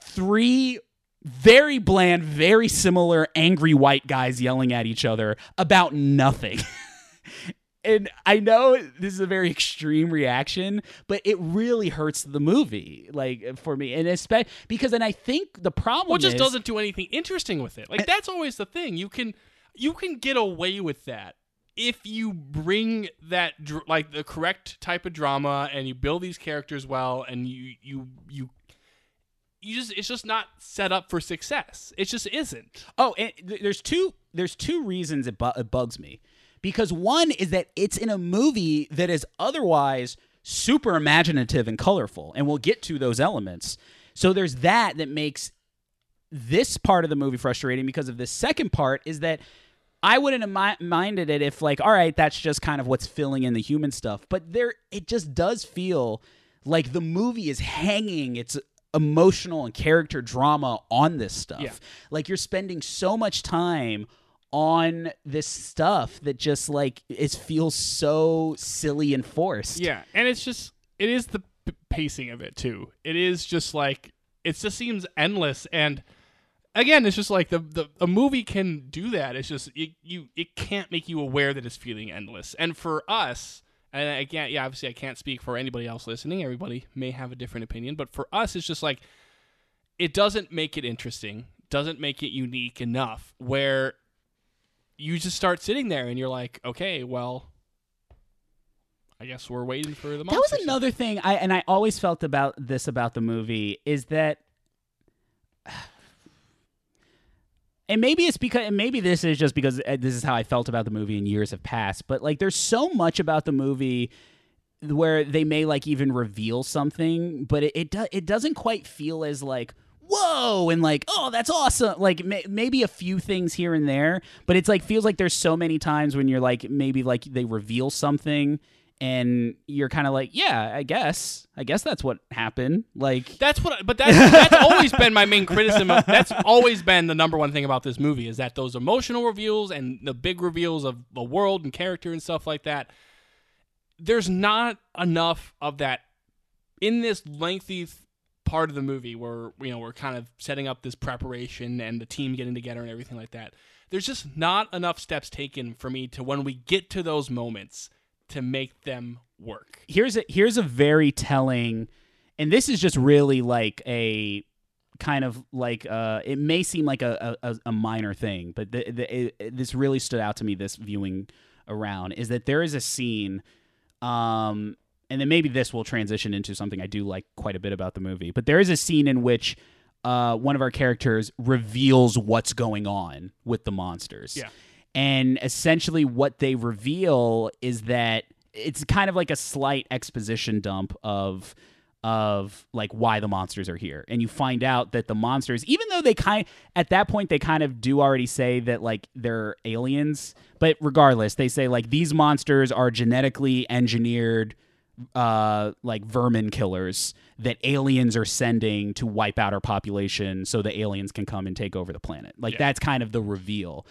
three very bland, very similar angry white guys yelling at each other about nothing. and I know this is a very extreme reaction, but it really hurts the movie, like for me, and especially because, and I think the problem Well, it just is, doesn't do anything interesting with it. Like that's always the thing. You can you can get away with that if you bring that dr- like the correct type of drama and you build these characters well and you you you you just it's just not set up for success. It just isn't. Oh, and th- there's two there's two reasons it, bu- it bugs me. Because one is that it's in a movie that is otherwise super imaginative and colorful, and we'll get to those elements. So there's that that makes this part of the movie frustrating because of the second part is that I wouldn't have mi- minded it if like all right that's just kind of what's filling in the human stuff but there it just does feel Like the movie is hanging its emotional and character drama on this stuff. Yeah. Like you're spending so much time on this stuff that just like it feels so silly and forced. Yeah, and it's just it is the p- pacing of it too. It is just like it just seems endless and again it's just like the, the a movie can do that it's just it, you it can't make you aware that it's feeling endless and for us and again yeah obviously i can't speak for anybody else listening everybody may have a different opinion but for us it's just like it doesn't make it interesting doesn't make it unique enough where you just start sitting there and you're like okay well i guess we're waiting for the That was another thing I and I always felt about this about the movie is that and maybe it's because and maybe this is just because uh, this is how I felt about the movie in years have passed, but like there's so much about the movie where they may like even reveal something, but it it, do, it doesn't quite feel as like whoa and like oh that's awesome like may, maybe a few things here and there but it's like feels like there's so many times when you're like maybe like they reveal something and you're kind of like yeah i guess i guess that's what happened like That's what, I, but that's that's always been my main criticism. Of, that's always been the number one thing about this movie is that those emotional reveals and the big reveals of the world and character and stuff like that. There's not enough of that in this lengthy th- part of the movie where you know we're kind of setting up this preparation and the team getting together and everything like that. There's just not enough steps taken for me to when we get to those moments to make them work. here's a here's a very telling and this is just really like a kind of like uh it may seem like a a, a minor thing but the, the, it, this really stood out to me this viewing around is that there is a scene um and then maybe this will transition into something I do like quite a bit about the movie but there is a scene in which uh, one of our characters reveals what's going on with the monsters. Yeah. And essentially, what they reveal is that it's kind of like a slight exposition dump of of like why the monsters are here and you find out that the monsters even though they kind at that point they kind of do already say that like they're aliens but regardless they say like these monsters are genetically engineered uh like vermin killers that aliens are sending to wipe out our population so the aliens can come and take over the planet. Like Yeah. that's kind of the reveal.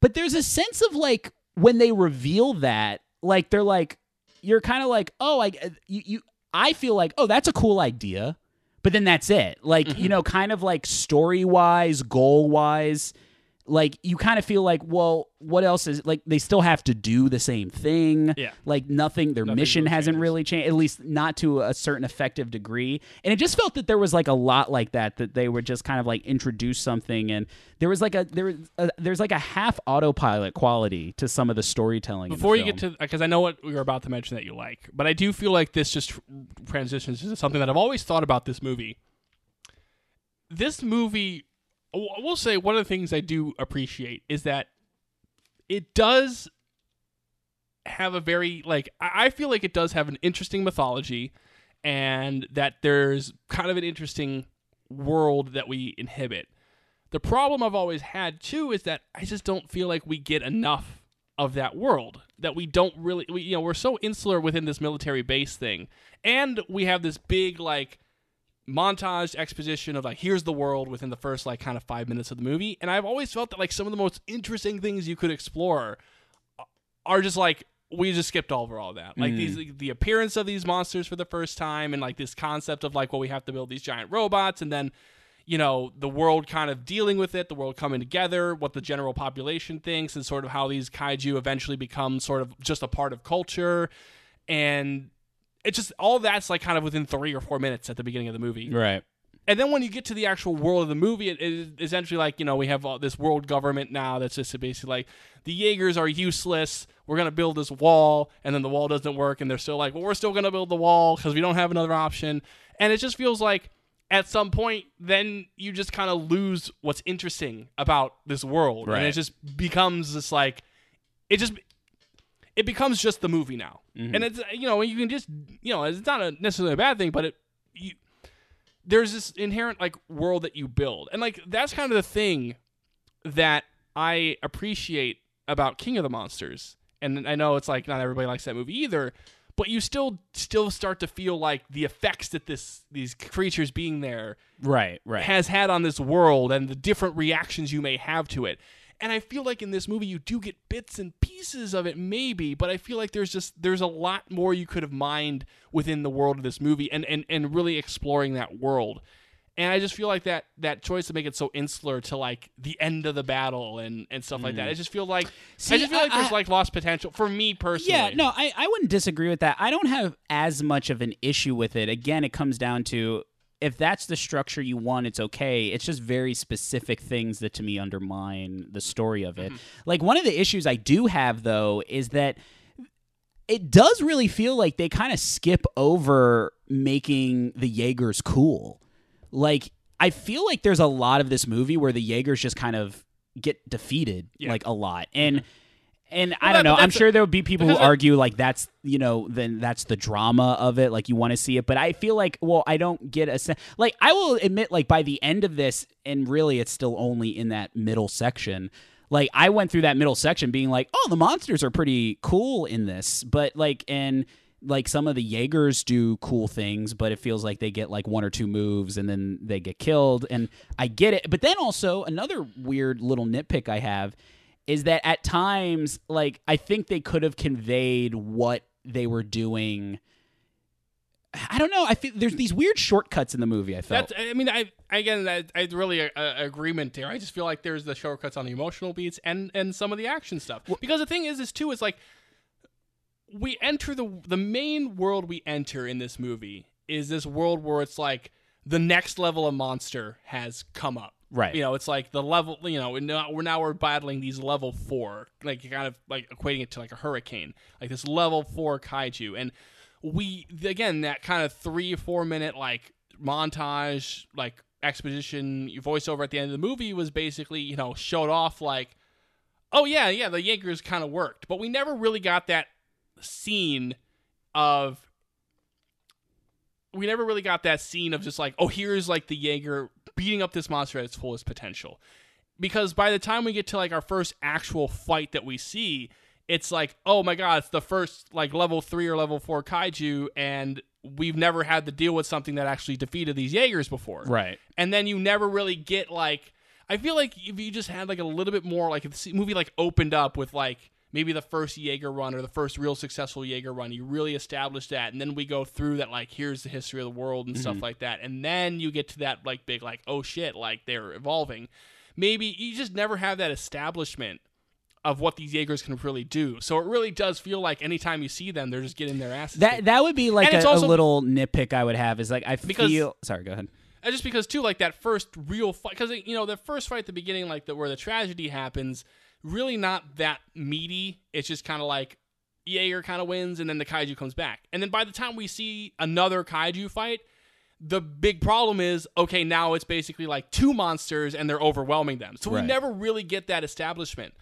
But there's a sense of like when they reveal that like they're like you're kind of like oh i you, you i feel like oh that's a cool idea but then that's it. Like you know kind of like story wise goal wise like you kind of feel like well what else is like they still have to do the same thing Yeah. like nothing their Nothing mission really hasn't changes. really changed at least not to a certain effective degree and it just felt that there was like a lot like that that they would just kind of like introduce something and there was like a there was a, there's like a half autopilot quality to some of the storytelling in the Before you get to, because I know what we were about to mention that you like, but I do feel like this just transitions into something that I've always thought about this movie. This movie, I will say one of the things I do appreciate is that it does have a very like I feel like it does have an interesting mythology, and that there's kind of an interesting world that we inhibit. The problem I've always had too is that I just don't feel like we get enough of that world. That we don't really, we, you know, we're so insular within this military base thing, and we have this big like montage exposition of like here's the world within the first like kind of five minutes of the movie, and I've always felt that like some of the most interesting things you could explore are just like we just skipped over all that. Like these mm. the appearance of these monsters for the first time and like this concept of like well we have to build these giant robots and then you know the world kind of dealing with it, the world coming together, what the general population thinks and sort of how these kaiju eventually become sort of just a part of culture. And it's just all that's like kind of within 3 or 4 minutes at the beginning of the movie. right And then when you get to the actual world of the movie, it is essentially like, you know, we have all this world government now that's just basically like the Jaegers are useless. We're going to build this wall. And then the wall doesn't work. And they're still like, well, we're still going to build the wall because we don't have another option. And it just feels like at some point, then you just kind of lose what's interesting about this world. Right. And it just becomes this like, it just, it becomes just the movie now. Mm-hmm. And it's, you know, you can just, you know, it's not a necessarily a bad thing, but it, you, there's this inherent like world that you build and like that's kind of the thing that i appreciate about king of the monsters and i know it's like not everybody likes that movie either but you still still start to feel like the effects that this these creatures being there Right, right. has had on this world and the different reactions you may have to it. And I feel like in this movie you do get bits and pieces of it maybe, but I feel like there's just there's a lot more you could have mined within the world of this movie and and, and really exploring that world. And I just feel like that that choice to make it so insular to like the end of the battle and, and stuff like that. I just feel like Mm. See, I just feel like there's I- like lost potential for me personally. Yeah, no, I, I wouldn't disagree with that. I don't have as much of an issue with it. Again, it comes down to if that's the structure you want, it's okay. It's just very specific things that to me undermine the story of it. Mm-hmm. Like one of the issues I do have though is that it does really feel like they kind of skip over making the Jaegers cool. Like I feel like there's a lot of this movie where the Jaegers just kind of get defeated Yeah. like a lot. And mm-hmm. And I don't that- know. I'm sure there would be people who argue like that's you know then that's the drama of it. Like you want to see it, but I feel like well I don't get a sense. Like I will admit like by the end of this, and really it's still only in that middle section. Like I went through that middle section being like, oh the monsters are pretty cool in this, but like and like some of the Jaegers do cool things, but it feels like they get like one or two moves and then they get killed. And I get it. But then also another weird little nitpick I have is that at times, like, I think they could have conveyed what they were doing. I don't know. I feel there's these weird shortcuts in the movie. I felt. That's, I mean, I again, I, I really a, a agreement there. I just feel like there's the shortcuts on the emotional beats and and some of the action stuff. because the thing is, is too, is like we enter the the main world we enter in this movie is this world where it's like the next level of monster has come up. Right. You know, it's like the level. You know, we're now we're now we're battling these level four, like kind of like equating it to like a hurricane, like this level four kaiju, and we again that kind of three four minute like montage, like exposition voiceover at the end of the movie was basically you know showed off like, oh yeah, yeah, the Jaegers kind of worked, but we never really got that scene of we never really got that scene of just like, oh, here's like the Jaeger beating up this monster at its fullest potential. Because by the time we get to like our first actual fight that we see, it's like, oh my god, it's the first like level three or level four kaiju, and we've never had to deal with something that actually defeated these Jaegers before. Right. And then you never really get like I feel like if you just had like a little bit more like if the movie like opened up with like maybe the first Jaeger run or the first real successful Jaeger run, you really establish that, and then we go through that like here's the history of the world and stuff mm-hmm. like that, and then you get to that like big like oh shit like they're evolving. Maybe you just never have that establishment of what these Jaegers can really do. So it really does feel like anytime you see them, they're just getting their asses. That kicked. that would be like a, it's also- a little nitpick I would have is like I Because- feel. Sorry, go ahead. Uh, just because too, like that first real fight, because you know the first fight at the beginning, like the where the tragedy happens, really not that meaty. It's just kind of like Jaeger kind of wins, and then the kaiju comes back, and then by the time we see another kaiju fight, the big problem is okay, now it's basically like two monsters, and they're overwhelming them. So we never really get that establishment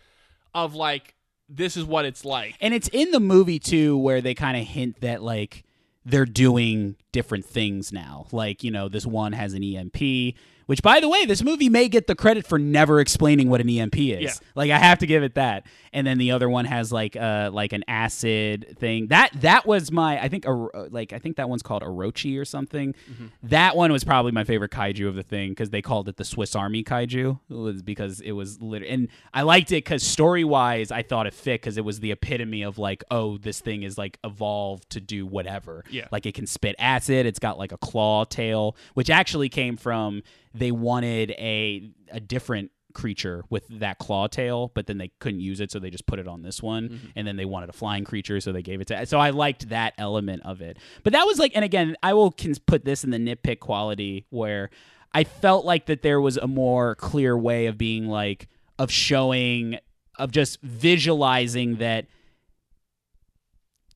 of like this is what it's like. And it's in the movie too, where they kind of hint that like they're doing different things now. Like you know, this one has an EMP. Which, by the way, this movie may get the credit for never explaining what an EMP is. Yeah. Like, I have to give it that. And then the other one has like uh like an acid thing. That that was my I think a, like I think that one's called Orochi or something. That one was probably my favorite kaiju of the thing because they called it the Swiss Army kaiju. It was because it was literally and I liked it because story wise I thought it fit because it was the epitome of like oh this thing is like evolved to do whatever. Yeah. Like it can spit acid. It's got like a claw tail, which actually came from they wanted a a different creature with that claw tail, but then they couldn't use it, so they just put it on this one. Mm-hmm. And then they wanted a flying creature, so they gave it to. So I liked that element of it. But that was like, and again, I will put this in the nitpick quality where I felt like that there was a more clear way of being like of showing of just visualizing that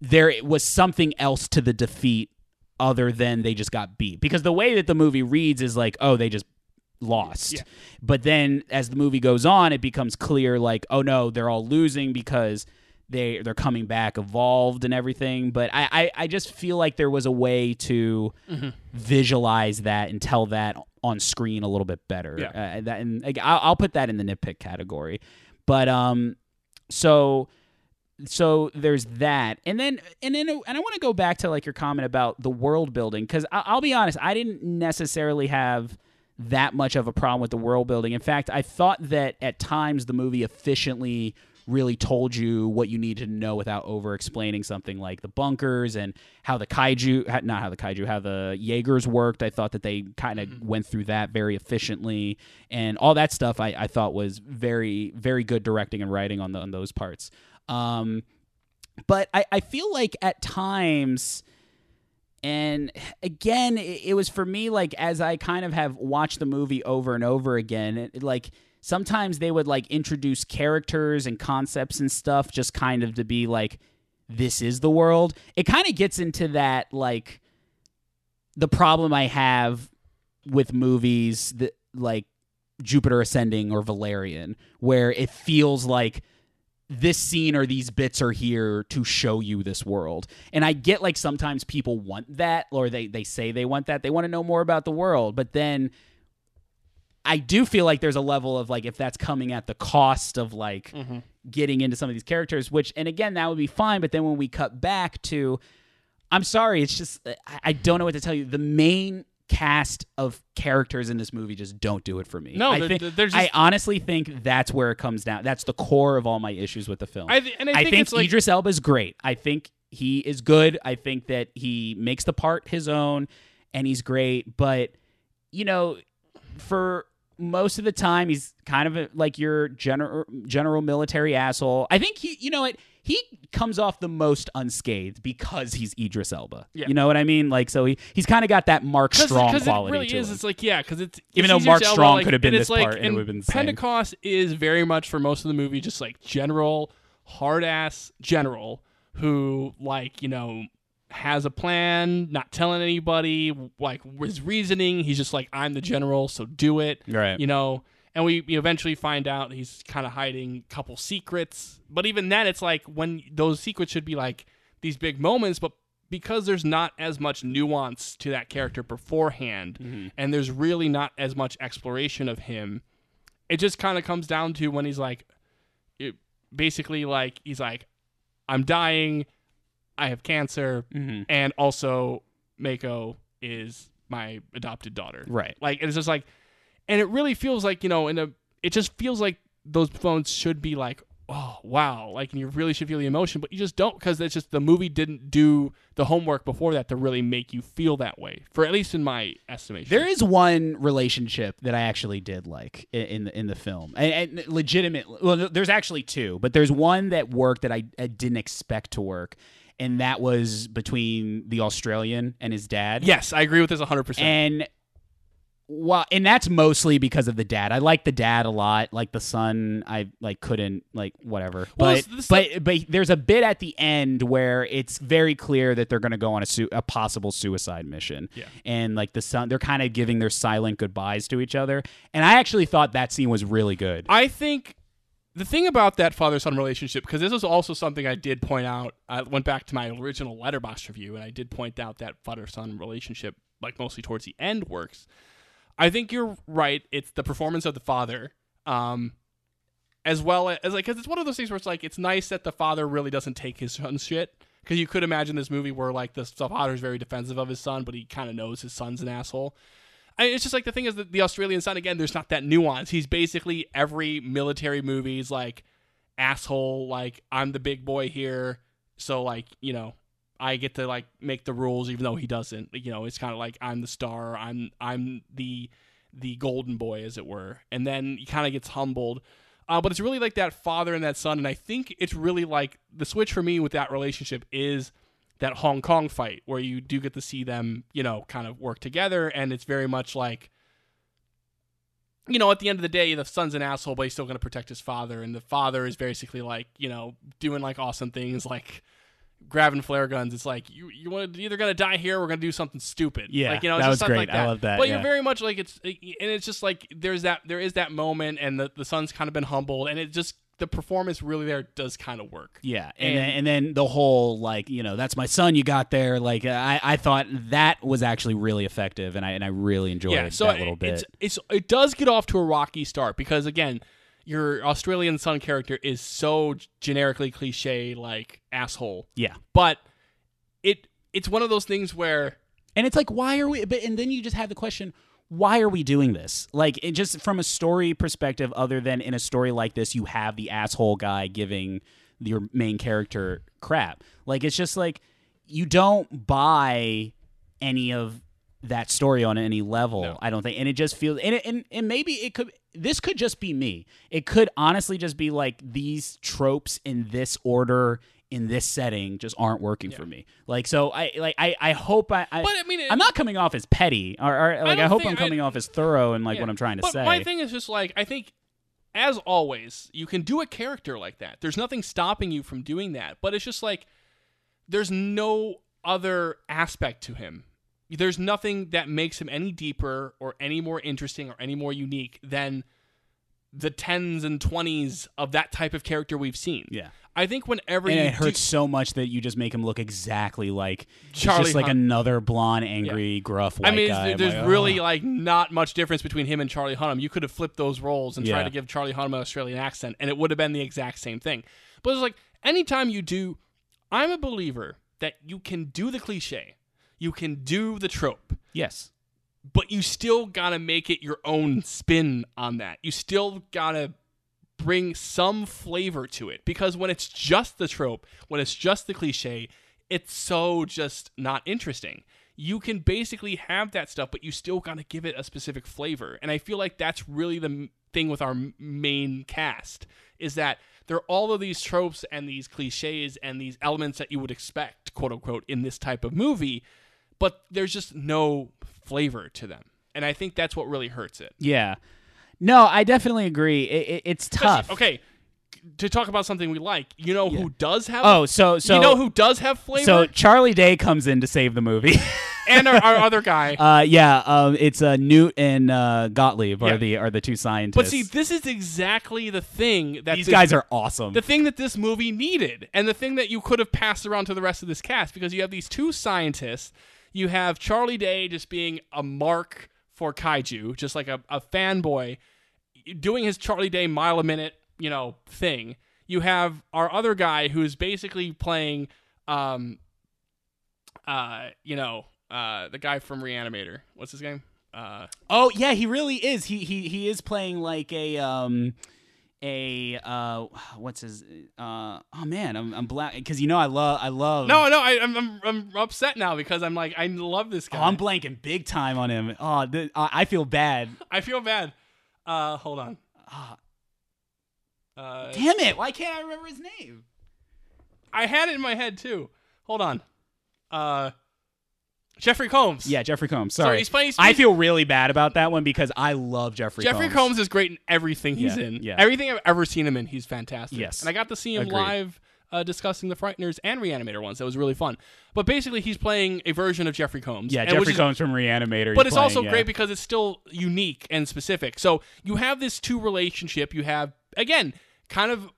there was something else to the defeat other than they just got beat. Because the way that the movie reads is like, oh, they just lost. Yeah. But then as the movie goes on, it becomes clear like, oh no, they're all losing because they they're coming back evolved and everything. But I, I, I just feel like there was a way to Mm-hmm. visualize that and tell that on screen a little bit better. Yeah. Uh, that, and like, I'll, I'll put that in the nitpick category. But um, so so there's that, and then and then and I want to go back to like your comment about the world building because I'll be honest, I didn't necessarily have that much of a problem with the world building. In fact, I thought that at times the movie efficiently really told you what you needed to know without over explaining something like the bunkers and how the kaiju not how the kaiju how the jaegers worked. I thought that they kind of mm-hmm. went through that very efficiently. And all that stuff I, I thought was very very good directing and writing on, the, on those parts um, but I, I feel like at times and again it, it was for me like as i kind of have watched the movie over and over again it, it, like sometimes they would like introduce characters and concepts and stuff just kind of to be like this is the world. It kind of gets into that like the problem i have with movies that like jupiter ascending or valerian where it feels like this scene or these bits are here to show you this world. And I get like sometimes people want that or they they say they want that. They want to know more about the world, but then I do feel like there's a level of like if that's coming at the cost of like mm-hmm. getting into some of these characters, which and again that would be fine, but then when we cut back to I'm sorry, it's just I- I don't know what to tell you. The main cast of characters in this movie just don't do it for me. No, I they're- think they're just- I honestly think that's where it comes down. That's the core of all my issues with the film. I th- and I think it's like- Idris Elba is great. I think he is good. I think that he makes the part his own, and he's great. But you know, for most of the time, he's kind of a, like your general general military asshole. I think he, you know what. He comes off the most unscathed because he's Idris Elba. Yeah. You know what I mean? Like, so he he's kind of got that Mark Strong because quality it really to is. him. It's like yeah, because it's Even it's though Mark tell, Strong like, could have been this like, part and it would have been. Pentecost is very much for most of the movie just like general hard ass general who like you know has a plan, not telling anybody, like his reasoning. He's just like I'm the general, so do it. Right. You know. And we, we eventually find out he's kind of hiding a couple secrets. But even then, it's like when those secrets should be like these big moments, but because there's not as much nuance to that character beforehand, and there's really not as much exploration of him, it just kind of comes down to when he's like, it, basically like he's like, I'm dying, I have cancer, Mhm. and also Mako is my adopted daughter. Right. Like it's just like, and it really feels like you know, in a, it just feels like those phones should be like, oh wow, like and you really should feel the emotion, but you just don't because it's just the movie didn't do the homework before that to really make you feel that way. For at least in my estimation, There is one relationship that I actually did like in in the, in the film, and, and legitimate. Well, there's actually two, but there's one that worked that I, I didn't expect to work, and that was between the Australian and his dad. yes, I agree with this 100. percent and well, and that's mostly because of the dad. I like the dad a lot. Like the son, I like couldn't like whatever. Well, but this- but but there's a bit at the end where it's very clear that they're going to go on a su- a possible suicide mission. Yeah. And like the son, they're kind of giving their silent goodbyes to each other. And I actually thought that scene was really good. I think the thing about that father son relationship, because this was also something I did point out. I went back to my original Letterboxd review, and I did point out that father son relationship, like mostly towards the end, works. I think you're right. It's the performance of the father, um, as well as like, because it's one of those things where it's like it's nice that the father really doesn't take his son's shit. Because you could imagine this movie where like the father is very defensive of his son, but he kind of knows his son's an asshole. I it's just like the thing is that the Australian son again. There's not that nuance. He's basically every military movie's like asshole. Like I'm the big boy here, so like you know I get to like make the rules even though he doesn't. You know, it's kind of like I'm the star. I'm I'm the the golden boy as it were. And then he kind of gets humbled. Uh, but it's really like that father and that son, and I think it's really like the switch for me with that relationship is that Hong Kong fight where you do get to see them, you know, kind of work together, and it's very much like, you know, at the end of the day, the son's an asshole, but he's still going to protect his father, and the father is basically like, you know, doing like awesome things like grabbing flare guns. It's like you you want to either to die here, or we're going to do something stupid. Yeah, like, you know, that it's was great. Like I love that, But yeah. you're very much like it's, and it's just like there's that there is that moment, and the the son's kind of been humbled, and it just the performance really there does kind of work. Yeah, and And- then, and then the whole like you know that's my son you got there like uh, I, I thought that was actually really effective and I and I really enjoyed yeah, so that little bit. It's, it's it does get off to a rocky start because again, your Australian son character is so generically cliche, like asshole. Yeah. But it it's one of those things where And it's like, why are we? But and then you just have the question, why are we doing this? Like, it just from a story perspective, other than in a story like this, you have the asshole guy giving your main character crap. Like, it's just like you don't buy any of that story on any level. No. I don't think, and it just feels, and it, and and maybe it could. This could just be me. It could honestly just be like these tropes in this order in this setting just aren't working for me. Like so, I like I I hope I. I But, I mean, it- I'm not coming off as petty, or, or like I, don't hope I'm coming I- off as thorough and like Yeah. what I'm trying to but say. My thing is just like I think, as always, you can do a character like that. There's nothing stopping you from doing that. But it's just like there's no other aspect to him. There's nothing that makes him any deeper or any more interesting or any more unique than the tens and twenties of that type of character we've seen. Yeah. I think whenever and you it hurts do, so much that you just make him look exactly like Charlie just like Hunt. another blonde, angry, gruff white I mean, guy. there's like, really "Ugh." like not much difference between him and Charlie Hunnam. You could have flipped those roles and tried to give Charlie Hunnam an Australian accent, and it would have been the exact same thing. But it's like anytime you do, I'm a believer that you can do the cliche, you can do the trope, yes. but you still gotta make it your own spin on that. You still gotta bring some flavor to it because when it's just the trope, when it's just the cliche, it's so just not interesting. You can basically have that stuff, but you still gotta give it a specific flavor. And I feel like that's really the thing with our main cast is that there are all of these tropes and these cliches and these elements that you would expect, quote unquote, in this type of movie, but there's just no flavor to them. And I think that's what really hurts it. Yeah. No, I definitely agree. It, it, it's tough. Okay, to talk about something we like, you know who does have Oh, so so you know who does have flavor? so Charlie Day comes in to save the movie. and our, our other guy. uh, yeah, um, it's uh, Newt and uh, Gottlieb are Yeah. the are the two scientists. but see, this is exactly the thing that these this- guys are awesome. the thing that this movie needed, and the thing that you could have passed around to the rest of this cast, because you have these two scientists. You have Charlie Day just being a mark for kaiju, just like a, a fanboy, doing his Charlie Day mile a minute, you know, thing. You have our other guy who's basically playing, um, uh, you know, uh, the guy from Reanimator. What's his name? Uh, Oh yeah, he really is. He he he is playing like a um a uh what's his uh oh man I'm I'm black because you know I love I love no, no, I, I'm, I'm I'm upset now because I'm like I love this oh, guy. I'm blanking big time on him. Oh, th- I I feel bad. I feel bad. Uh, hold on. Uh, Damn it! Why can't I remember his name? I had it in my head too. Hold on. Uh, Jeffrey Combs. Yeah, Jeffrey Combs. Sorry, he's playing- I feel really bad about that one because I love Jeffrey. Jeffrey Combs is great in everything he's Yeah, in. yeah. Everything I've ever seen him in, he's fantastic. Yes. And I got to see him Agreed. live uh, discussing the Frighteners and Reanimator ones. That was really fun. But basically, he's playing a version of Jeffrey Combs. Yeah, and which Jeffrey is- Combs from Reanimator. but he's it's also playing, yeah. great because it's still unique and specific. So you have this two relationship. You have again, kind of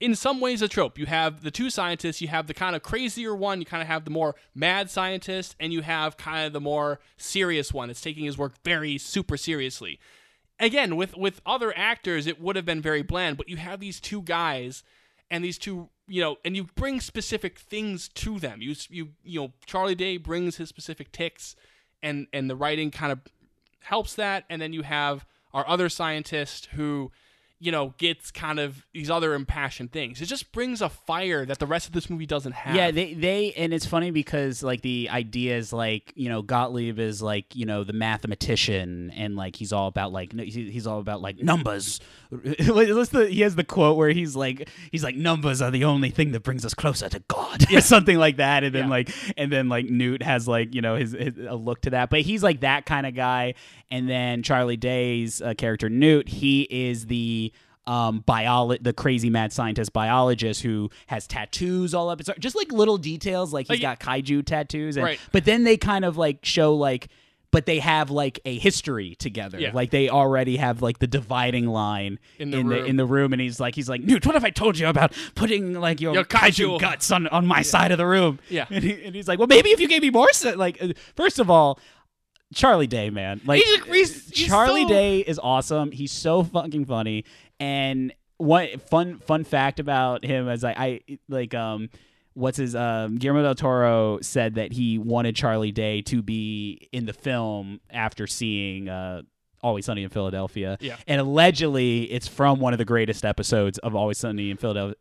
in some ways a trope. You have the two scientists. You have the kind of crazier one. You kind of have the more mad scientist, and you have kind of the more serious one. It's taking his work very super seriously. Again, with with other actors, it would have been very bland. But you have these two guys and these two you know and you bring specific things to them you you you know charlie day brings his specific ticks and and the writing kind of helps that and then you have our other scientist who you know gets kind of these other impassioned things it just brings a fire that the rest of this movie doesn't have Yeah, they they and it's funny because like the idea is like you know Gottlieb is like you know the mathematician and like he's all about like he's all about like numbers. The he has the quote where he's like he's like numbers are the only thing that brings us closer to God or something like that. And then Yeah. like and then like Newt has like you know his, his a look to that, but he's like that kind of guy. And then Charlie Day's uh, character Newt, he is the um biolo- the crazy mad scientist biologist who has tattoos all up his just like little details like he's Like- got kaiju tattoos and Right. but then they kind of like show like but they have like a history together Yeah. like they already have like the dividing line In the in room. the in the room and he's like he's like Newt what have I told you about putting like your, Your kaiju, kaiju." guts on on my side of the room Yeah. and, he, and he's like well maybe if you gave me more like uh, first of all Charlie Day, man. Like he's- he's Charlie so- Day is awesome. He's so fucking funny. And what fun fun fact about him is I, I like um what's his um Guillermo del Toro said that he wanted Charlie Day to be in the film after seeing uh Always Sunny in Philadelphia. Yeah. And allegedly it's from one of the greatest episodes of Always Sunny in Philadelphia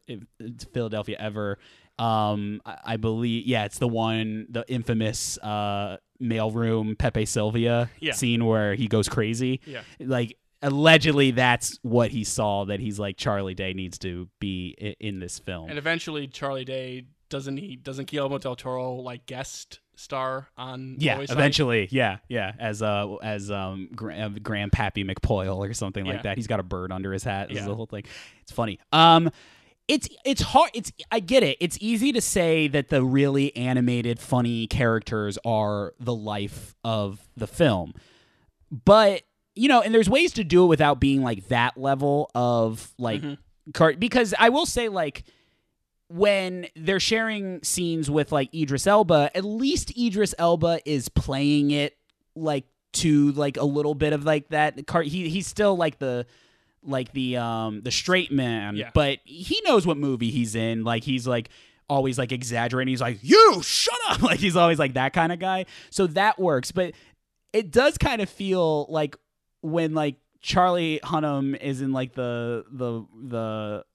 Philadelphia ever. Um I, I believe yeah, it's the one the infamous uh mailroom Pepe Sylvia Yeah. scene where he goes crazy Yeah. like allegedly that's what he saw that he's like Charlie Day needs to be in this film. And eventually, Charlie Day doesn't he doesn't Guillermo del Toro like guest star on yeah, Sunny? eventually, yeah, yeah, as uh as um Gra- Grandpappy McPoyle or something Yeah. like that. He's got a bird under his hat. This is Yeah. the whole thing. It's funny. Um it's it's hard it's I get it. It's easy to say that the really animated funny characters are the life of the film. But you know, and there's ways to do it without being like that level of like car- because I will say like when they're sharing scenes with like Idris Elba, at least Idris Elba is playing it like to like a little bit of like that car he he's still like the like the um the straight man, Yeah. but he knows what movie he's in. Like he's like always like exaggerating. He's like, "You shut up!" Like he's always like that kind of guy. So that works. But it does kind of feel like when like Charlie Hunnam is in like the the the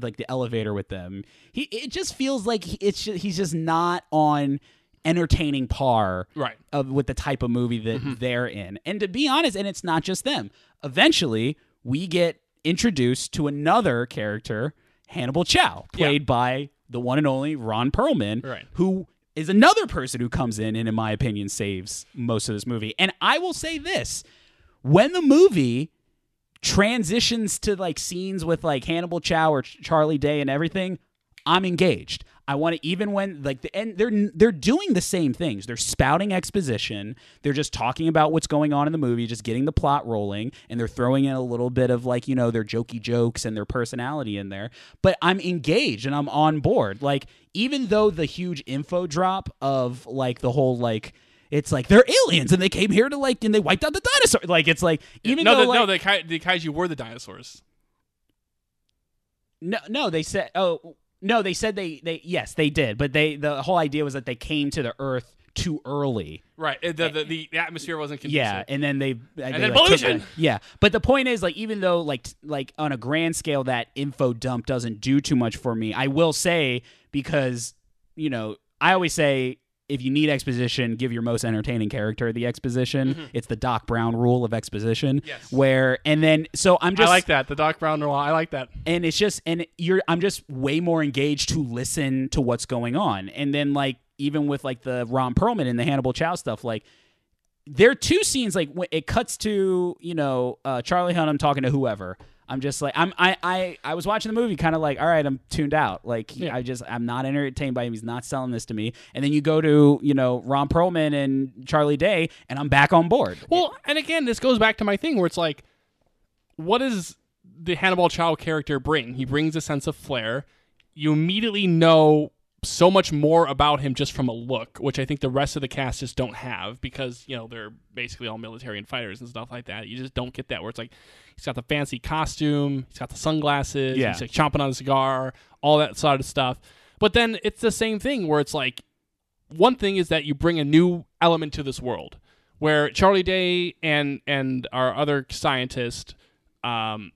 like the elevator with them. He it just feels like he- it's just, he's just not on entertaining par Right. of with the type of movie that Mm-hmm. they're in. And to be honest, and it's not just them. Eventually, we get introduced to another character, Hannibal Chow, played by the one and only Ron Perlman, Right. who is another person who comes in and in my opinion saves most of this movie. And I will say this, when the movie transitions to like scenes with like Hannibal Chow or Ch- Charlie Day and everything, I'm engaged. I want to even when like the and they're they're doing the same things. They're spouting exposition. They're just talking about what's going on in the movie, just getting the plot rolling, and they're throwing in a little bit of like you know their jokey jokes and their personality in there. But I'm engaged and I'm on board. Like even though the huge info drop of like the whole like. It's like they're aliens and they came here to like and they wiped out the dinosaur. Like it's like even no, though the, like, no, the, kai- the kaiju were the dinosaurs. No, no, they said. Oh, no, they said they they yes they did, but they the whole idea was that they came to the Earth too early. Right. The, the, the, the atmosphere wasn't conducive. Yeah, and then they and then pollution! yeah, but the point is like even though like like on a grand scale that info dump doesn't do too much for me. I will say because you know I always say. If you need exposition, give your most entertaining character the exposition. It's the Doc Brown rule of exposition. Mm-hmm. Yes. Where and then so I'm just I like that. The Doc Brown rule. I like that. and it's just and you're i'm just way more engaged to listen to what's going on and then like even with like the ron perlman and the hannibal chow stuff like there are two scenes like when it cuts to you know uh, charlie hunnam talking to whoever i'm just like i'm i i, I was watching the movie kind of like all right i'm tuned out like Yeah. i just i'm not entertained by him he's not selling this to me and then you go to you know ron perlman and charlie day and i'm back on board Well, and again, this goes back to my thing where it's like, what does the Hannibal Chow character bring? He brings a sense of flair. You immediately know so much more about him just from a look, which I think the rest of the cast just don't have because, you know, they're basically all military and fighters and stuff like that. You just don't get that where it's like he's got the fancy costume, he's got the sunglasses, Yeah. he's like chomping on a cigar, all that sort of stuff. But then it's the same thing where it's like one thing is that you bring a new element to this world where Charlie Day and and our other scientist um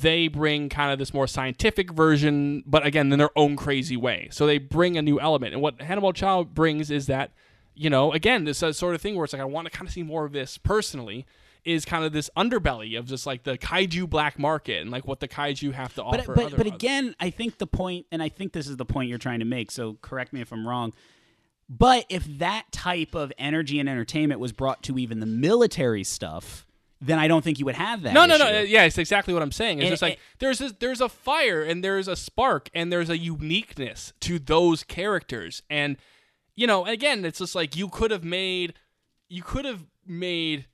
they bring kind of this more scientific version but again in their own crazy way so they bring a new element and what Hannibal Chow brings is that you know again this uh, sort of thing where it's like I want to kind of see more of this personally is kind of this underbelly of just like the kaiju black market and like what the kaiju have to but offer but but again, I think the point, and I think this is the point you're trying to make. So correct me if I'm wrong. But if that type of energy and entertainment was brought to even the military stuff, then I don't think you would have that. No, no, no. uh, Yeah, it's exactly what I'm saying. It's And- just like and- there's a, there's a fire and there's a spark and there's a uniqueness to those characters. And you know, again, it's just like you could have made you could have made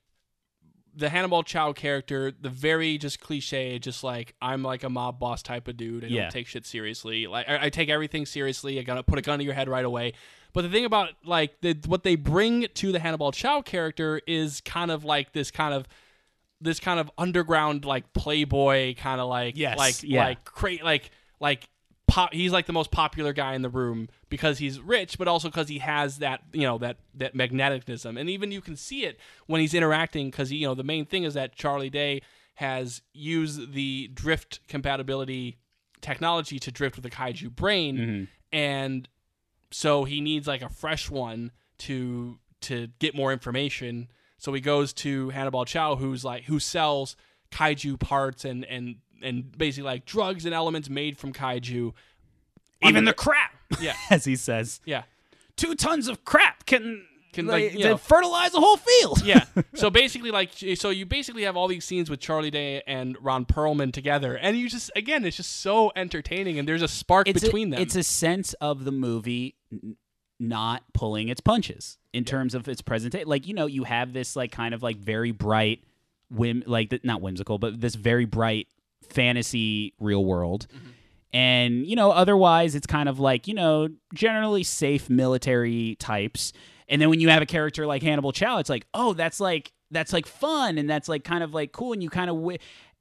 the Hannibal Chow character the very just cliche, just like I'm like a mob boss type of dude. I Yeah. don't take shit seriously. Like I, I take everything seriously. I gotta put a gun to your head right away. But the thing about like the, what they bring to the Hannibal Chow character is kind of like this kind of this kind of underground like playboy kind of like Yes, like yeah. like cra- like like pop he's like the most popular guy in the room because he's rich but also because he has that you know that that magnetism and even you can see it when he's interacting because you know the main thing is that charlie day has used the drift compatibility technology to drift with the kaiju brain mm-hmm. and so he needs like a fresh one to to get more information. So he goes to Hannibal Chow, who's like who sells kaiju parts and and and basically like drugs and elements made from kaiju. Even the crap, Yeah, as he says, yeah, two tons of crap can Can, like, like, you know- fertilize a whole field. yeah. So basically, like, so you basically have all these scenes with Charlie Day and Ron Perlman together, and you just again, it's just so entertaining, and there's a spark it's between a, them. It's a sense of the movie not pulling its punches in terms of its presentation. Like you know, you have this like kind of like very bright, whim like not whimsical, but this very bright fantasy real world. Mm-hmm. And you know, otherwise it's kind of like you know generally safe military types. And then when you have a character like Hannibal Chow, it's like, oh, that's like that's like fun and that's like kind of like cool, and you kind of. Wi-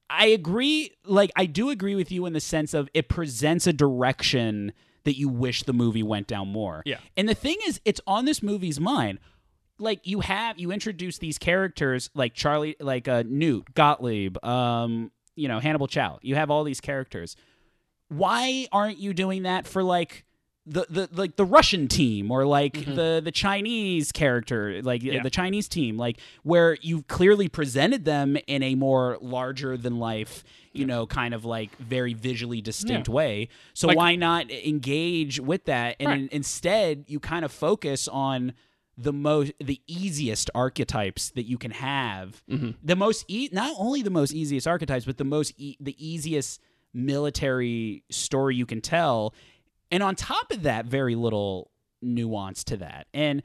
I agree. Like I do agree with you in the sense of it presents a direction that you wish the movie went down more. Yeah. And the thing is, it's on this movie's mind. Like you have you introduce these characters like Charlie, like uh, Newt Gottlieb, um, you know Hannibal Chow. You have all these characters. Why aren't you doing that for like? The, the like the Russian team or like the the Chinese character like Yeah. the Chinese team like where you've clearly presented them in a more larger than life you know kind of like very visually distinct Yeah. way so Like- why not engage with that and Right. in- instead you kind of focus on the most the easiest archetypes that you can have Mm-hmm. the most e- not only the most easiest archetypes but the most e- the easiest military story you can tell and on top of that very little nuance to that and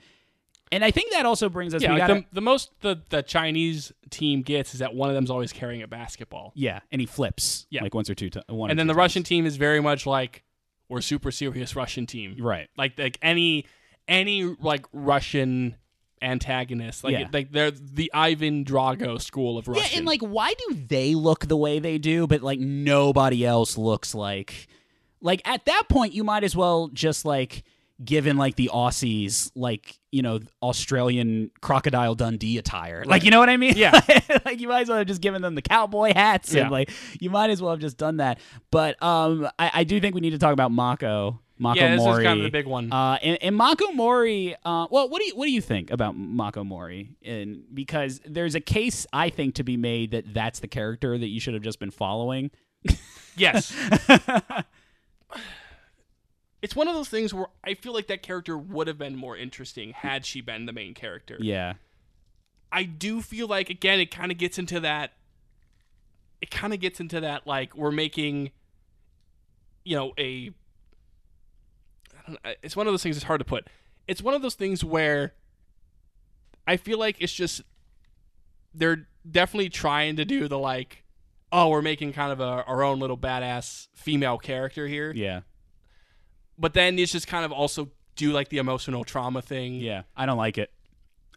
and I think that also brings us yeah, like gotta, the, the most the the Chinese team gets is that one of them's always carrying a basketball. yeah and he flips Yeah. like once or two times one and then the times. Russian team is very much like we're super serious Russian team, right Like like any any like Russian antagonist, like Yeah. like they're the Ivan Drago school of Russian. Yeah, and like, why do they look the way they do, but like nobody else looks like? Like at that point, you might as well just like given like the Aussies, like you know, Australian crocodile Dundee attire. Like, you know what I mean? Yeah. like you might as well have just given them the cowboy hats, Yeah. and like you might as well have just done that. But um, I, I do think we need to talk about Mako. Mako yeah, this Mori. is kind of the big one. Uh, and, and Mako Mori, uh, well, what do you what do you think about Mako Mori? And because there's a case I think to be made that that's the character that you should have just been following. yes. it's one of those things where I feel like that character would have been more interesting had she been the main character. Yeah, I do feel like again it kind of gets into that it kind of gets into that like we're making you know a I don't know, it's one of those things it's hard to put. It's one of those things where I feel like it's just they're definitely trying to do the like oh we're making kind of a, our own little badass female character here. yeah, But then it's just kind of also do like the emotional trauma thing. yeah. I don't like it.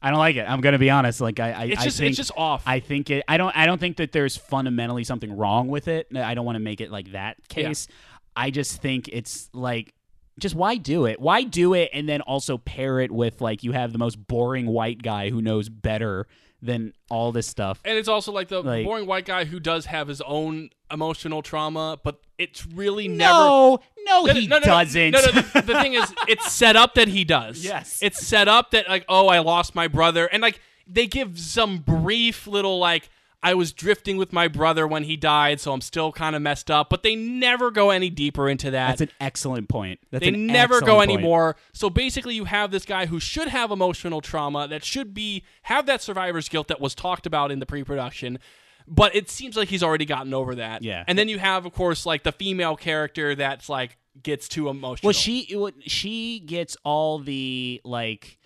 I don't like it. I'm gonna be honest. Like I, I, It's I just think it's just off. I think it. I don't. I don't think that there's fundamentally something wrong with it. I don't want to make it like that case. I just think it's like, just why do it? Why do it and then also pair it with like you have the most boring white guy who knows better than all this stuff. And it's also like the Like- boring white guy who does have his own emotional trauma, but it's really never. No, no, No, he no, no, no, doesn't. No, no, the, the thing is, it's set up that he does. Yes. It's set up that, like, oh, I lost my brother. And, like, they give some brief little, like, I was drifting with my brother when he died, so I'm still kind of messed up. But they never go any deeper into that. That's an excellent point. That's They never go point. anymore. So basically, you have this guy who should have emotional trauma, that should be have that survivor's guilt that was talked about in the pre-production, but it seems like he's already gotten over that. Yeah. And then you have, of course, like the female character that's like gets too emotional. Well, she she gets all the like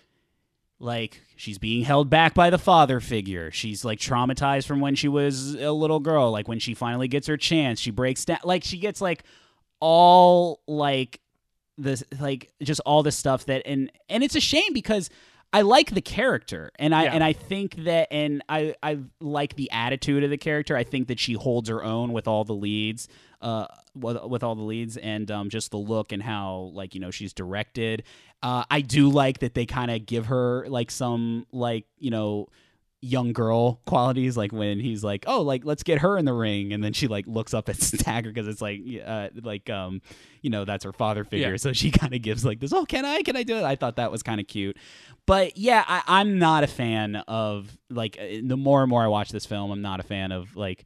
like she's being held back by the father figure. She's like traumatized from when she was a little girl. Like when she finally gets her chance, she breaks down. Like she gets like all like this like just all this stuff that and and it's a shame because I like the character, and I Yeah. and I think that, and I I like the attitude of the character. I think that she holds her own with all the leads, uh, with, with all the leads, and um, just the look and how like you know she's directed. Uh, I do like that they kind of give her like some like you know young girl qualities like when he's like oh like let's get her in the ring and then she like looks up at Stacker because it's like uh like um you know that's her father figure Yeah. so she kind of gives like this oh can i can i do it i thought that was kind of cute but yeah I, i'm not a fan of like uh, the more and more i watch this film i'm not a fan of like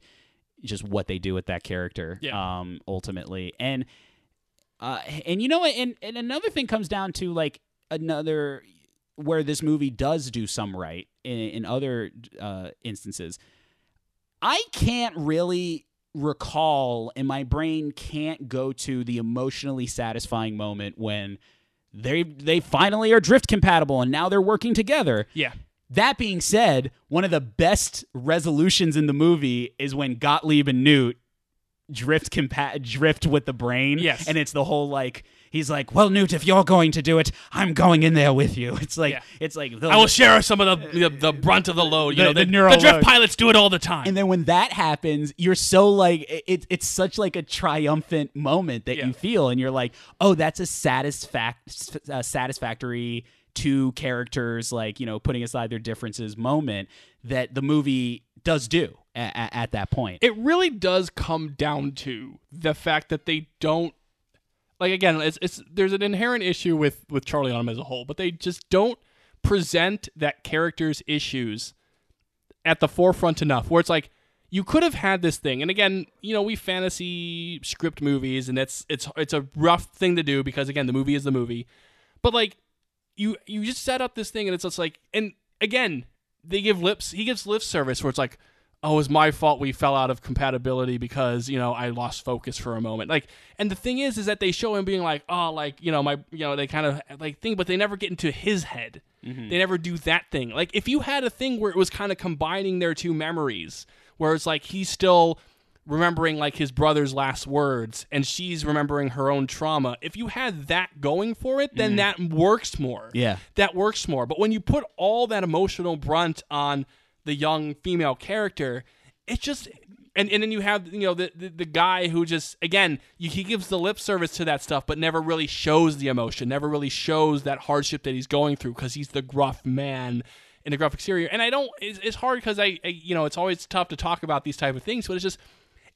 just what they do with that character Yeah. um ultimately and uh and you know what and, and another thing comes down to like another where this movie does do some right in, in other uh, instances. I can't really recall, and my brain can't go to the emotionally satisfying moment when they they finally are drift compatible and now they're working together. Yeah. That being said, one of the best resolutions in the movie is when Gottlieb and Newt drift compa- drift with the brain. Yes. and it's the whole like he's like, "Well, Newt, if you're going to do it, I'm going in there with you." It's like Yeah. it's like the, I will share some of the the, the brunt of the load. You The- know, the the, neural the drift load. pilots do it all the time. and then when that happens, you're so like it, it's such like a triumphant moment that Yeah. you feel, and you're like, oh, that's a satisfac- uh, satisfactory two characters, like you know, putting aside their differences moment that the movie does do at, at that point. it really does come down to the fact that they don't like again it's, it's there's an inherent issue with with charlie Hunnam as a whole but they just don't present that character's issues at the forefront enough where it's like you could have had this thing and again you know we fantasy script movies and it's it's it's a rough thing to do because again the movie is the movie but like you you just set up this thing and it's just like and again they give lips he gives lip service where it's like oh it was my fault we fell out of compatibility because you know i lost focus for a moment. Like and the thing is is that they show him being like oh like you know my you know they kind of like think but they never get into his head. Mm-hmm. They never do that thing. Like if you had a thing where it was kind of combining their two memories where it's like he's still remembering like his brother's last words and she's remembering her own trauma if you had that going for it then mm. that works more. Yeah. that works more. But when you put all that emotional brunt on the young female character it just and, and then you have you know the, the, the guy who just again you, he gives the lip service to that stuff but never really shows the emotion never really shows that hardship that he's going through because he's the gruff man in the gruff exterior and i don't it's, it's hard because I, I you know it's always tough to talk about these type of things but it's just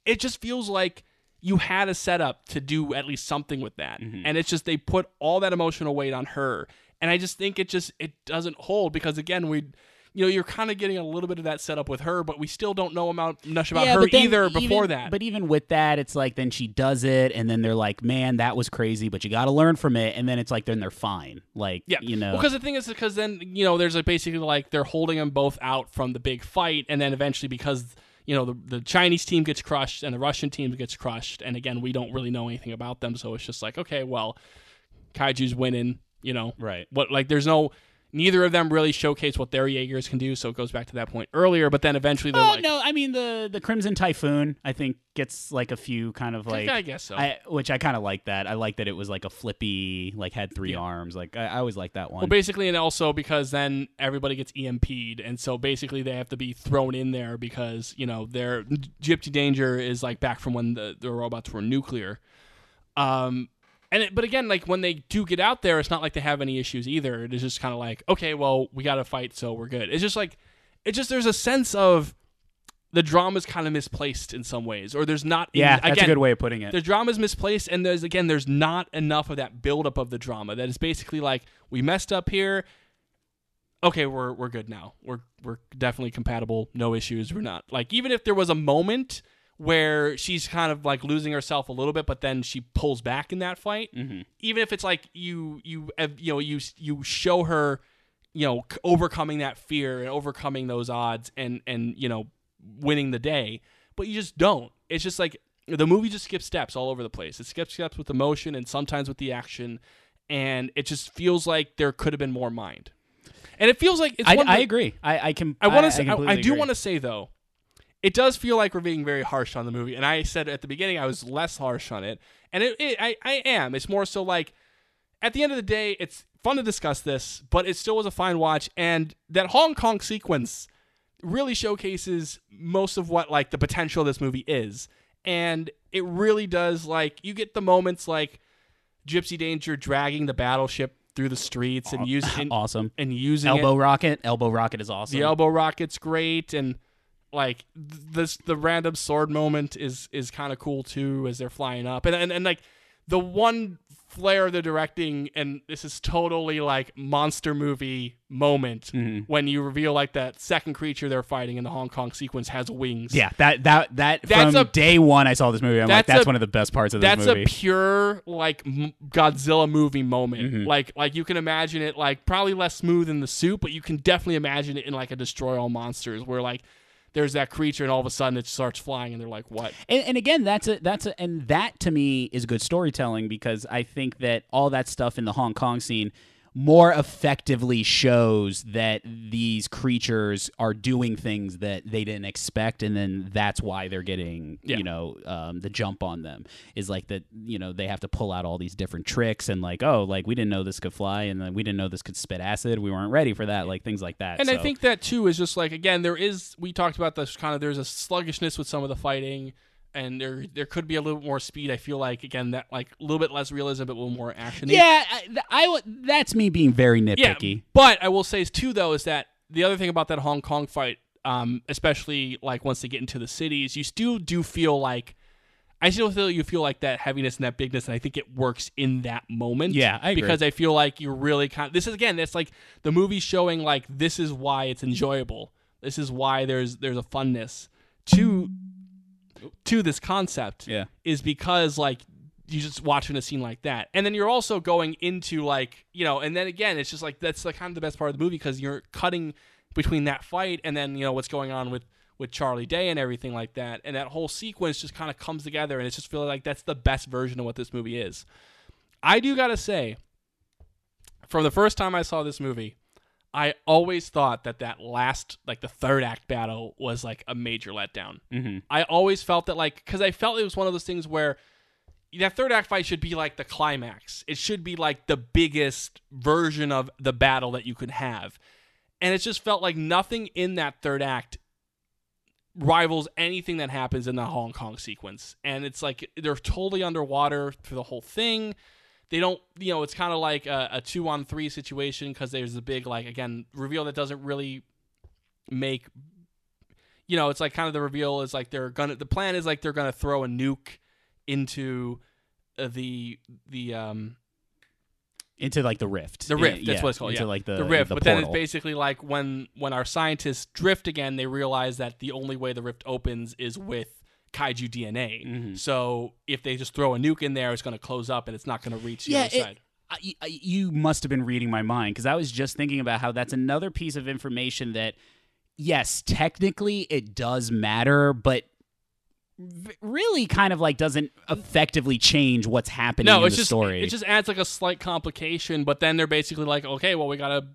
it just feels like you had a setup to do at least something with that. Mm-hmm. And it's just they put all that emotional weight on her. And i just think it just it doesn't hold because again we you know you're kind of getting a little bit of that setup with her but we still don't know about much about her then either even- before that. But even with that, it's like then she does it, and then they're like, "Man, that was crazy," but you got to learn from it, and then it's like then they're fine. Like, Yeah, you know, because the thing is, because then you know, there's like basically like they're holding them both out from the big fight, and then eventually because you know the the Chinese team gets crushed and the Russian team gets crushed, and again we don't really know anything about them, so it's just like okay, well, Kaiju's winning, you know, Right. What like there's no. Neither of them really showcase what their Jaegers can do, so it goes back to that point earlier. But then eventually they're Oh like, no, I mean the the Crimson Typhoon. I think gets like a few kind of like I guess so. I, which I kind of like that. I like that it was like a flippy, like had three Yeah. arms. Like I, I always like that one. Well, basically, and also because then everybody gets EMP'd, and so basically they have to be thrown in there because you know their Gypsy Danger is like back from when the, the robots were nuclear. Um, and it, but again, like when they do get out there, it's not like they have any issues either. It is just kind of like, okay, well, we got to fight, so we're good. It's just like, it's just there's a sense of the drama's kind of misplaced in some ways, or there's not. yeah, that's again, a good way of putting it. the drama's misplaced and there's again there's not enough of that buildup of the drama that is basically like we messed up here okay we're we're good now we're we're definitely compatible no issues we're not like even if there was a moment where she's kind of like losing herself a little bit but then she pulls back in that fight. Mm-hmm. Even if it's like you you you know you you show her you know overcoming that fear and overcoming those odds and and you know winning the day but you just don't. It's just like the movie just skips steps all over the place. It skips steps with the emotion and sometimes with the action and it just feels like there could have been more mind. And it feels like it's I, one I agree. I I can. I want to say, I, I do want to say though, it does feel like we're being very harsh on the movie. And I said at the beginning I was less harsh on it, and it, it I I am. It's more so like at the end of the day, it's fun to discuss this, but it still was a fine watch. And that Hong Kong sequence really showcases most of what like the potential of this movie is. And it really does like you get the moments like Gypsy Danger dragging the battleship through the streets and using awesome. and using Elbow it. rocket. Elbow rocket is awesome. The elbow rocket's great and like this the random sword moment is is kind of cool too as they're flying up and, and and like the one flair they're directing and this is totally like monster movie moment Mm-hmm. when you reveal like that second creature they're fighting in the Hong Kong sequence has wings. Yeah, that that that That's from a- day one I saw this movie. I'm like, That's that's a- one of the best parts of this That's movie. That's a pure like m- Godzilla movie moment. Mm-hmm. Like like you can imagine it like probably less smooth in the suit, but you can definitely imagine it in like a Destroy All Monsters where like there's that creature and all of a sudden it starts flying and they're like what? and, and again, that's a that's a and that to me is good storytelling because I think that all that stuff in the Hong Kong scene more effectively shows that these creatures are doing things that they didn't expect and then that's why they're getting Yeah. you know um, the jump on them is like that you know they have to pull out all these different tricks and like oh like we didn't know this could fly and then we didn't know this could spit acid we weren't ready for that like things like that And I think that too is just like again there is we talked about this kind of there's a sluggishness with some of the fighting and there there could be a little more speed. I feel like again that like a little bit less realism but a little more action. yeah I, th- I w- that's me being very nitpicky Yeah, but I will say is too though is that the other thing about that Hong Kong fight, um, especially like once they get into the cities, you still do feel like I still feel you feel like that heaviness and that bigness, and I think it works in that moment. Yeah, I agree. because I feel like you're really kind. Of, this is again, that's like the movie showing like this is why it's enjoyable. This is why there's there's a funness to to this concept Yeah. is because like you just watching a scene like that. And then you're also going into like you know and then again it's just like that's like kind of the best part of the movie because you're cutting between that fight and then you know what's going on with with charlie day and everything like that. And that whole sequence just kind of comes together and it's just feeling like that's the best version of what this movie is. I do gotta say from the first time i saw this movie i always thought that that last like the third act battle was like a major letdown mm-hmm. I always felt that like because I felt it was one of those things where that third act fight should be like the climax. It should be like the biggest version of the battle that you could have. And it just felt like nothing in that third act rivals anything that happens in the Hong Kong sequence. And it's like they're totally underwater through the whole thing. They don't, you know, it's kind of like a, a two on three situation because there's a big, like, again, reveal that doesn't really make you know, it's like kind of the reveal is like they're gonna. The plan is like they're gonna throw a nuke into uh, the the um into like the rift. the Yeah, rift. That's yeah, what it's called. Into yeah. like the, the rift. the but then it's basically like when when our scientists drift again, they realize that the only way the rift opens is with kaiju DNA. Mm-hmm. So if they just throw a nuke in there, it's going to close up and it's not going to reach the yeah. other it- side. I- I- you must have been reading my mind because I was just thinking about how that's another piece of information that, yes, technically it does matter, but really kind of like doesn't effectively change what's happening No, in it's the just story. it just adds like a slight complication. But then they're basically like, okay, well we gotta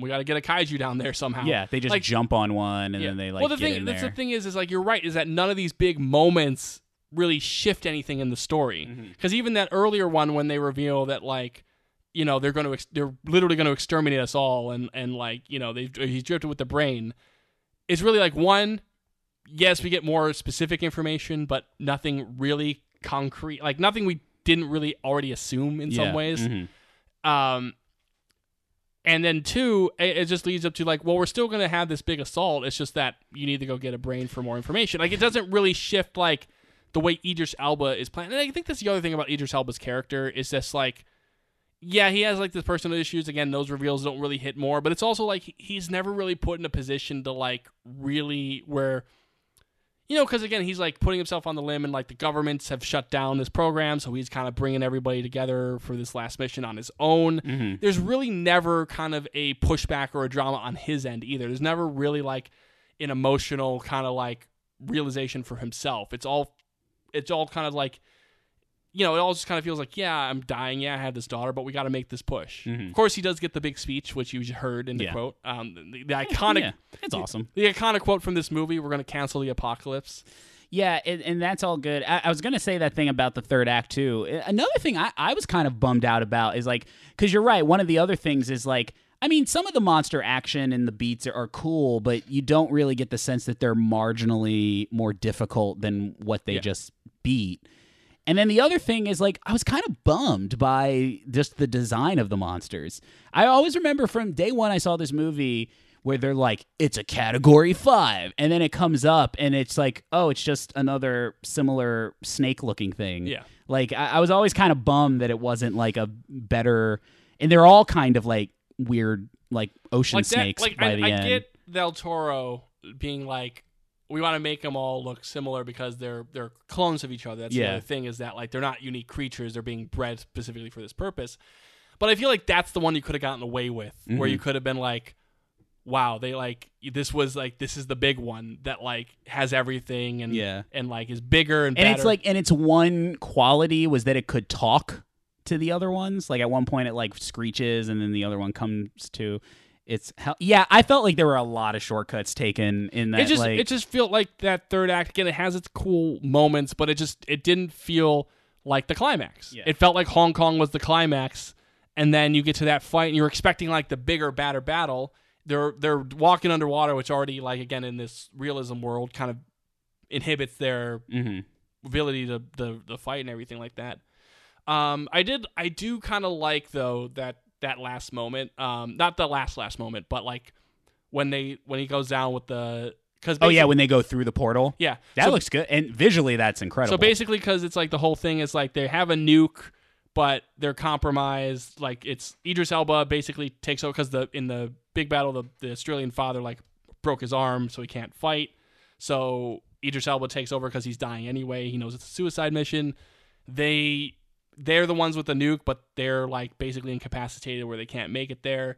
we gotta get a kaiju down there somehow. yeah, they just like, jump on one and Yeah. then they like well, the thing in that's there. the thing is, is like you're right. Is that none of these big moments really shift anything in the story? Mm-hmm. Because even that earlier one, when they reveal that like, you know, they're going to ex- they're literally going to exterminate us all, and and like you know they he's drifted with the brain. It's really like one. Yes, we get more specific information, but nothing really concrete. Like nothing we didn't really already assume in Yeah, some ways. mhm. Um, and then two, it, it just leads up to like, well, we're still going to have this big assault. It's just that you need to go get a brain for more information. Like, it doesn't really shift like the way Idris Elba is playing. And I think that's the other thing about Idris Elba's character is just like, yeah, he has like this personal issues. Again, those reveals don't really hit more, but it's also like he's never really put in a position to like really where you know, because again, he's like putting himself on the limb, and like the governments have shut down this program, so he's kind of bringing everybody together for this last mission on his own. Mm-hmm. There's really never kind of a pushback or a drama on his end either. There's never really like an emotional kind of like realization for himself. It's all, it's all kind of like, you know, it all just kind of feels like, yeah, I'm dying. Yeah, I have this daughter, but we got to make this push. Of course, he does get the big speech, which you heard in the Yeah. quote. Um, the, the iconic, yeah, it's awesome. the iconic quote from this movie: "We're going to cancel the apocalypse." Yeah, and, and that's all good. I, I was gonna say that thing about the third act too. Another thing I, I was kind of bummed out about is like, because you're right. One of the other things is like, I mean, some of the monster action and the beats are, are cool, but you don't really get the sense that they're marginally more difficult than what they Yeah. just beat. And then the other thing is like I was kind of bummed by just the design of the monsters. I always remember from day one I saw this movie where they're like, it's a category five, and then it comes up and it's like, oh, it's just another similar snake looking thing. Yeah. Like I, I was always kind of bummed that it wasn't like a better and they're all kind of like weird like ocean like snakes that, like by I, the I end. get Del Toro being like, we want to make them all look similar because they're they're clones of each other. That's the Yeah. other thing is that like they're not unique creatures; they're being bred specifically for this purpose. But I feel like that's the one you could have gotten away with, where Mm-hmm. you could have been like, wow, they like this was like this is the big one that like has everything and Yeah. and like is bigger and and it's like and its one quality was that it could talk to the other ones like at one point it like screeches and then the other one comes to it's hell yeah i felt like there were a lot of shortcuts taken in that it just like it just felt like that third act again. It has its cool moments, but it just it didn't feel like the climax. Yeah. It felt like Hong Kong was the climax, and then you get to that fight, and you're expecting like the bigger, badder battle. They're they're walking underwater, which already like again in this realism world kind of inhibits their Mhm. ability to the the fight and everything like that. Um, I did I do kind of like though that that last moment. Um, not the last last moment, but like when they when he goes down with the because oh yeah when they go through the portal? Yeah. That so, looks good and visually that's incredible. So basically because it's like the whole thing is like they have a nuke but they're compromised like it's Idris Elba basically takes over because the in the big battle the, the Australian father like broke his arm so he can't fight. So Idris Elba takes over because he's dying anyway. He knows it's a suicide mission. They they're the ones with the nuke but they're like basically incapacitated where they can't make it there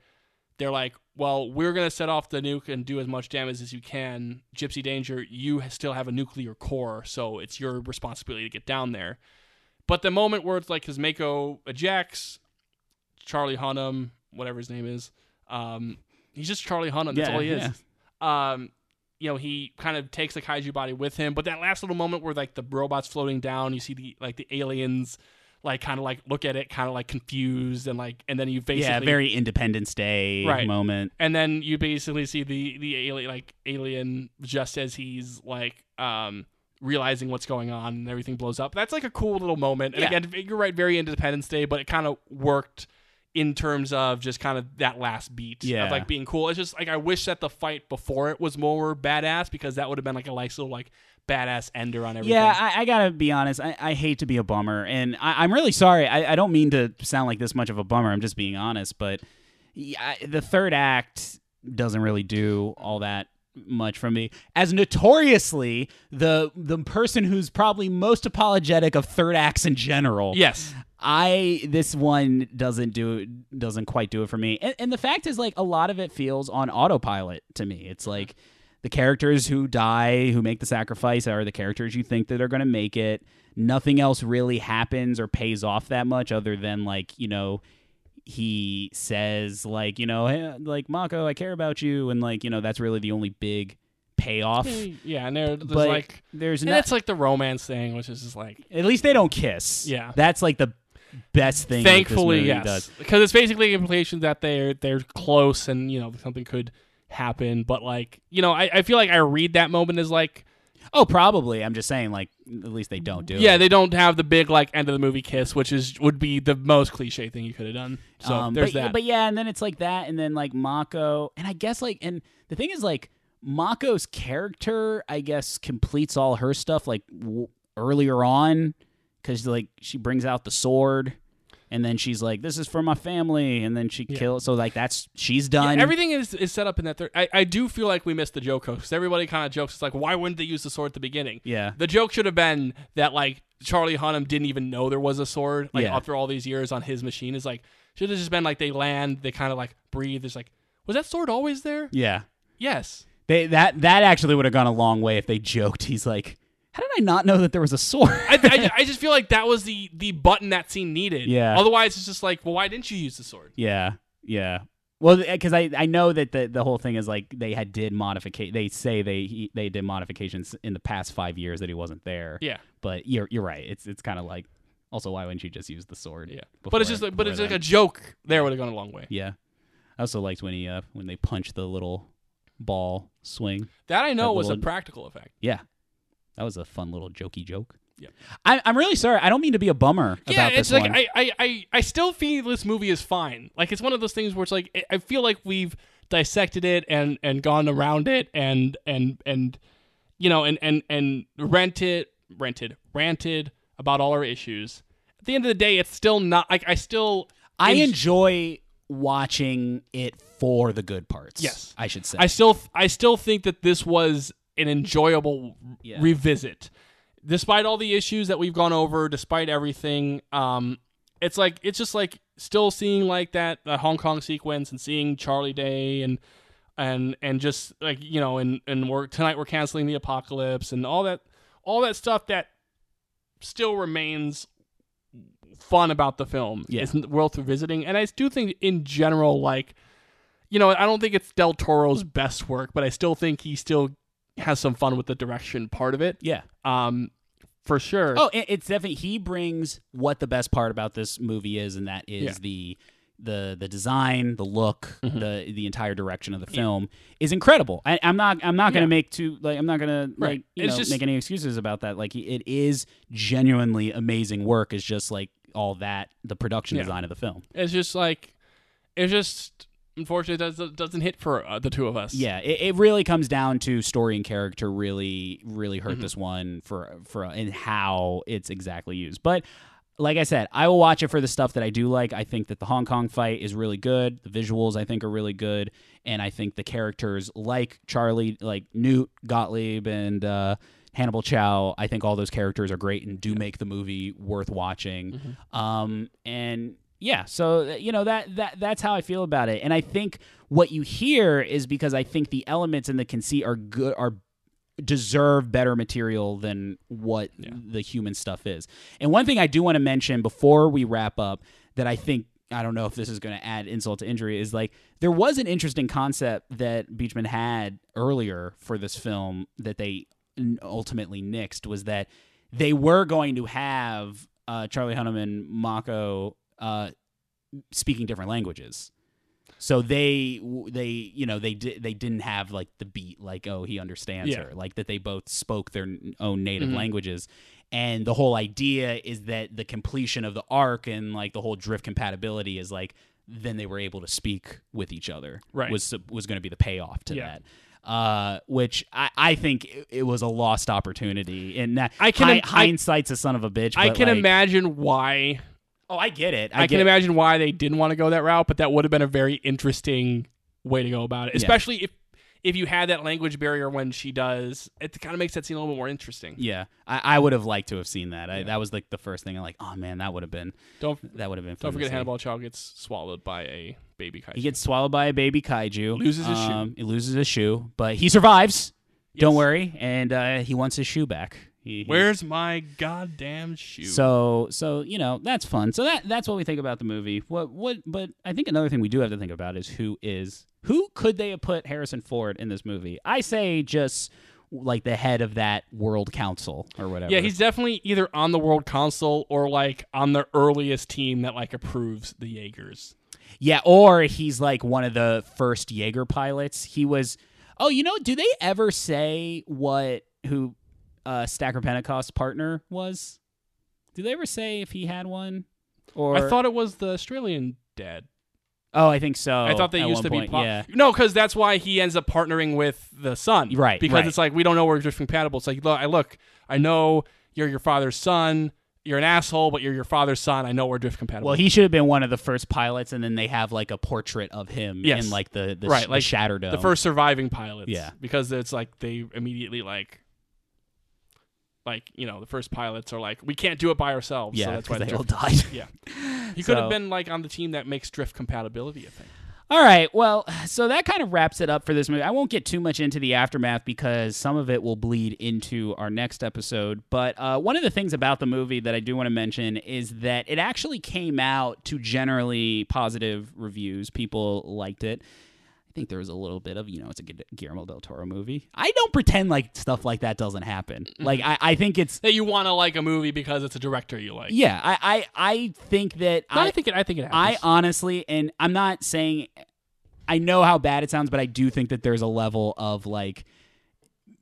they're like, well, we're going to set off the nuke and do as much damage as you can. Gypsy Danger, you still have a nuclear core, so it's your responsibility to get down there. But the moment where it's like his Mako ejects, Charlie Hunnam, whatever his name is, um, he's just Charlie Hunnam. That's Yeah, all he is. yeah. Um, you know, he kind of takes the kaiju body with him. But that last little moment where like the robots floating down, you see the like the aliens like kind of like look at it, kind of like confused, and like and then you basically yeah very independence day Right. moment and then you basically see the the alien like alien just as he's like um realizing what's going on and everything blows up that's like a cool little moment and Yeah. again you're right very independence day but it kind of worked in terms of just kind of that last beat Yeah. of like being cool it's just like i wish that the fight before it was more badass because that would have been like a nice little like badass ender on everything Yeah, I, I gotta be honest. I, I hate to be a bummer, and I, I'm really sorry. I, I don't mean to sound like this much of a bummer. I'm just being honest. But yeah, the third act doesn't really do all that much for me. As notoriously the the person who's probably most apologetic of third acts in general. yes I this one doesn't do doesn't quite do it for me. And, and the fact is like a lot of it feels on autopilot to me. It's mm-hmm. like the characters who die, who make the sacrifice are the characters you think that are going to make it. Nothing else really happens or pays off that much other than like, you know, he says like, you know, hey, like Mako, I care about you and like, you know, that's really the only big payoff. yeah and there, there's But like there's and it's like the romance thing which is just like at least they don't kiss. Yeah. That's like the best thing Thankfully, yes, because it's basically an implication that they're they're close and you know something could happen. But like you know, I, I feel like I read that moment as like Oh, probably. I'm just saying, like, at least they don't do yeah, it. they don't have the big like end of the movie kiss, which is would be the most cliche thing you could have done. So um, there's but, that. But yeah, and then it's like that, and then like Mako, and I guess like, and the thing is like Mako's character, I guess, completes all her stuff like w- earlier on, because like she brings out the sword, and then she's like, "This is for my family," and then she kills. So like that's she's Yeah, done. everything is, is set up in that third. I, I do feel like we missed the joke because everybody kind of jokes. It's like, why wouldn't they use the sword at the beginning? Yeah. The joke should have been that like Charlie Hunnam didn't even know there was a sword. Like Yeah. after all these years on his machine, is like should have just been like they land, they kind of like breathe. It's like, was that sword always there? yeah. Yes. They that that actually would have gone a long way if they joked. He's like, "How did I not know that there was a sword?" I, I, I just feel like that was the the button that scene needed. Yeah. Otherwise, it's just like, well, why didn't you use the sword? Yeah, yeah. Well, because I, I know that the the whole thing is like they had did modification. They say they he, they did modifications in the past five years that he wasn't there. Yeah. But you're you're right. It's it's kind of like also why wouldn't you just use the sword? Yeah. but it's just like, but it's like a joke. There would have gone a long way. yeah. I also liked when he uh when they punched the little ball swing. That I know That was a practical effect. Yeah, that was a fun little jokey joke. Yeah. I, I'm really sorry. I don't mean to be a bummer Yeah, about it's like. I, I, I, I still feel this movie is fine. Like it's one of those things where it's like I- I feel like we've dissected it and and gone around it and and and you know and and and rented rented ranted about all our issues. At the end of the day, it's still not like I still I en- enjoy watching it for the good parts. Yes. I should say. I still I still think that this was an enjoyable Yeah. revisit. Despite all the issues that we've gone over, despite everything, um it's like it's just like still seeing like that that Hong Kong sequence and seeing Charlie Day and and and just like you know and and we're tonight we're canceling the apocalypse and all that all that stuff that still remains fun about the film Yeah. is worth revisiting and I do think in general like you know, I don't think it's Del Toro's best work, but I still think he still has some fun with the direction part of it. yeah. Um, for sure. Oh, it's definitely he brings what the best part about this movie is, and that is Yeah. the the the design, the look, Mm-hmm. the the entire direction of the film is incredible. I, I'm not I'm not gonna Yeah. make too like I'm not gonna like Right. you It's know just- make any excuses about that. Like it is genuinely amazing work. It's just like all that the production Yeah. design of the film. It's just like, it's just unfortunately it does, doesn't hit for uh, the two of us. Yeah, it, it really comes down to story and character. Really, really hurt Mm-hmm. this one for for and how it's exactly used. But like I said, I will watch it for the stuff that I do like. I think that the Hong Kong fight is really good. The visuals I think are really good, and I think the characters like Charlie, like Newt Gottlieb, and uh, Hannibal Chau. I think all those characters are great and do make the movie worth watching. Mm-hmm. Um, and yeah, so uh, you know that that that's how I feel about it. And I think what you hear is because I think the elements in the conceit are good are deserve better material than what the human stuff is. And one thing I do want to mention before we wrap up that I think I don't know if this is going to add insult to injury is like there was an interesting concept that Beacham had earlier for this film that they ultimately nixed was that they were going to have uh, Charlie Hunnam and Mako uh, speaking different languages. So they they you know they did they didn't have like the beat like oh he understands Yeah. her like that they both spoke their n- own native Mhm. languages and the whole idea is that the completion of the arc and like the whole drift compatibility is like then they were able to speak with each other Right. was was going to be the payoff to Yeah. that uh, which I, I think it, it was a lost opportunity and that I can I- hindsight's a son of a bitch I can like- imagine why. Oh I get it I, I, can get imagine why they didn't want to go that route, but that would have been a very interesting way to go about it. Yeah. Especially if if you had that language barrier when she does, it kind of makes that scene a little bit more interesting. Yeah, I, I would have liked to have seen that. I, That was like the first thing. I'm like, oh man, that would have been Don't that would have been. Fun don't forget. Hannibal Chau gets swallowed by a baby kaiju. He gets swallowed by a baby kaiju. Loses his shoe. Um, He loses his shoe, but he survives. Don't worry, and uh, he wants his shoe back. He, he- Where's my goddamn shoe? So so you know that's fun. So that that's what we think about the movie. What what? But I think another thing we do have to think about is who is who could they have put Harrison Ford in this movie? I say just like the head of that World Council or whatever. yeah, he's definitely either on the World Council or like on the earliest team that like approves the Jaegers. Yeah, or he's like one of the first Jaeger pilots. He was. Oh, you know, do they ever say what who uh, Stacker Pentecost's partner was? Do they ever say if he had one? Or I thought it was the Australian dad. Oh, I think so. I thought they used to be. point, po- yeah. No, because that's why he ends up partnering with the son. Right, Because right. it's like we don't know we're drift compatible. It's like look, I look, I know you're your father's son. You're an asshole, but you're your father's son. I know we're drift compatible. Well, he should have been one of the first pilots, and then they have like a portrait of him Yes. in like the the, right, sh- like the Shatterdome. the first surviving pilots. Yeah. because it's like they immediately like, like you know, the first pilots are like, we can't do it by ourselves. yeah, so that's why the they all died. Yeah, he could So- have been like on the team that makes drift compatibility a thing. All right. Well, so that kind of wraps it up for this movie. I won't get too much into the aftermath because some of it will bleed into our next episode. But uh, one of the things about the movie that I do want to mention is that it actually came out to generally positive reviews. People liked it. I think there was a little bit of, you know, it's a Gu- Guillermo del Toro movie. I don't pretend like stuff like that doesn't happen. Like, I, I think it's. That you want to like a movie because it's a director you like. Yeah, I, I, I think that No, I, think it. I think it I honestly, and I'm not saying I know how bad it sounds, but I do think that there's a level of like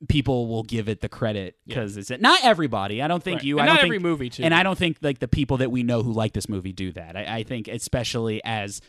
people will give it the credit because it's not everybody. I don't think Right. you. And I don't not think, every movie, too. and I don't think like the people that we know who like this movie do that. I, I think especially as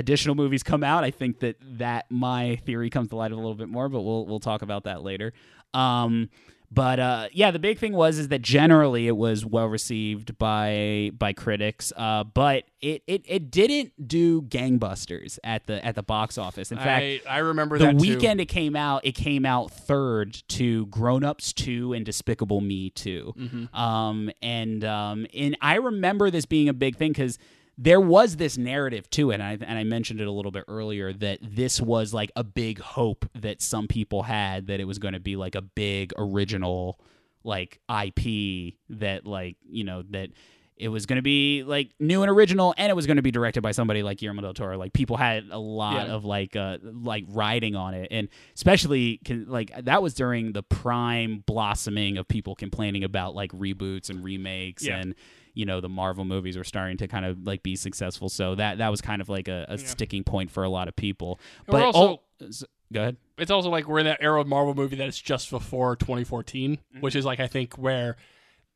additional movies come out, I think that that my theory comes to light a little bit more. But we'll we'll talk about that later. Um, but uh, yeah, the big thing was is that generally it was well received by by critics, uh, but it, it it didn't do gangbusters at the at the box office. In fact, I, I remember the that too. weekend it came out, it came out third to Grown Ups Two and Despicable Me 2 Mm-hmm. Um, and um, and I remember this being a big thing because there was this narrative to it, and I, and I mentioned it a little bit earlier that this was like a big hope that some people had that it was going to be like a big original like IP that like you know that it was going to be like new and original and it was going to be directed by somebody like Guillermo del Toro like people had a lot Yeah. of like uh like riding on it and especially can, like that was during the prime blossoming of people complaining about like reboots and remakes Yeah. and you know the Marvel movies were starting to kind of like be successful so that that was kind of like a, a sticking point for a lot of people we're but also- oh, go ahead it's also like we're in that era of Marvel movie that is just before 2014, Mm-hmm. which is like I think where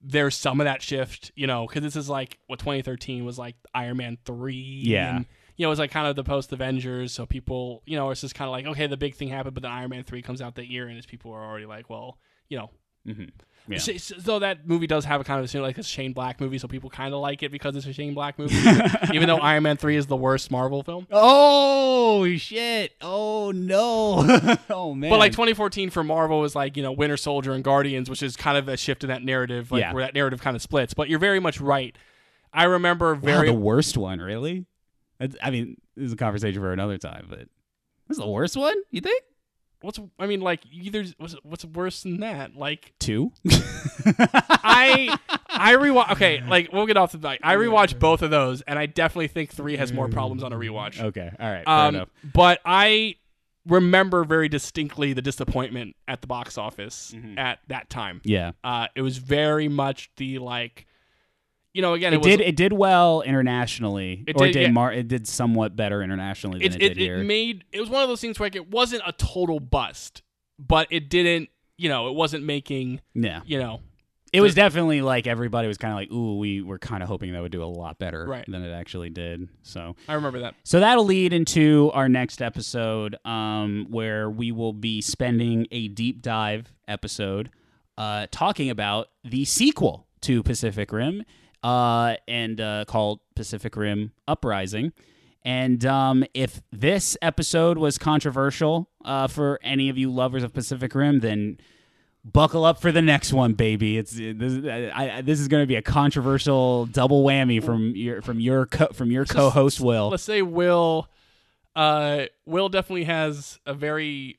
there's some of that shift, you know, because this is like what 2013 was like Iron Man three, Yeah. and, you know, it was like kind of the post Avengers, so people, you know, it's just kind of like okay, the big thing happened, but then Iron Man three comes out that year, and it's people are already like, well, you know. Mhm. Yeah. So, that movie does have a kind of you know, like a Shane Black movie, so people kind of like it because it's a Shane Black movie, even though Iron Man three is the worst Marvel film. oh shit oh no oh man But like 2014 for Marvel was like you know Winter Soldier and Guardians, which is kind of a shift in that narrative, like Yeah. where that narrative kind of splits. But you're very much right. I remember Wow, very the worst one, really? I mean, this is a conversation for another time, but this is the worst one. You think what's I mean like either what's what's worse than that? Like two? I I rewatch. Okay, like we'll get off the like I rewatch both of those, and I definitely think three has more problems on a rewatch. okay, all right, fair Um, enough. but I remember very distinctly the disappointment at the box office Mm-hmm. at that time. Yeah, Uh, it was very much the like, you know, again, it, it, was, did. It did well internationally, It or did, did yeah. Mar- It did somewhat better internationally than it, it, it, did here. it made it was one of those things where like, it wasn't a total bust, but it didn't, you know, it wasn't making, yeah, you know, it was definitely like everybody was kind of like, "Ooh, we were kind of hoping that would do a lot better Right. than it actually did." So I remember that. So that'll lead into our next episode, um, where we will be spending a deep dive episode uh, talking about the sequel to Pacific Rim, uh, and uh, called Pacific Rim Uprising. And um, if this episode was controversial uh, for any of you lovers of Pacific Rim, then buckle up for the next one, baby. It's this. Is, I, I, this is going to be a controversial double whammy from your from your co- from your co-host Will. Let's say Will, uh, Will definitely has a very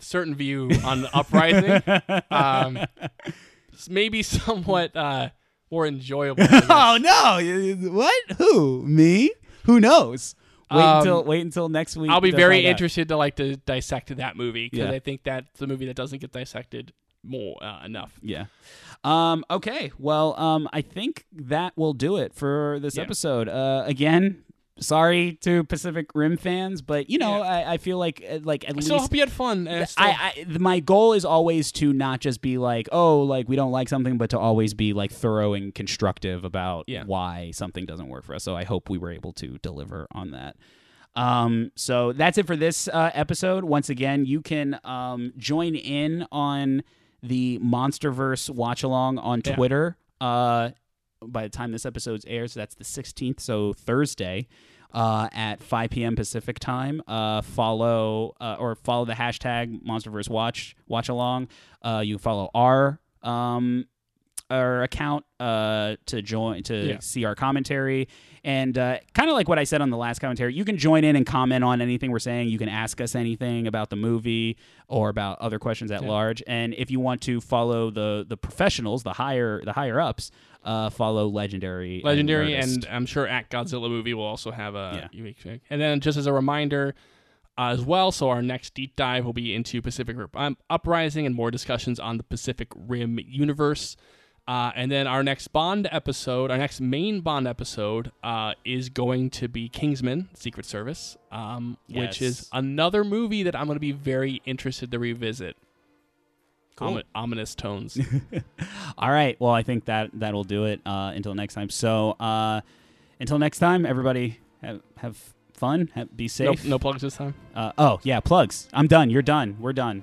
certain view on the uprising. um, maybe somewhat uh, more enjoyable. Oh no! You- What? Who? Me? Who knows? Wait Um, until wait until next week. I'll be to very find out. interested to like to dissect that movie because Yeah. I think that's a movie that doesn't get dissected more uh, enough. Yeah. Um, okay. Well, um, I think that will do it for this Yeah. episode. Uh, again, sorry to Pacific Rim fans, but you know, Yeah. I, I feel like uh, like at I least still hope you had fun. I, I my goal is always to not just be like, oh, like we don't like something, but to always be like thorough and constructive about Yeah. why something doesn't work for us. So I hope we were able to deliver on that. Um, so that's it for this uh, episode. Once again, you can um, join in on the MonsterVerse watch along on Yeah. Twitter. Uh, by the time this episode's airs, that's the 16th, so Thursday. Uh, at 5 p.m. Pacific time, uh, follow uh, or follow the hashtag MonsterVerse Watch Watch Along. Uh, you can follow our um, our account uh, to join to Yeah. see our commentary. And uh, kind of like what I said on the last commentary, you can join in and comment on anything we're saying. You can ask us anything about the movie or about other questions at Yeah. large. And if you want to follow the the professionals, the higher the higher ups, uh, follow Legendary, Legendary, Nerdist. and I'm sure at Godzilla movie will also have a Yeah. unique thing. And then just as a reminder uh, as well, so our next deep dive will be into Pacific Rim um, Uprising and more discussions on the Pacific Rim universe. Uh, and then our next Bond episode, our next main Bond episode, uh, is going to be Kingsman: Secret Service, um, which is another movie that I'm going to be very interested to revisit. Cool. Omi- ominous tones. All right. Well, I think that that'll do it. Uh, until next time. So uh, until next time, everybody have have fun. Have, be no, safe. no plugs this time. Uh, oh yeah, plugs. I'm done. You're done. We're done.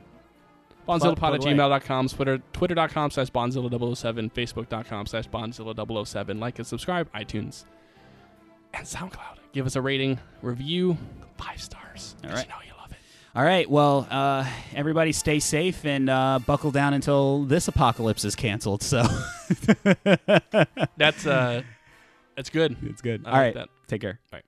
BonzillaPod at gmail.com, Twitter, twitter.com slash Bonzilla007, Facebook.com slash Bonzilla007. Like and subscribe, iTunes, and SoundCloud. Give us a rating, review, five stars. All right. You know you love it. All right. Well, uh, everybody stay safe and uh, buckle down until this apocalypse is canceled. So That's, uh, that's good. it's good. I All like right. that. Take care. All right.